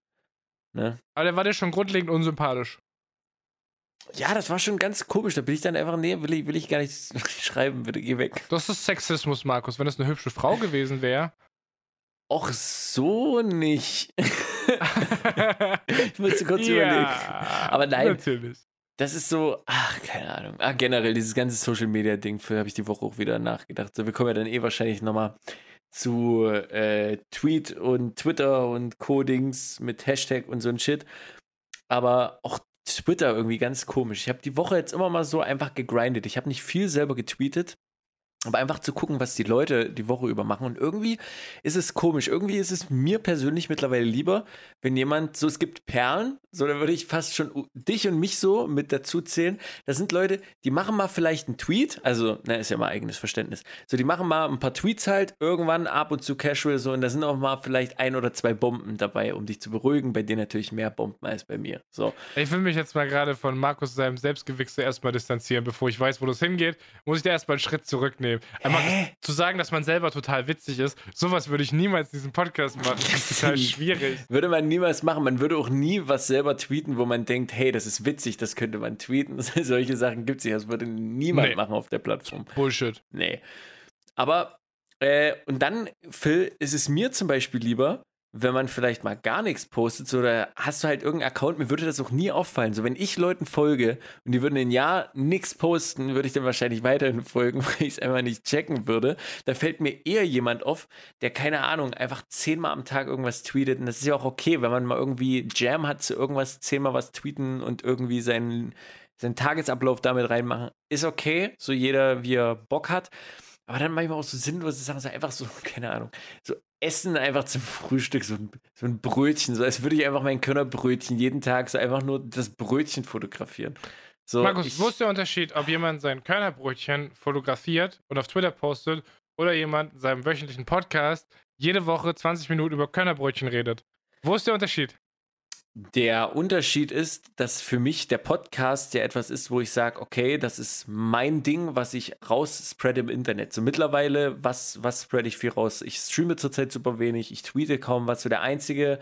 ne? Aber der war dir schon grundlegend unsympathisch. Ja, das war schon ganz komisch, da bin ich dann einfach, nee, will ich, will ich gar nicht schreiben, bitte geh weg. Das ist Sexismus, Markus. Wenn das eine hübsche Frau gewesen wäre. Och, so nicht. ich musste kurz überlegen. Aber nein. Natürlich. Das ist so, ach, keine Ahnung. Ah, generell, dieses ganze Social Media Ding, für habe ich die Woche auch wieder nachgedacht. So, wir kommen ja dann eh wahrscheinlich nochmal zu äh, Tweet und Twitter und Codings mit Hashtag und so ein Shit. Aber auch Twitter irgendwie ganz komisch. Ich habe die Woche jetzt immer mal so einfach gegrindet. Ich habe nicht viel selber getweetet, aber einfach zu gucken, was die Leute die Woche über machen. Und irgendwie ist es komisch. Irgendwie ist es mir persönlich mittlerweile lieber, wenn jemand so, es gibt Perlen, so, da würde ich fast schon dich und mich so mit dazu zählen. Das sind Leute, die machen mal vielleicht einen Tweet, also, na, ist ja mal eigenes Verständnis. So, die machen mal ein paar Tweets halt, irgendwann ab und zu casual so, und da sind auch mal vielleicht ein oder zwei Bomben dabei, um dich zu beruhigen. Bei dir natürlich mehr Bomben als bei mir. So. Ich will mich jetzt mal gerade von Markus seinem Selbstgewichse erstmal distanzieren, bevor ich weiß, wo das hingeht, muss ich da erstmal einen Schritt zurücknehmen. Einmal zu sagen, dass man selber total witzig ist, sowas würde ich niemals in diesem Podcast machen. Das ist total schwierig. Würde man niemals machen. Man würde auch nie was selber tweeten, wo man denkt, hey, das ist witzig, das könnte man tweeten. Solche Sachen gibt es nicht. Das würde niemand nee. machen auf der Plattform. Bullshit. Nee. Aber, äh, und dann, Phil, ist es mir zum Beispiel lieber, wenn man vielleicht mal gar nichts postet, so, oder hast du halt irgendeinen Account, mir würde das auch nie auffallen. So, wenn ich Leuten folge und die würden ein Jahr nichts posten, würde ich dann wahrscheinlich weiterhin folgen, weil ich es einfach nicht checken würde. Da fällt mir eher jemand auf, der, keine Ahnung, einfach zehnmal am Tag irgendwas tweetet. Und das ist ja auch okay, wenn man mal irgendwie Jam hat zu irgendwas, zehnmal was tweeten und irgendwie seinen, seinen Tagesablauf damit reinmachen. Ist okay, so jeder, wie er Bock hat. Aber dann manchmal auch so sinnlose Sachen, so einfach so, keine Ahnung, so Essen einfach zum Frühstück, so ein, so ein Brötchen, so als würde ich einfach mein Körnerbrötchen jeden Tag so einfach nur das Brötchen fotografieren. So, Markus, ich, wo ist der Unterschied, ob jemand sein Körnerbrötchen fotografiert und auf Twitter postet oder jemand in seinem wöchentlichen Podcast jede Woche 20 Minuten über Körnerbrötchen redet? Wo ist der Unterschied? Der Unterschied ist, dass für mich der Podcast ja etwas ist, wo ich sage, okay, das ist mein Ding, was ich raus spread im Internet. So mittlerweile, was, was spread ich viel raus? Ich streame zurzeit super wenig, ich tweete kaum was. So der einzige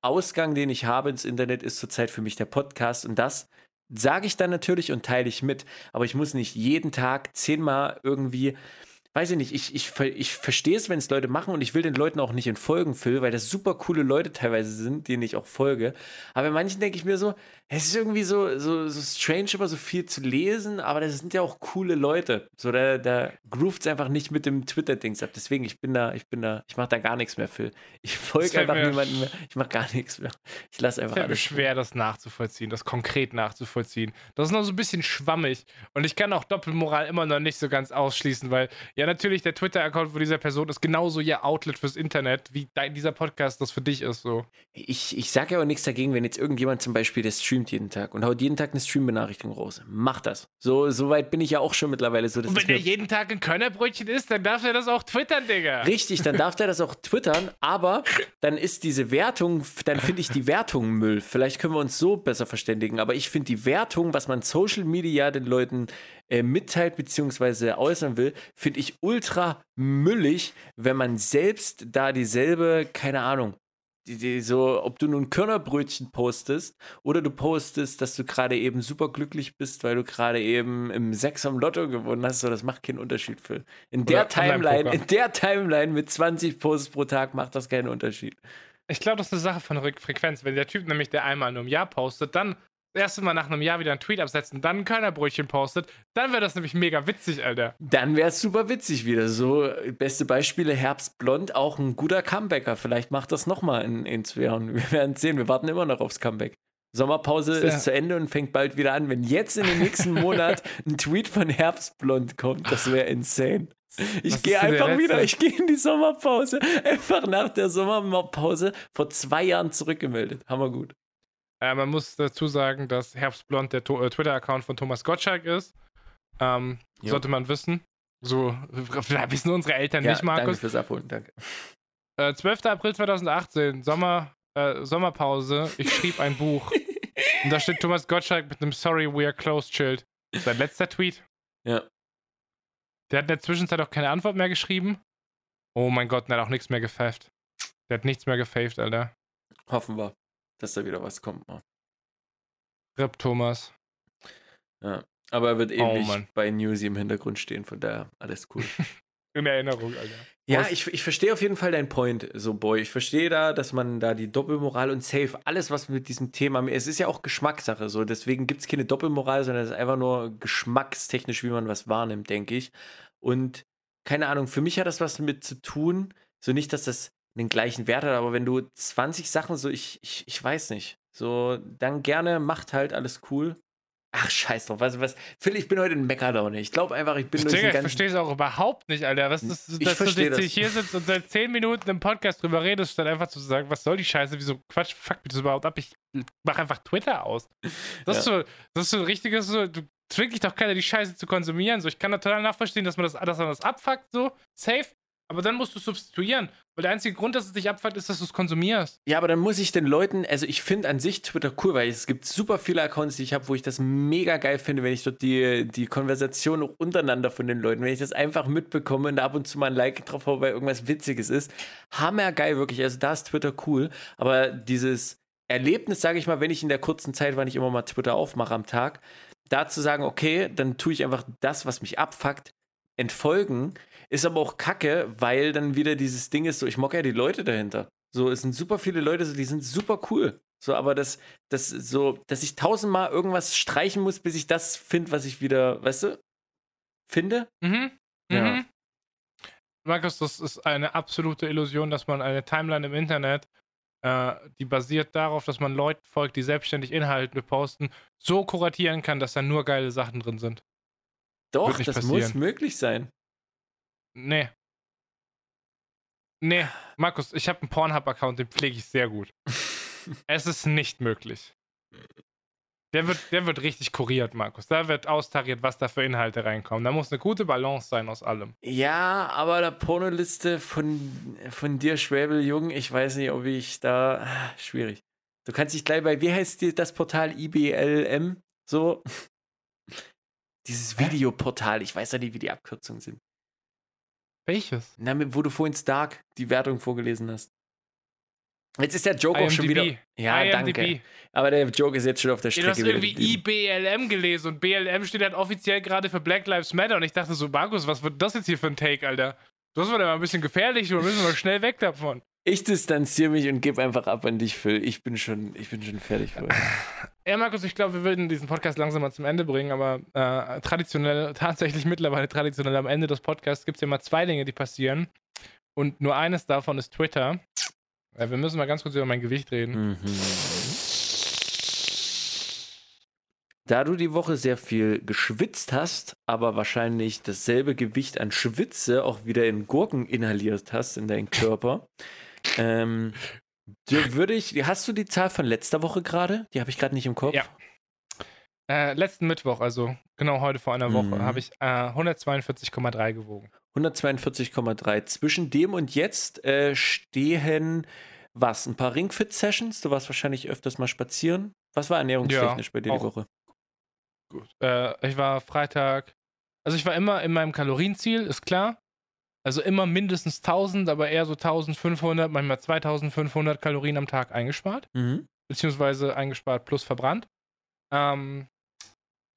Ausgang, den ich habe ins Internet, ist zurzeit für mich der Podcast. Und das sage ich dann natürlich und teile ich mit. Aber ich muss nicht jeden Tag zehnmal irgendwie weiß ich nicht, ich, ich, ich verstehe es, wenn es Leute machen und ich will den Leuten auch nicht entfolgen, Phil, weil das super coole Leute teilweise sind, denen ich auch folge. Aber bei manchen denke ich mir so, es ist irgendwie so, so, so strange, immer so viel zu lesen, aber das sind ja auch coole Leute. So, da, da groovt es einfach nicht mit dem Twitter-Dings ab. Deswegen, ich bin da, ich bin da, ich mache da gar nichts mehr, Phil. Ich folge einfach niemandem mehr. Ich mache gar nichts mehr. Ich lasse einfach alles. Es ist schwer, das nachzuvollziehen, das konkret nachzuvollziehen. Das ist noch so ein bisschen schwammig. Und ich kann auch Doppelmoral immer noch nicht so ganz ausschließen, weil ja natürlich der Twitter-Account von dieser Person ist genauso ihr Outlet fürs Internet, wie dein, dieser Podcast das für dich ist. So. Ich, ich sage ja auch nichts dagegen, wenn jetzt irgendjemand zum Beispiel der Stream streamt jeden Tag und haut jeden Tag eine Stream-Benachrichtigung raus. Mach das. So, so weit bin ich ja auch schon mittlerweile. So, und wenn er jeden Tag ein Körnerbrötchen isst, dann darf er das auch twittern, Digga. Richtig, dann darf er das auch twittern, aber dann ist diese Wertung, dann finde ich die Wertung Müll. Vielleicht können wir uns so besser verständigen, aber ich finde die Wertung, was man Social Media den Leuten äh, mitteilt bzw. äußern will, finde ich ultra müllig, wenn man selbst da dieselbe, keine Ahnung, die, die, so, ob du nun Körnerbrötchen postest oder du postest, dass du gerade eben super glücklich bist, weil du gerade eben im Sechs am Lotto gewonnen hast, so, das macht keinen Unterschied für. In der Timeline, in der Timeline mit 20 Posts pro Tag macht das keinen Unterschied. Ich glaube, das ist eine Sache von Frequenz. Wenn der Typ nämlich, der einmal nur im Jahr postet, dann erste Mal nach einem Jahr wieder einen Tweet absetzen, dann ein Körnerbrötchen postet, dann wäre das nämlich mega witzig, Alter. Dann wäre es super witzig wieder. So, beste Beispiele, Herbstblond, auch ein guter Comebacker. Vielleicht macht das nochmal in, in zwei Jahren. Wir werden sehen, wir warten immer noch aufs Comeback. Sommerpause ja. ist zu Ende und fängt bald wieder an. Wenn jetzt in den nächsten Monat ein Tweet von Herbstblond kommt, das wäre insane. Ich gehe einfach wieder, ich gehe in die Sommerpause. Einfach nach der Sommerpause vor zwei Jahren zurückgemeldet. Hammer gut. Äh, man muss dazu sagen, dass Herbstblond der äh, Twitter-Account von Thomas Gottschalk ist. Ähm, sollte man wissen. So, vielleicht wissen unsere Eltern ja, nicht, Markus. Danke fürs Abholen, danke. Äh, 12. April 2018, Sommer, äh, Sommerpause. Ich schrieb ein Buch. Und da steht Thomas Gottschalk mit einem Sorry, we are closed Schild. Sein letzter Tweet. Ja. Der hat in der Zwischenzeit auch keine Antwort mehr geschrieben. Oh mein Gott, der hat auch nichts mehr gefaved. Der hat nichts mehr gefaved, Alter. Hoffen wir dass da wieder was kommt. Mal. Rip Thomas. Ja, aber er wird ewig oh, bei Newsy im Hintergrund stehen, von daher alles cool. In Erinnerung, Alter. Ja, ich, ich verstehe auf jeden Fall deinen Point, so Boy. Ich verstehe da, dass man da die Doppelmoral und Safe, alles, was mit diesem Thema, es ist ja auch Geschmackssache, so. Deswegen gibt es keine Doppelmoral, sondern es ist einfach nur geschmackstechnisch, wie man was wahrnimmt, denke ich. Und keine Ahnung, für mich hat das was mit zu tun, so nicht, dass das den gleichen Wert hat, aber wenn du 20 Sachen so, ich, ich, ich weiß nicht, So, dann gerne, macht halt alles cool. Ach, scheiß drauf. Was, was? Phil, ich bin heute in Meckerlaune. Ich glaube einfach, ich bin durch Digga, den ich ganzen... verstehe es auch überhaupt nicht, Alter. Was ist, Ich dass du versteh jetzt das. hier sitzt und seit 10 Minuten im Podcast drüber redest, statt einfach zu sagen, was soll die Scheiße, wieso Quatsch, fuck mich das überhaupt ab, ich mach einfach Twitter aus. Das, ist, so, das ist so ein richtiges, so, du zwingt dich doch keiner, die Scheiße zu konsumieren. So, ich kann da total nachverstehen, dass man das, dass man das abfuckt, so, safe, aber dann musst du substituieren. Weil der einzige Grund, dass es dich abfuckt, ist, dass du es konsumierst. Ja, aber dann muss ich den Leuten, also ich finde an sich Twitter cool, weil es gibt super viele Accounts, die ich habe, wo ich das mega geil finde, wenn ich dort die, die Konversation untereinander von den Leuten, wenn ich das einfach mitbekomme und ab und zu mal ein Like drauf habe, weil irgendwas Witziges ist. Hammergeil, wirklich. Also da ist Twitter cool. Aber dieses Erlebnis, sage ich mal, wenn ich in der kurzen Zeit, wann ich immer mal Twitter aufmache am Tag, da zu sagen, okay, dann tue ich einfach das, was mich abfuckt, entfolgen, ist aber auch kacke, weil dann wieder dieses Ding ist, so, ich mag ja die Leute dahinter. So, es sind super viele Leute, so, die sind super cool. So, aber das, das, so, dass ich tausendmal irgendwas streichen muss, bis ich das finde, was ich wieder, weißt du, finde. Mhm. Ja. Mhm. Markus, das ist eine absolute Illusion, dass man eine Timeline im Internet, äh, die basiert darauf, dass man Leuten folgt, die selbstständig Inhalte posten, so kuratieren kann, dass da nur geile Sachen drin sind. Doch, das muss passieren. möglich sein. Nee. Nee, Markus, ich habe einen Pornhub-Account, den pflege ich sehr gut. es ist nicht möglich. Der wird, der wird richtig kuriert, Markus. Da wird austariert, was da für Inhalte reinkommen. Da muss eine gute Balance sein aus allem. Ja, aber der Pornoliste von, von dir, Schwäbeljung, ich weiß nicht, ob ich da. Schwierig. Du kannst dich gleich bei, wie heißt die, das Portal IBLM? So. Dieses? Videoportal, ich weiß ja nicht, wie die Abkürzungen sind. Welches? Na, wo du vorhin Stark die Wertung vorgelesen hast. Jetzt ist der Joke auch schon wieder. Ja, IMDb. danke. Aber der Joke ist jetzt schon auf der Strecke. du hast irgendwie. IBLM gelesen und BLM steht halt offiziell gerade für Black Lives Matter und ich dachte so, Markus, was wird das jetzt hier für ein Take, Alter? Das wird aber ein bisschen gefährlich, wir müssen mal schnell weg davon. Ich distanziere mich und gebe einfach ab an dich, Phil. Ich bin schon, ich bin schon fertig für. Ja, Markus, ich glaube, wir würden diesen Podcast langsam mal zum Ende bringen, aber äh, traditionell, tatsächlich mittlerweile traditionell am Ende des Podcasts gibt es ja immer zwei Dinge, die passieren. Und nur eines davon ist Twitter. Äh, wir müssen mal ganz kurz über mein Gewicht reden. Mhm. Da du die Woche sehr viel geschwitzt hast, aber wahrscheinlich dasselbe Gewicht an Schwitze auch wieder in Gurken inhaliert hast in deinen Körper, ähm, würde ich, hast du die Zahl von letzter Woche gerade? Die habe ich gerade nicht im Kopf. Ja. Äh, letzten Mittwoch, also genau heute vor einer Woche, Mhm. habe ich äh, 142,3 gewogen. 142,3. Zwischen dem und jetzt äh, stehen was? Ein paar Ringfit-Sessions? Du warst wahrscheinlich öfters mal spazieren. Was war ernährungstechnisch Ja, bei dir die Woche? Gut. Äh, ich war Freitag, also ich war immer in meinem Kalorienziel, ist klar. Also immer mindestens 1000, aber eher so 1500, manchmal 2500 Kalorien am Tag eingespart. Mhm. Beziehungsweise eingespart plus verbrannt. Ähm,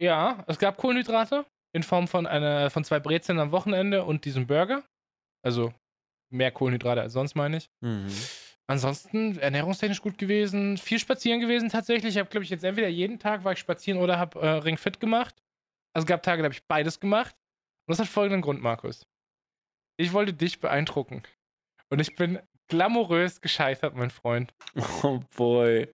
ja, es gab Kohlenhydrate in Form von, einer, von zwei Brezeln am Wochenende und diesem Burger. Also mehr Kohlenhydrate als sonst, meine ich. Mhm. Ansonsten ernährungstechnisch gut gewesen, viel spazieren gewesen tatsächlich. Ich habe, glaube ich, jetzt entweder jeden Tag war ich spazieren oder habe äh, Ring Fit gemacht. Also es gab Tage, da habe ich beides gemacht. Und das hat folgenden Grund, Markus. Ich wollte dich beeindrucken. Und ich bin glamourös gescheitert, mein Freund. Oh boy.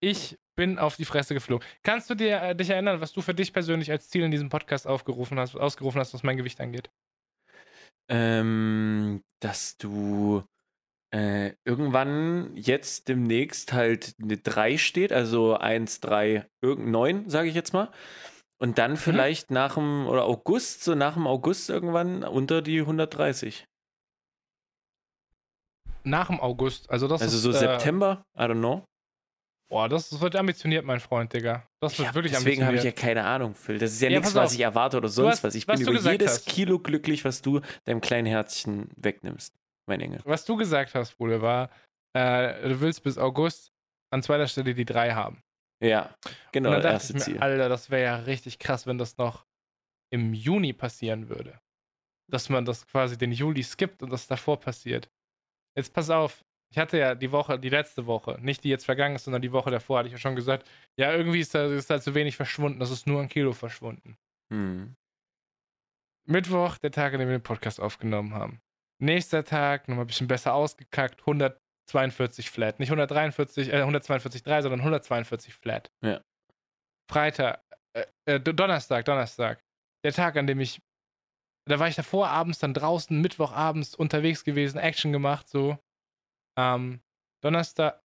Ich bin auf die Fresse geflogen. Kannst du dir, äh, dich erinnern, was du für dich persönlich als Ziel in diesem Podcast aufgerufen hast, ausgerufen hast, was mein Gewicht angeht? Ähm, dass du äh, irgendwann jetzt demnächst halt eine 3 steht, also 1, 3, irgend 9, sage ich jetzt mal. Und dann vielleicht nach dem, oder August, so nach dem August irgendwann unter die 130. Nach dem August. Also das Also ist, so äh, September, I don't know. Boah, das wird ambitioniert, mein Freund, Digga. Das wird Ja, wirklich deswegen habe ich ja ambitioniert. keine Ahnung, Phil. Das ist ja, Ja, nichts, was ich erwarte oder sonst hast- was. Ich was bin über jedes hast. Kilo glücklich, was du deinem kleinen Herzchen wegnimmst, mein Engel. Was du gesagt hast, Bruder, war, äh, du willst bis August an zweiter Stelle die drei haben. Ja, genau, das erste mir, Ziel. Alter, das wäre ja richtig krass, wenn das noch im Juni passieren würde. Dass man das quasi den Juli skippt und das davor passiert. Jetzt pass auf, ich hatte ja die Woche, die letzte Woche, nicht die jetzt vergangen ist, sondern die Woche davor, hatte ich ja schon gesagt, ja, irgendwie ist da, ist da zu wenig verschwunden, das ist nur ein Kilo verschwunden. Hm. Mittwoch, der Tag, an dem wir den Podcast aufgenommen haben. Nächster Tag, nochmal ein bisschen besser ausgekackt, 142 flat. Nicht 143, äh, 142,3, sondern 142 flat. Ja. Freitag, äh, äh, Donnerstag, Donnerstag. Der Tag, an dem ich. Da war ich davor abends dann draußen, Mittwochabends unterwegs gewesen, Action gemacht, so. Ähm, Donnerstag.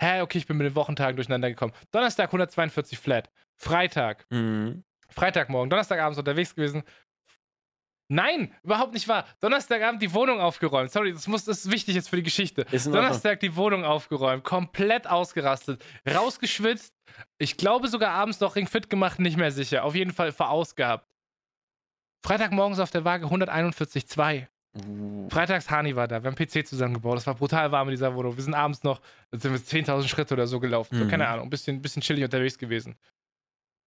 Hä, okay, ich bin mit den Wochentagen durcheinander gekommen. Donnerstag 142 flat. Freitag. Mhm. Freitagmorgen, Donnerstagabends unterwegs gewesen. Nein, überhaupt nicht wahr. Donnerstagabend die Wohnung aufgeräumt. Sorry, das, muss, das ist wichtig jetzt für die Geschichte. Donnerstag die Wohnung aufgeräumt, komplett ausgerastet, rausgeschwitzt. Ich glaube sogar abends noch ringfit gemacht, nicht mehr sicher. Auf jeden Fall verausgabt. Freitagmorgens auf der Waage 141,2. Uh. Freitags Hani war da, wir haben PC zusammengebaut. Das war brutal warm in dieser Wohnung. Wir sind abends noch, sind wir 10.000 Schritte oder so gelaufen. So, Mhm. keine Ahnung, ein bisschen, bisschen chillig unterwegs gewesen.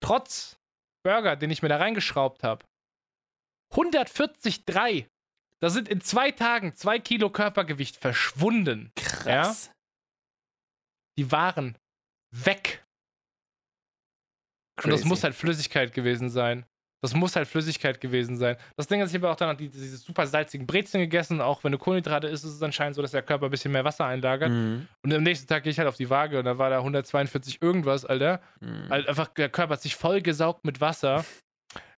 Trotz Burger, den ich mir da reingeschraubt habe, 143,3. Da sind in zwei Tagen zwei Kilo Körpergewicht verschwunden. Krass. Die waren weg. Und das muss halt Flüssigkeit gewesen sein. Das muss halt Flüssigkeit gewesen sein. Das Ding ist, ich habe auch dann die, diese super salzigen Brezeln gegessen. Auch wenn du Kohlenhydrate isst, ist es anscheinend so, dass der Körper ein bisschen mehr Wasser einlagert. Mhm. Und am nächsten Tag gehe ich halt auf die Waage und da war da 142 irgendwas, Alter. Mhm. Halt einfach, der Körper hat sich voll gesaugt mit Wasser.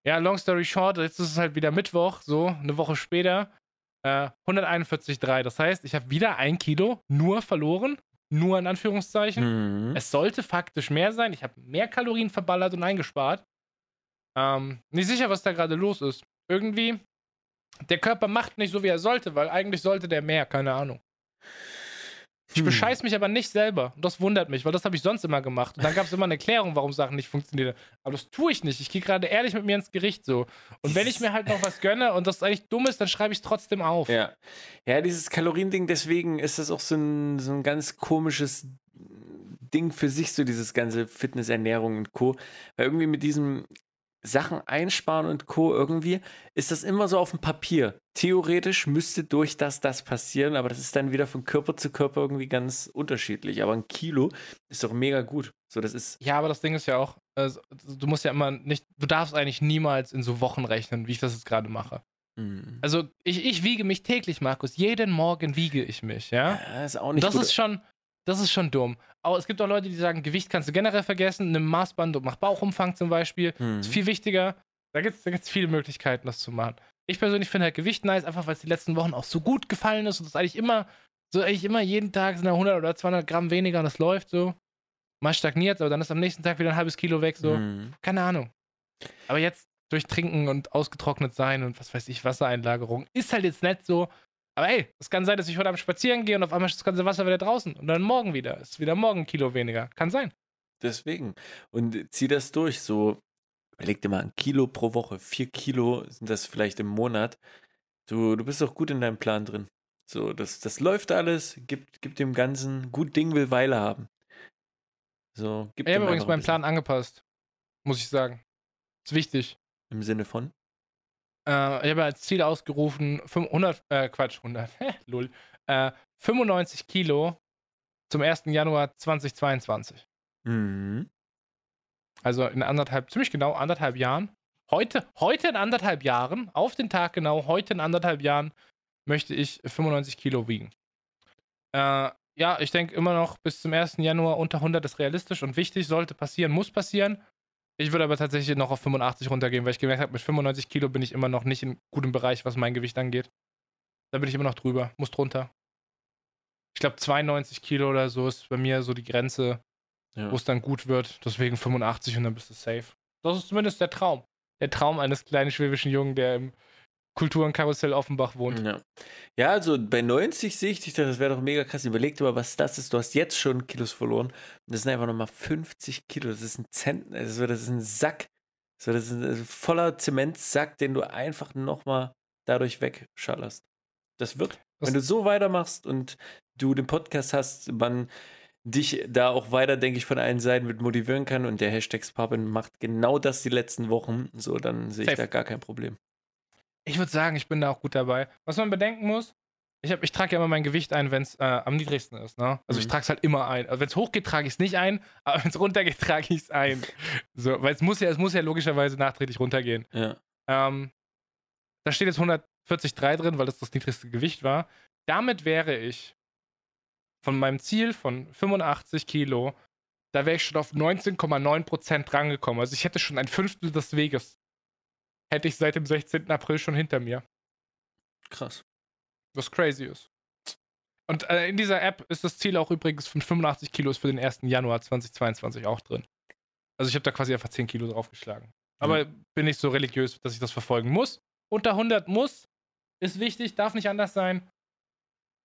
Ja, long story short, jetzt ist es halt wieder Mittwoch, so eine Woche später. Äh, 141,3. Das heißt, ich habe wieder ein Kilo nur verloren. Nur in Anführungszeichen. Mhm. Es sollte faktisch mehr sein. Ich habe mehr Kalorien verballert und eingespart. Ähm, nicht sicher, was da gerade los ist. Irgendwie, der Körper macht nicht so, wie er sollte, weil eigentlich sollte der mehr, keine Ahnung. Ich Hm. bescheiß mich aber nicht selber. Und das wundert mich, weil das habe ich sonst immer gemacht. Und dann gab es immer eine Erklärung, warum Sachen nicht funktionieren. Aber das tue ich nicht. Ich gehe gerade ehrlich mit mir ins Gericht so. Und wenn ich mir halt noch was gönne und das eigentlich dumm ist, dann schreibe ich es trotzdem auf. Ja. Ja, dieses Kaloriending, deswegen ist das auch so ein, so ein ganz komisches Ding für sich, so dieses ganze Fitness, Ernährung und Co. Weil irgendwie mit diesem Sachen einsparen und Co. irgendwie ist das immer so auf dem Papier. Theoretisch müsste durch das das passieren, aber das ist dann wieder von Körper zu Körper irgendwie ganz unterschiedlich. Aber ein Kilo ist doch mega gut. So, das ist. Ja, aber das Ding ist ja auch, also, du musst ja immer nicht, du darfst eigentlich niemals in so Wochen rechnen, wie ich das jetzt gerade mache. mm, Also ich, ich wiege mich täglich, Markus. Jeden Morgen wiege ich mich, ja. Ja, ist auch Und nicht das gut. ist schon, das ist schon dumm. Aber es gibt auch Leute, die sagen, Gewicht kannst du generell vergessen, nimm Maßband und mach Bauchumfang zum Beispiel. Mhm. Ist viel wichtiger. Da gibt es da gibt's viele Möglichkeiten, das zu machen. Ich persönlich finde halt Gewicht nice, einfach weil es die letzten Wochen auch so gut gefallen ist und es eigentlich immer, so eigentlich immer jeden Tag sind da 100 oder 200 Gramm weniger und das läuft so. Mal stagniert, aber dann ist am nächsten Tag wieder ein halbes Kilo weg, so. Mhm. Keine Ahnung. Aber jetzt durch Trinken und ausgetrocknet sein und was weiß ich, Wassereinlagerung ist halt jetzt nicht so. Aber ey, es kann sein, dass ich heute Abend spazieren gehe und auf einmal ist das ganze Wasser wieder draußen und dann morgen wieder. Ist wieder morgen ein Kilo weniger. Kann sein. Deswegen. Und zieh das durch. So, überleg dir mal ein Kilo pro Woche. Vier Kilo sind das vielleicht im Monat. Du, du bist doch gut in deinem Plan drin. So, das, das läuft alles. Gibt, gibt dem Ganzen gut Ding will Weile haben. So, gib Ich habe übrigens meinen Plan angepasst. Muss ich sagen. Ist wichtig. Im Sinne von. Äh, ich habe als Ziel ausgerufen, 500, äh, Quatsch, 100, hä, lol, äh, 95 Kilo zum 1. Januar 2022. Mhm. Also in anderthalb, ziemlich genau anderthalb Jahren. Heute, heute in anderthalb Jahren, auf den Tag genau, heute in anderthalb Jahren möchte ich 95 Kilo wiegen. Äh, ja, ich denke immer noch bis zum 1. Januar unter 100 ist realistisch und wichtig, sollte passieren, muss passieren. Ich würde aber tatsächlich noch auf 85 runtergehen, weil ich gemerkt habe, mit 95 Kilo bin ich immer noch nicht in gutem Bereich, was mein Gewicht angeht. Da bin ich immer noch drüber, muss drunter. Ich glaube 92 Kilo oder so ist bei mir so die Grenze, Ja. wo es dann gut wird. Deswegen 85 und dann bist du safe. Das ist zumindest der Traum. Der Traum eines kleinen schwäbischen Jungen, der im Kulturenkarussell Offenbach wohnt. Ja. ja, also bei 90 sehe ich dich, das wäre doch mega krass. Überleg dir mal, was das ist. Du hast jetzt schon Kilos verloren. Das sind einfach nochmal 50 Kilo. Das ist ein Zent, also das ist ein Sack. So, das ist ein voller Zementsack, den du einfach nochmal dadurch wegschallerst. Das wird. Das- Wenn du so weitermachst und du den Podcast hast, man dich da auch weiter, denke ich, von allen Seiten mit motivieren kann und der Hashtag Sparbin macht genau das die letzten Wochen, so, dann sehe ich Safe. da gar kein Problem. Ich würde sagen, ich bin da auch gut dabei. Was man bedenken muss, ich, hab- ich trage ja immer mein Gewicht ein, wenn es äh, am niedrigsten ist. Ne? Also ich Mhm. trage es halt immer ein. Also wenn es hochgeht, trage ich es nicht ein, aber wenn es runtergeht, trage ich es ein. So, weil es muss ja, es muss ja logischerweise nachträglich runtergehen. Ja. Ähm, da steht jetzt 143 drin, weil das das niedrigste Gewicht war. Damit wäre ich von meinem Ziel von 85 Kilo, da wäre ich schon auf 19,9% drangekommen. Also ich hätte schon ein Fünftel des Weges. Hätte ich seit dem 16. April schon hinter mir. Krass. Was crazy ist. Und äh, in dieser App ist das Ziel auch übrigens von 85 Kilos für den 1. Januar 2022 auch drin. Also ich habe da quasi einfach 10 Kilo draufgeschlagen. Aber Mhm. bin nicht so religiös, dass ich das verfolgen muss. Unter 100 muss. Ist wichtig, darf nicht anders sein.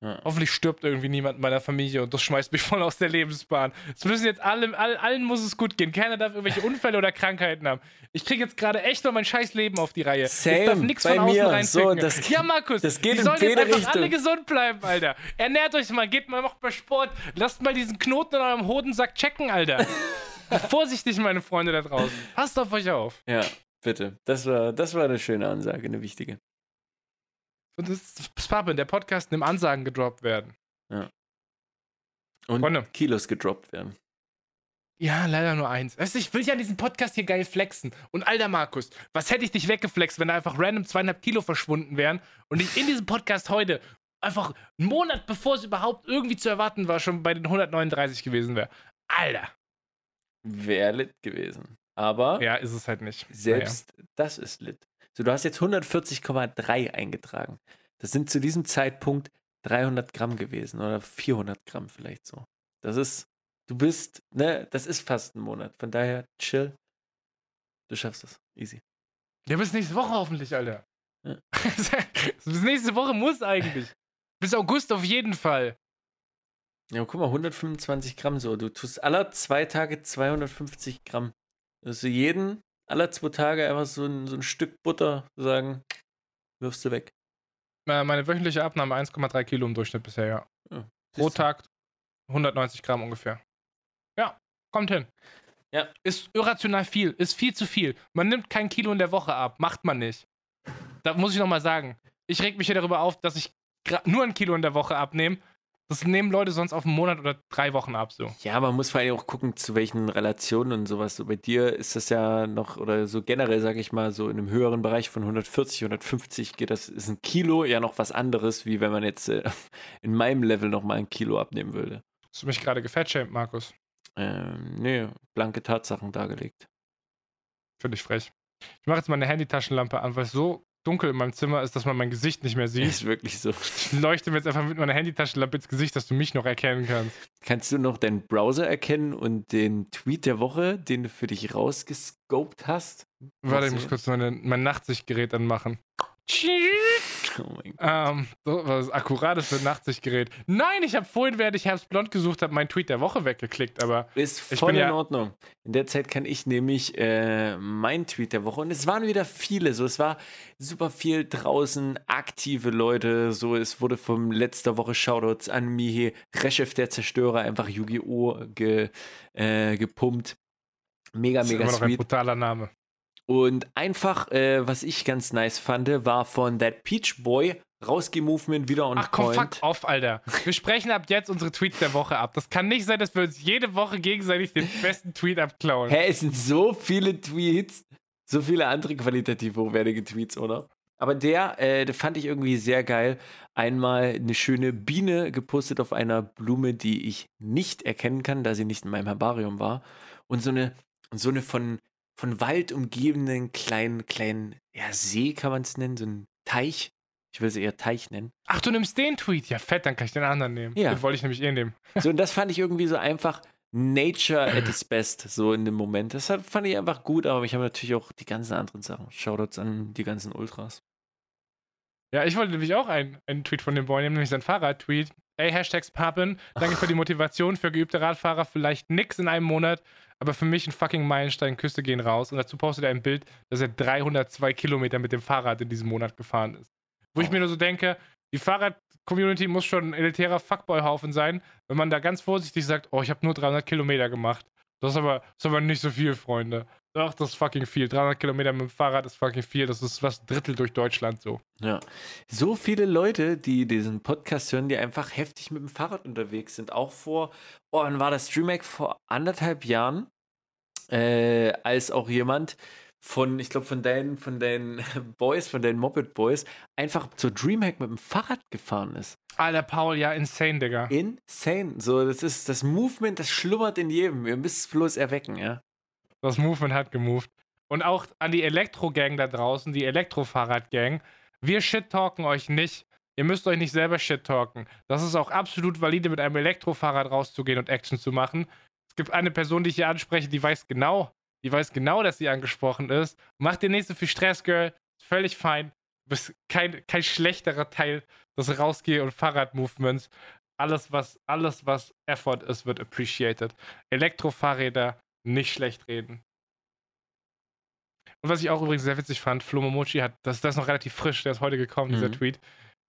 Ja. Hoffentlich stirbt irgendwie niemand in meiner Familie und das schmeißt mich voll aus der Lebensbahn. Es müssen jetzt alle, all, allen muss es gut gehen. Keiner darf irgendwelche Unfälle oder Krankheiten haben. Ich kriege jetzt gerade echt noch mein scheiß Leben auf die Reihe. Same, jetzt darf nichts von außen mir. So, das- ja, Markus, das geht die sollen jetzt einfach alle Richtungen. gesund bleiben, Alter. Ernährt euch mal, geht mal, macht mal Sport. Lasst mal diesen Knoten in eurem Hodensack checken, Alter. Vorsichtig, meine Freunde da draußen. Passt auf euch auf. Ja, bitte. Das war, das war eine schöne Ansage, eine wichtige. Und das ist Spappen, der Podcast, in dem Ansagen gedroppt werden. Und Freunde. Kilos gedroppt werden. Ja, leider nur eins. Weißt du, ich will ja an diesem Podcast hier geil flexen. Und alter Markus, was hätte ich dich weggeflext, wenn da einfach random zweieinhalb Kilo verschwunden wären und ich in diesem Podcast heute einfach einen Monat bevor es überhaupt irgendwie zu erwarten war, schon bei den 139 gewesen wäre. Alter. Wäre lit gewesen. Aber Ja, ist es halt nicht. selbst das ist lit. So, du hast jetzt 140,3 eingetragen. Das sind zu diesem Zeitpunkt 300 Gramm gewesen oder 400 Gramm vielleicht so. Das ist, du bist, ne, das ist fast ein Monat. Von daher, chill. Du schaffst es. Easy. Ja, bis nächste Woche hoffentlich, Alter. Ja. bis nächste Woche muss eigentlich. Bis August auf jeden Fall. Ja, guck mal, 125 Gramm so. Du tust aller zwei Tage 250 Gramm. Also jeden, aller zwei Tage einfach so ein, so ein Stück Butter sagen, wirfst du weg. Äh, Meine wöchentliche Abnahme 1,3 Kilo im Durchschnitt bisher, ja. Ja, Pro. Tag 190 Gramm ungefähr. Ja, kommt hin. Ja. Ist irrational viel, ist viel zu viel. Man nimmt kein Kilo in der Woche ab, macht man nicht. Da muss ich nochmal sagen. Ich reg mich hier darüber auf, dass ich nur ein Kilo in der Woche abnehme. Das nehmen Leute sonst auf einen Monat oder drei Wochen ab, so. Ja, man muss vor allem auch gucken, zu welchen Relationen und sowas. So bei dir ist das ja noch, oder so generell, sage ich mal, so in einem höheren Bereich von 140, 150 geht das, ist ein Kilo ja noch was anderes, wie wenn man jetzt äh, in meinem Level nochmal ein Kilo abnehmen würde. Hast du mich gerade gefettshamed, Markus? Ähm, nee, blanke Tatsachen dargelegt. Finde ich frech. Ich mache jetzt meine Handytaschenlampe an, weil es so dunkel in meinem Zimmer ist, dass man mein Gesicht nicht mehr sieht. Ist wirklich so. Ich leuchte mir jetzt einfach mit meiner Handytaschenlampe ins Gesicht, dass du mich noch erkennen kannst. Kannst du noch deinen Browser erkennen und den Tweet der Woche, den du für dich rausgescoped hast? Warte, ich muss kurz meine, mein Nachtsichtgerät anmachen. Oh mein Gott. Ähm, so, was akkurates für Nachtsichtgerät. Nein, ich habe vorhin, während ich Herbstblond gesucht habe, meinen Tweet der Woche weggeklickt, aber Ist Ich voll bin in ja- Ordnung. In der Zeit kann ich nämlich äh, mein Tweet der Woche und es waren wieder viele. So, es war super viel draußen, aktive Leute. So, es wurde vom letzter Woche Shoutouts an Mihe, Reshef der Zerstörer, einfach Yu-Gi-Oh! Ge, äh, gepumpt. Mega, das ist mega immer noch ein sweet. brutaler Name. Und einfach, äh, was ich ganz nice fand, war von That Peach Boy Rausge-Movement wieder on Ach komm, point. fuck off, Alter. Wir sprechen ab jetzt unsere Tweets der Woche ab. Das kann nicht sein, dass wir uns jede Woche gegenseitig den besten Tweet abklauen. Hä, es sind so viele Tweets, so viele andere qualitativ hochwertige Tweets, oder? Aber der, äh, der fand ich irgendwie sehr geil. Einmal eine schöne Biene gepostet auf einer Blume, die ich nicht erkennen kann, da sie nicht in meinem Herbarium war. Und so eine, so eine von, von Wald umgebenen kleinen, kleinen, ja, See kann man es nennen, so ein Teich. Ich will sie eher Teich nennen. Ach, du nimmst den Tweet? Ja, fett, dann kann ich den anderen nehmen. Ja. Den wollte ich nämlich eh nehmen. So, und das fand ich irgendwie so einfach Nature at its best, so in dem Moment. Das fand ich einfach gut, aber ich habe natürlich auch die ganzen anderen Sachen. Shoutouts an die ganzen Ultras. Ja, ich wollte nämlich auch einen, einen Tweet von dem Boy nehmen, nämlich sein Fahrrad-Tweet. Ey, Hashtags Pappen, danke für die Motivation. Für geübte Radfahrer vielleicht nix in einem Monat, aber für mich ein fucking Meilenstein. Küste gehen raus. Und dazu postet er ein Bild, dass er 302 Kilometer mit dem Fahrrad in diesem Monat gefahren ist. Wo ich Oh. mir nur so denke, die Fahrrad-Community muss schon ein elitärer Fuckboy-Haufen sein, wenn man da ganz vorsichtig sagt, oh, ich habe nur 300 Kilometer gemacht. Das ist aber, das ist aber nicht so viel, Freunde. Doch, das ist fucking viel. 300 Kilometer mit dem Fahrrad ist fucking viel. Das ist was Drittel durch Deutschland so. Ja. So viele Leute, die diesen Podcast hören, die einfach heftig mit dem Fahrrad unterwegs sind. Auch vor, oh, wann war das Streamac? Vor anderthalb Jahren, äh, als auch jemand von, ich glaube, von deinen, von deinen Boys, von deinen Moped Boys, einfach zur Dreamhack mit dem Fahrrad gefahren ist. Alter Paul, ja, insane, Digga. Insane. So, das ist das Movement, das schlummert in jedem. Ihr müsst es bloß erwecken, ja. Das Movement hat gemoved. Und auch an die Elektro-Gang da draußen, die Elektrofahrrad-Gang. Wir shit-talken euch nicht. Ihr müsst euch nicht selber shit-talken. Das ist auch absolut valide, mit einem Elektrofahrrad rauszugehen und Action zu machen. Es gibt eine Person, die ich hier anspreche, die weiß genau, die weiß genau, dass sie angesprochen ist. Macht dir nicht so viel Stress, Girl. Ist völlig fein. Du bist kein, kein schlechterer Teil des Rausgeh- und Fahrradmovements. Alles was, alles, was Effort ist, wird appreciated. Elektrofahrräder nicht schlecht reden. Und was ich auch übrigens sehr witzig fand, Flo Momochi hat, das, das ist noch relativ frisch, der ist heute gekommen, dieser Mhm. Tweet.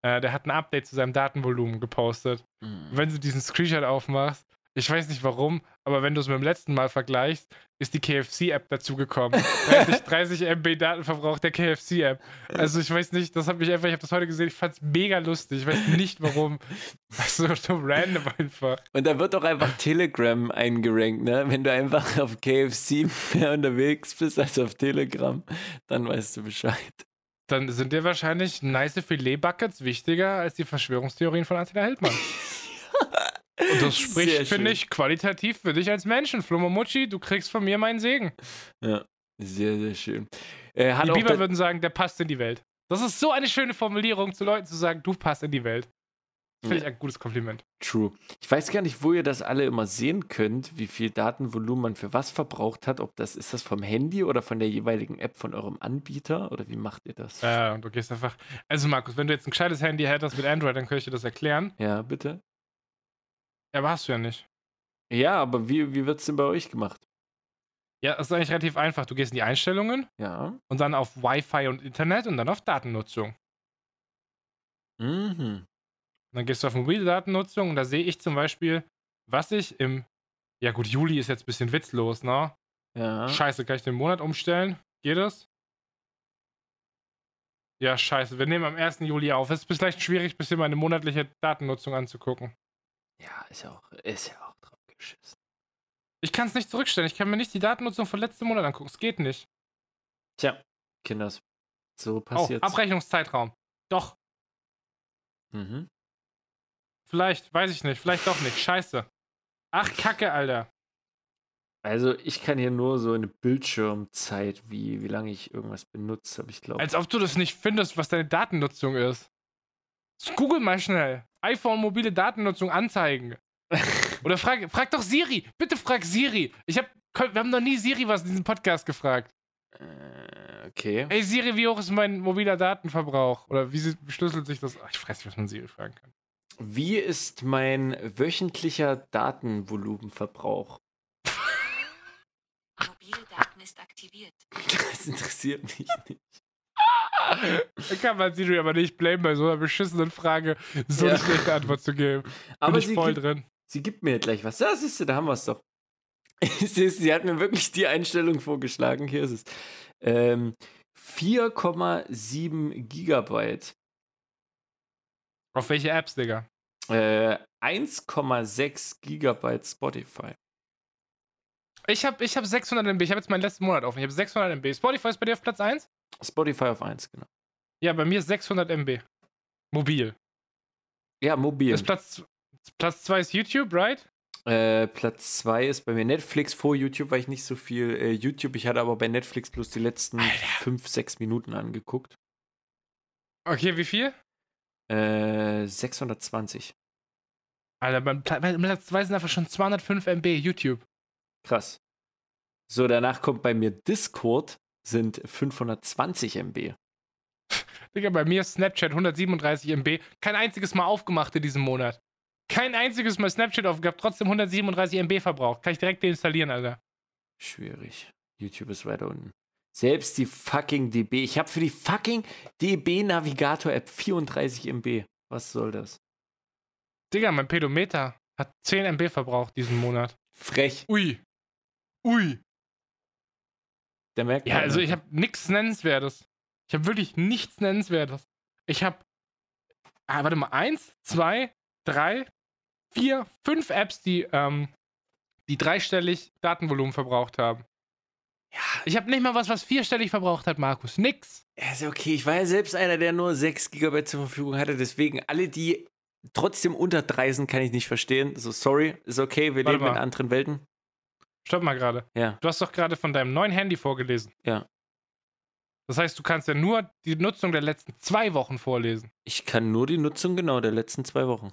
Äh, der hat ein Update zu seinem Datenvolumen gepostet. Mhm. Wenn du diesen Screenshot aufmachst, ich weiß nicht warum, aber wenn du es mit dem letzten Mal vergleichst, ist die KFC-App dazugekommen. 30, 30 MB Datenverbrauch der KFC-App. Also ich weiß nicht, das hat mich einfach, ich habe das heute gesehen, ich fand es mega lustig. Ich weiß nicht warum. so, so random einfach. Und da wird doch einfach Telegram eingerankt, ne? Wenn du einfach auf KFC mehr unterwegs bist als auf Telegram, dann weißt du Bescheid. Dann sind dir wahrscheinlich nice Filet-Buckets wichtiger als die Verschwörungstheorien von Attila Hildmann. Und das spricht, finde ich, qualitativ für dich als Menschen. Flomomucci, du kriegst von mir meinen Segen. Ja, sehr, sehr schön. Äh, Die Biber würden sagen, der passt in die Welt. Das ist so eine schöne Formulierung, zu Leuten zu sagen, du passt in die Welt. Finde ich Ja. ein gutes Kompliment. True. Ich weiß gar nicht, wo ihr das alle immer sehen könnt, wie viel Datenvolumen man für was verbraucht hat. Ob das ist das vom Handy oder von der jeweiligen App von eurem Anbieter oder wie macht ihr das? Äh, und du gehst einfach. Also, Markus, wenn du jetzt ein gescheites Handy hättest mit Android, dann könnte ich dir das erklären. Ja, bitte. Ja, aber hast du ja nicht. Ja, aber wie, wie wird es denn bei euch gemacht? Ja, das ist eigentlich relativ einfach. Du gehst in die Einstellungen Ja. und dann auf Wi-Fi und Internet und dann auf Datennutzung. Mhm. Und dann gehst du auf mobile Datennutzung und da sehe ich zum Beispiel, was ich im. Ja, gut, Juli ist jetzt ein bisschen witzlos, ne? Ja. Scheiße, kann ich den Monat umstellen? Geht das? Ja, scheiße. Wir nehmen am 1. Juli auf. Es ist vielleicht schwierig, ein bisschen meine monatliche Datennutzung anzugucken. Ja, ist ja auch, ist ja auch drauf geschissen. Ich kann es nicht zurückstellen. Ich kann mir nicht die Datennutzung von letzten Monat angucken. Es geht nicht. Tja, Kinders. So Oh, passiert. Abrechnungszeitraum. Doch, Mhm. vielleicht, weiß ich nicht. Vielleicht doch nicht. Scheiße. Ach, Kacke, Alter. Also ich kann hier nur so eine Bildschirmzeit, wie, wie lange ich irgendwas benutzt habe, ich glaube. Als ob du das nicht findest, was deine Datennutzung ist. Google mal schnell. iPhone mobile Datennutzung anzeigen. Oder frag, frag doch Siri. Bitte frag Siri. Ich hab, wir haben noch nie Siri was in diesem Podcast gefragt. Äh, okay. Ey Siri, wie hoch ist mein mobiler Datenverbrauch? Oder wie beschlüsselt sich das? Ach, ich weiß nicht, was man Siri fragen kann. Wie ist mein wöchentlicher Datenvolumenverbrauch? Mobildaten ist aktiviert. Das interessiert mich nicht. Da kann man Siri aber nicht blamen, bei so einer beschissenen Frage so Ja. eine schlechte Antwort zu geben. Bin Aber ich sie voll gibt, drin. sie gibt mir gleich was. Ja, siehst du, da haben wir es doch. sie, sie hat mir wirklich die Einstellung vorgeschlagen. Hier ist es. Ähm, 4,7 Gigabyte. Auf welche Apps, Digga? Äh, 1,6 Gigabyte Spotify. Ich habe ich hab 600 MB. Ich habe jetzt meinen letzten Monat offen. Ich habe 600 MB. Spotify ist bei dir auf Platz 1? Spotify auf 1, genau. Ja, bei mir ist 600 MB. Mobil. Ja, mobil. Ist Platz, Platz 2 ist YouTube, right? Äh, Platz 2 ist bei mir Netflix vor YouTube, weil ich nicht so viel äh, YouTube. Ich hatte aber bei Netflix bloß die letzten Alter. 5, 6 Minuten angeguckt. Okay, wie viel? Äh, 620. Alter, beim beim Platz 2 sind einfach schon 205 MB YouTube. Krass. So, danach kommt bei mir Discord, sind 520 MB. Digga, bei mir ist Snapchat 137 MB. Kein einziges Mal aufgemacht in diesem Monat. Kein einziges Mal Snapchat aufgehabt, trotzdem 137 MB verbraucht. Kann ich direkt deinstallieren, Alter. Schwierig. YouTube ist weiter unten. Selbst die fucking DB. Ich habe für die fucking DB Navigator App 34 MB. Was soll das? Digga, mein Pedometer hat 10 MB verbraucht diesen Monat. Frech. Ui. Ui. Der merkt Ja, also ich habe nichts Nennenswertes. Ich habe wirklich nichts Nennenswertes. Ich habe, ah, warte mal, eins, zwei, drei, vier, fünf Apps, die, ähm, die dreistellig Datenvolumen verbraucht haben. Ja, ich habe nicht mal was, was vierstellig verbraucht hat, Markus. Nix. Ja, ist ja okay. Ich war ja selbst einer, der nur 6 GB zur Verfügung hatte. Deswegen alle, die trotzdem unter 3 sind, kann ich nicht verstehen. So, sorry, ist okay. Wir Warte leben in mal. anderen Welten. Stopp mal gerade. Ja, Du hast doch gerade von deinem neuen Handy vorgelesen. ja. Das heißt, du kannst ja nur die Nutzung der letzten zwei Wochen vorlesen. Ich kann nur die Nutzung genau der letzten zwei Wochen.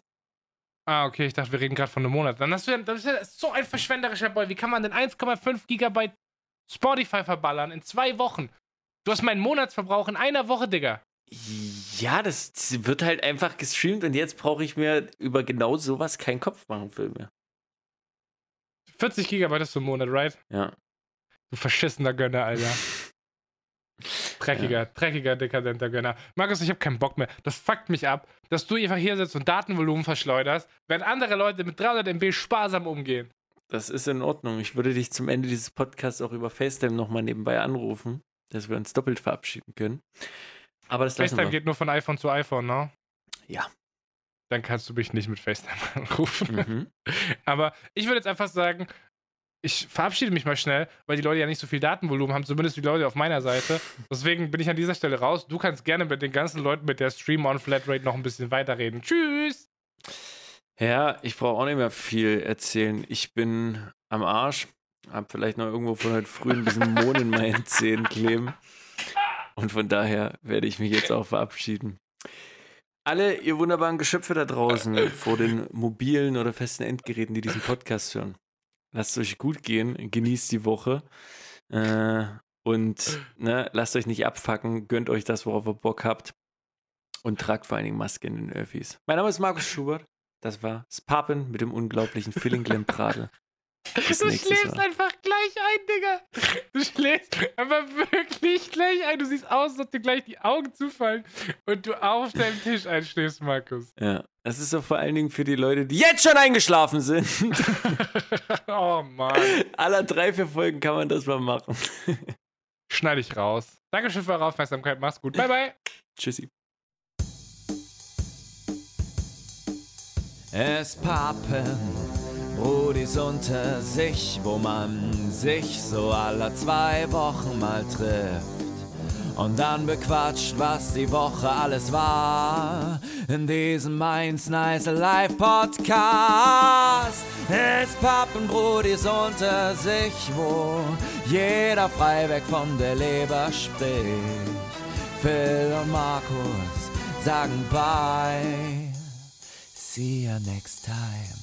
Ah, okay, ich dachte, wir reden gerade von einem Monat. Dann hast du ja, das ist ja so ein verschwenderischer Boy. Wie kann man denn 1,5 Gigabyte Spotify verballern in zwei Wochen? Du hast meinen Monatsverbrauch in einer Woche, Digga. Ja, das wird halt einfach gestreamt und jetzt brauche ich mir über genau sowas keinen Kopf machen, Phil mehr. 40 Gigabyte ist im Monat, right? Ja. Du verschissener Gönner, Alter. Dreckiger, dreckiger, dekadenter Gönner. Markus, ich habe keinen Bock mehr. Das fuckt mich ab, dass du einfach hier sitzt und Datenvolumen verschleuderst, während andere Leute mit 300 MB sparsam umgehen. Das ist in Ordnung. Ich würde dich zum Ende dieses Podcasts auch über FaceTime nochmal nebenbei anrufen, dass wir uns doppelt verabschieden können. Aber das FaceTime geht nur von iPhone zu iPhone, ne? Ja. Dann kannst du mich nicht mit FaceTime anrufen. Mhm. Aber ich würde jetzt einfach sagen, ich verabschiede mich mal schnell, weil die Leute ja nicht so viel Datenvolumen haben, zumindest die Leute auf meiner Seite. Deswegen bin ich an dieser Stelle raus. Du kannst gerne mit den ganzen Leuten mit der Stream on Flatrate noch ein bisschen weiterreden. Tschüss! Ja, ich brauche auch nicht mehr viel erzählen. Ich bin am Arsch. Hab vielleicht noch irgendwo von heute früh ein bisschen Mohn in meinen Zähnen kleben. Und von daher werde ich mich jetzt auch verabschieden. Alle ihr wunderbaren Geschöpfe da draußen vor den mobilen oder festen Endgeräten, die diesen Podcast hören. Lasst es euch gut gehen, genießt die Woche äh, und ne, lasst euch nicht abfacken, gönnt euch das, worauf ihr Bock habt und tragt vor allen Dingen Maske in den Öffis. Mein Name ist Markus Schubert. Das war Spapen mit dem unglaublichen Feeling Glenn Pradel. Bis Du schläfst Mal. einfach gleich ein, Digga. Du schläfst einfach wirklich gleich ein. Du siehst aus, als ob dir gleich die Augen zufallen und du auf deinem Tisch einschläfst, Markus. Ja, das ist doch vor allen Dingen für die Leute, die jetzt schon eingeschlafen sind. oh Mann. Aller drei, vier Folgen kann man das mal machen. Schneide ich raus. Dankeschön für eure Aufmerksamkeit. Mach's gut. Bye, bye. Tschüssi. Es pappen Brudis unter sich, wo man sich so alle zwei Wochen mal trifft. Und dann bequatscht, was die Woche alles war. In diesem Mainz Nice Live Podcast. Es pappen Brudis unter sich, wo jeder frei weg von der Leber spricht. Phil und Markus sagen bye. See you next time.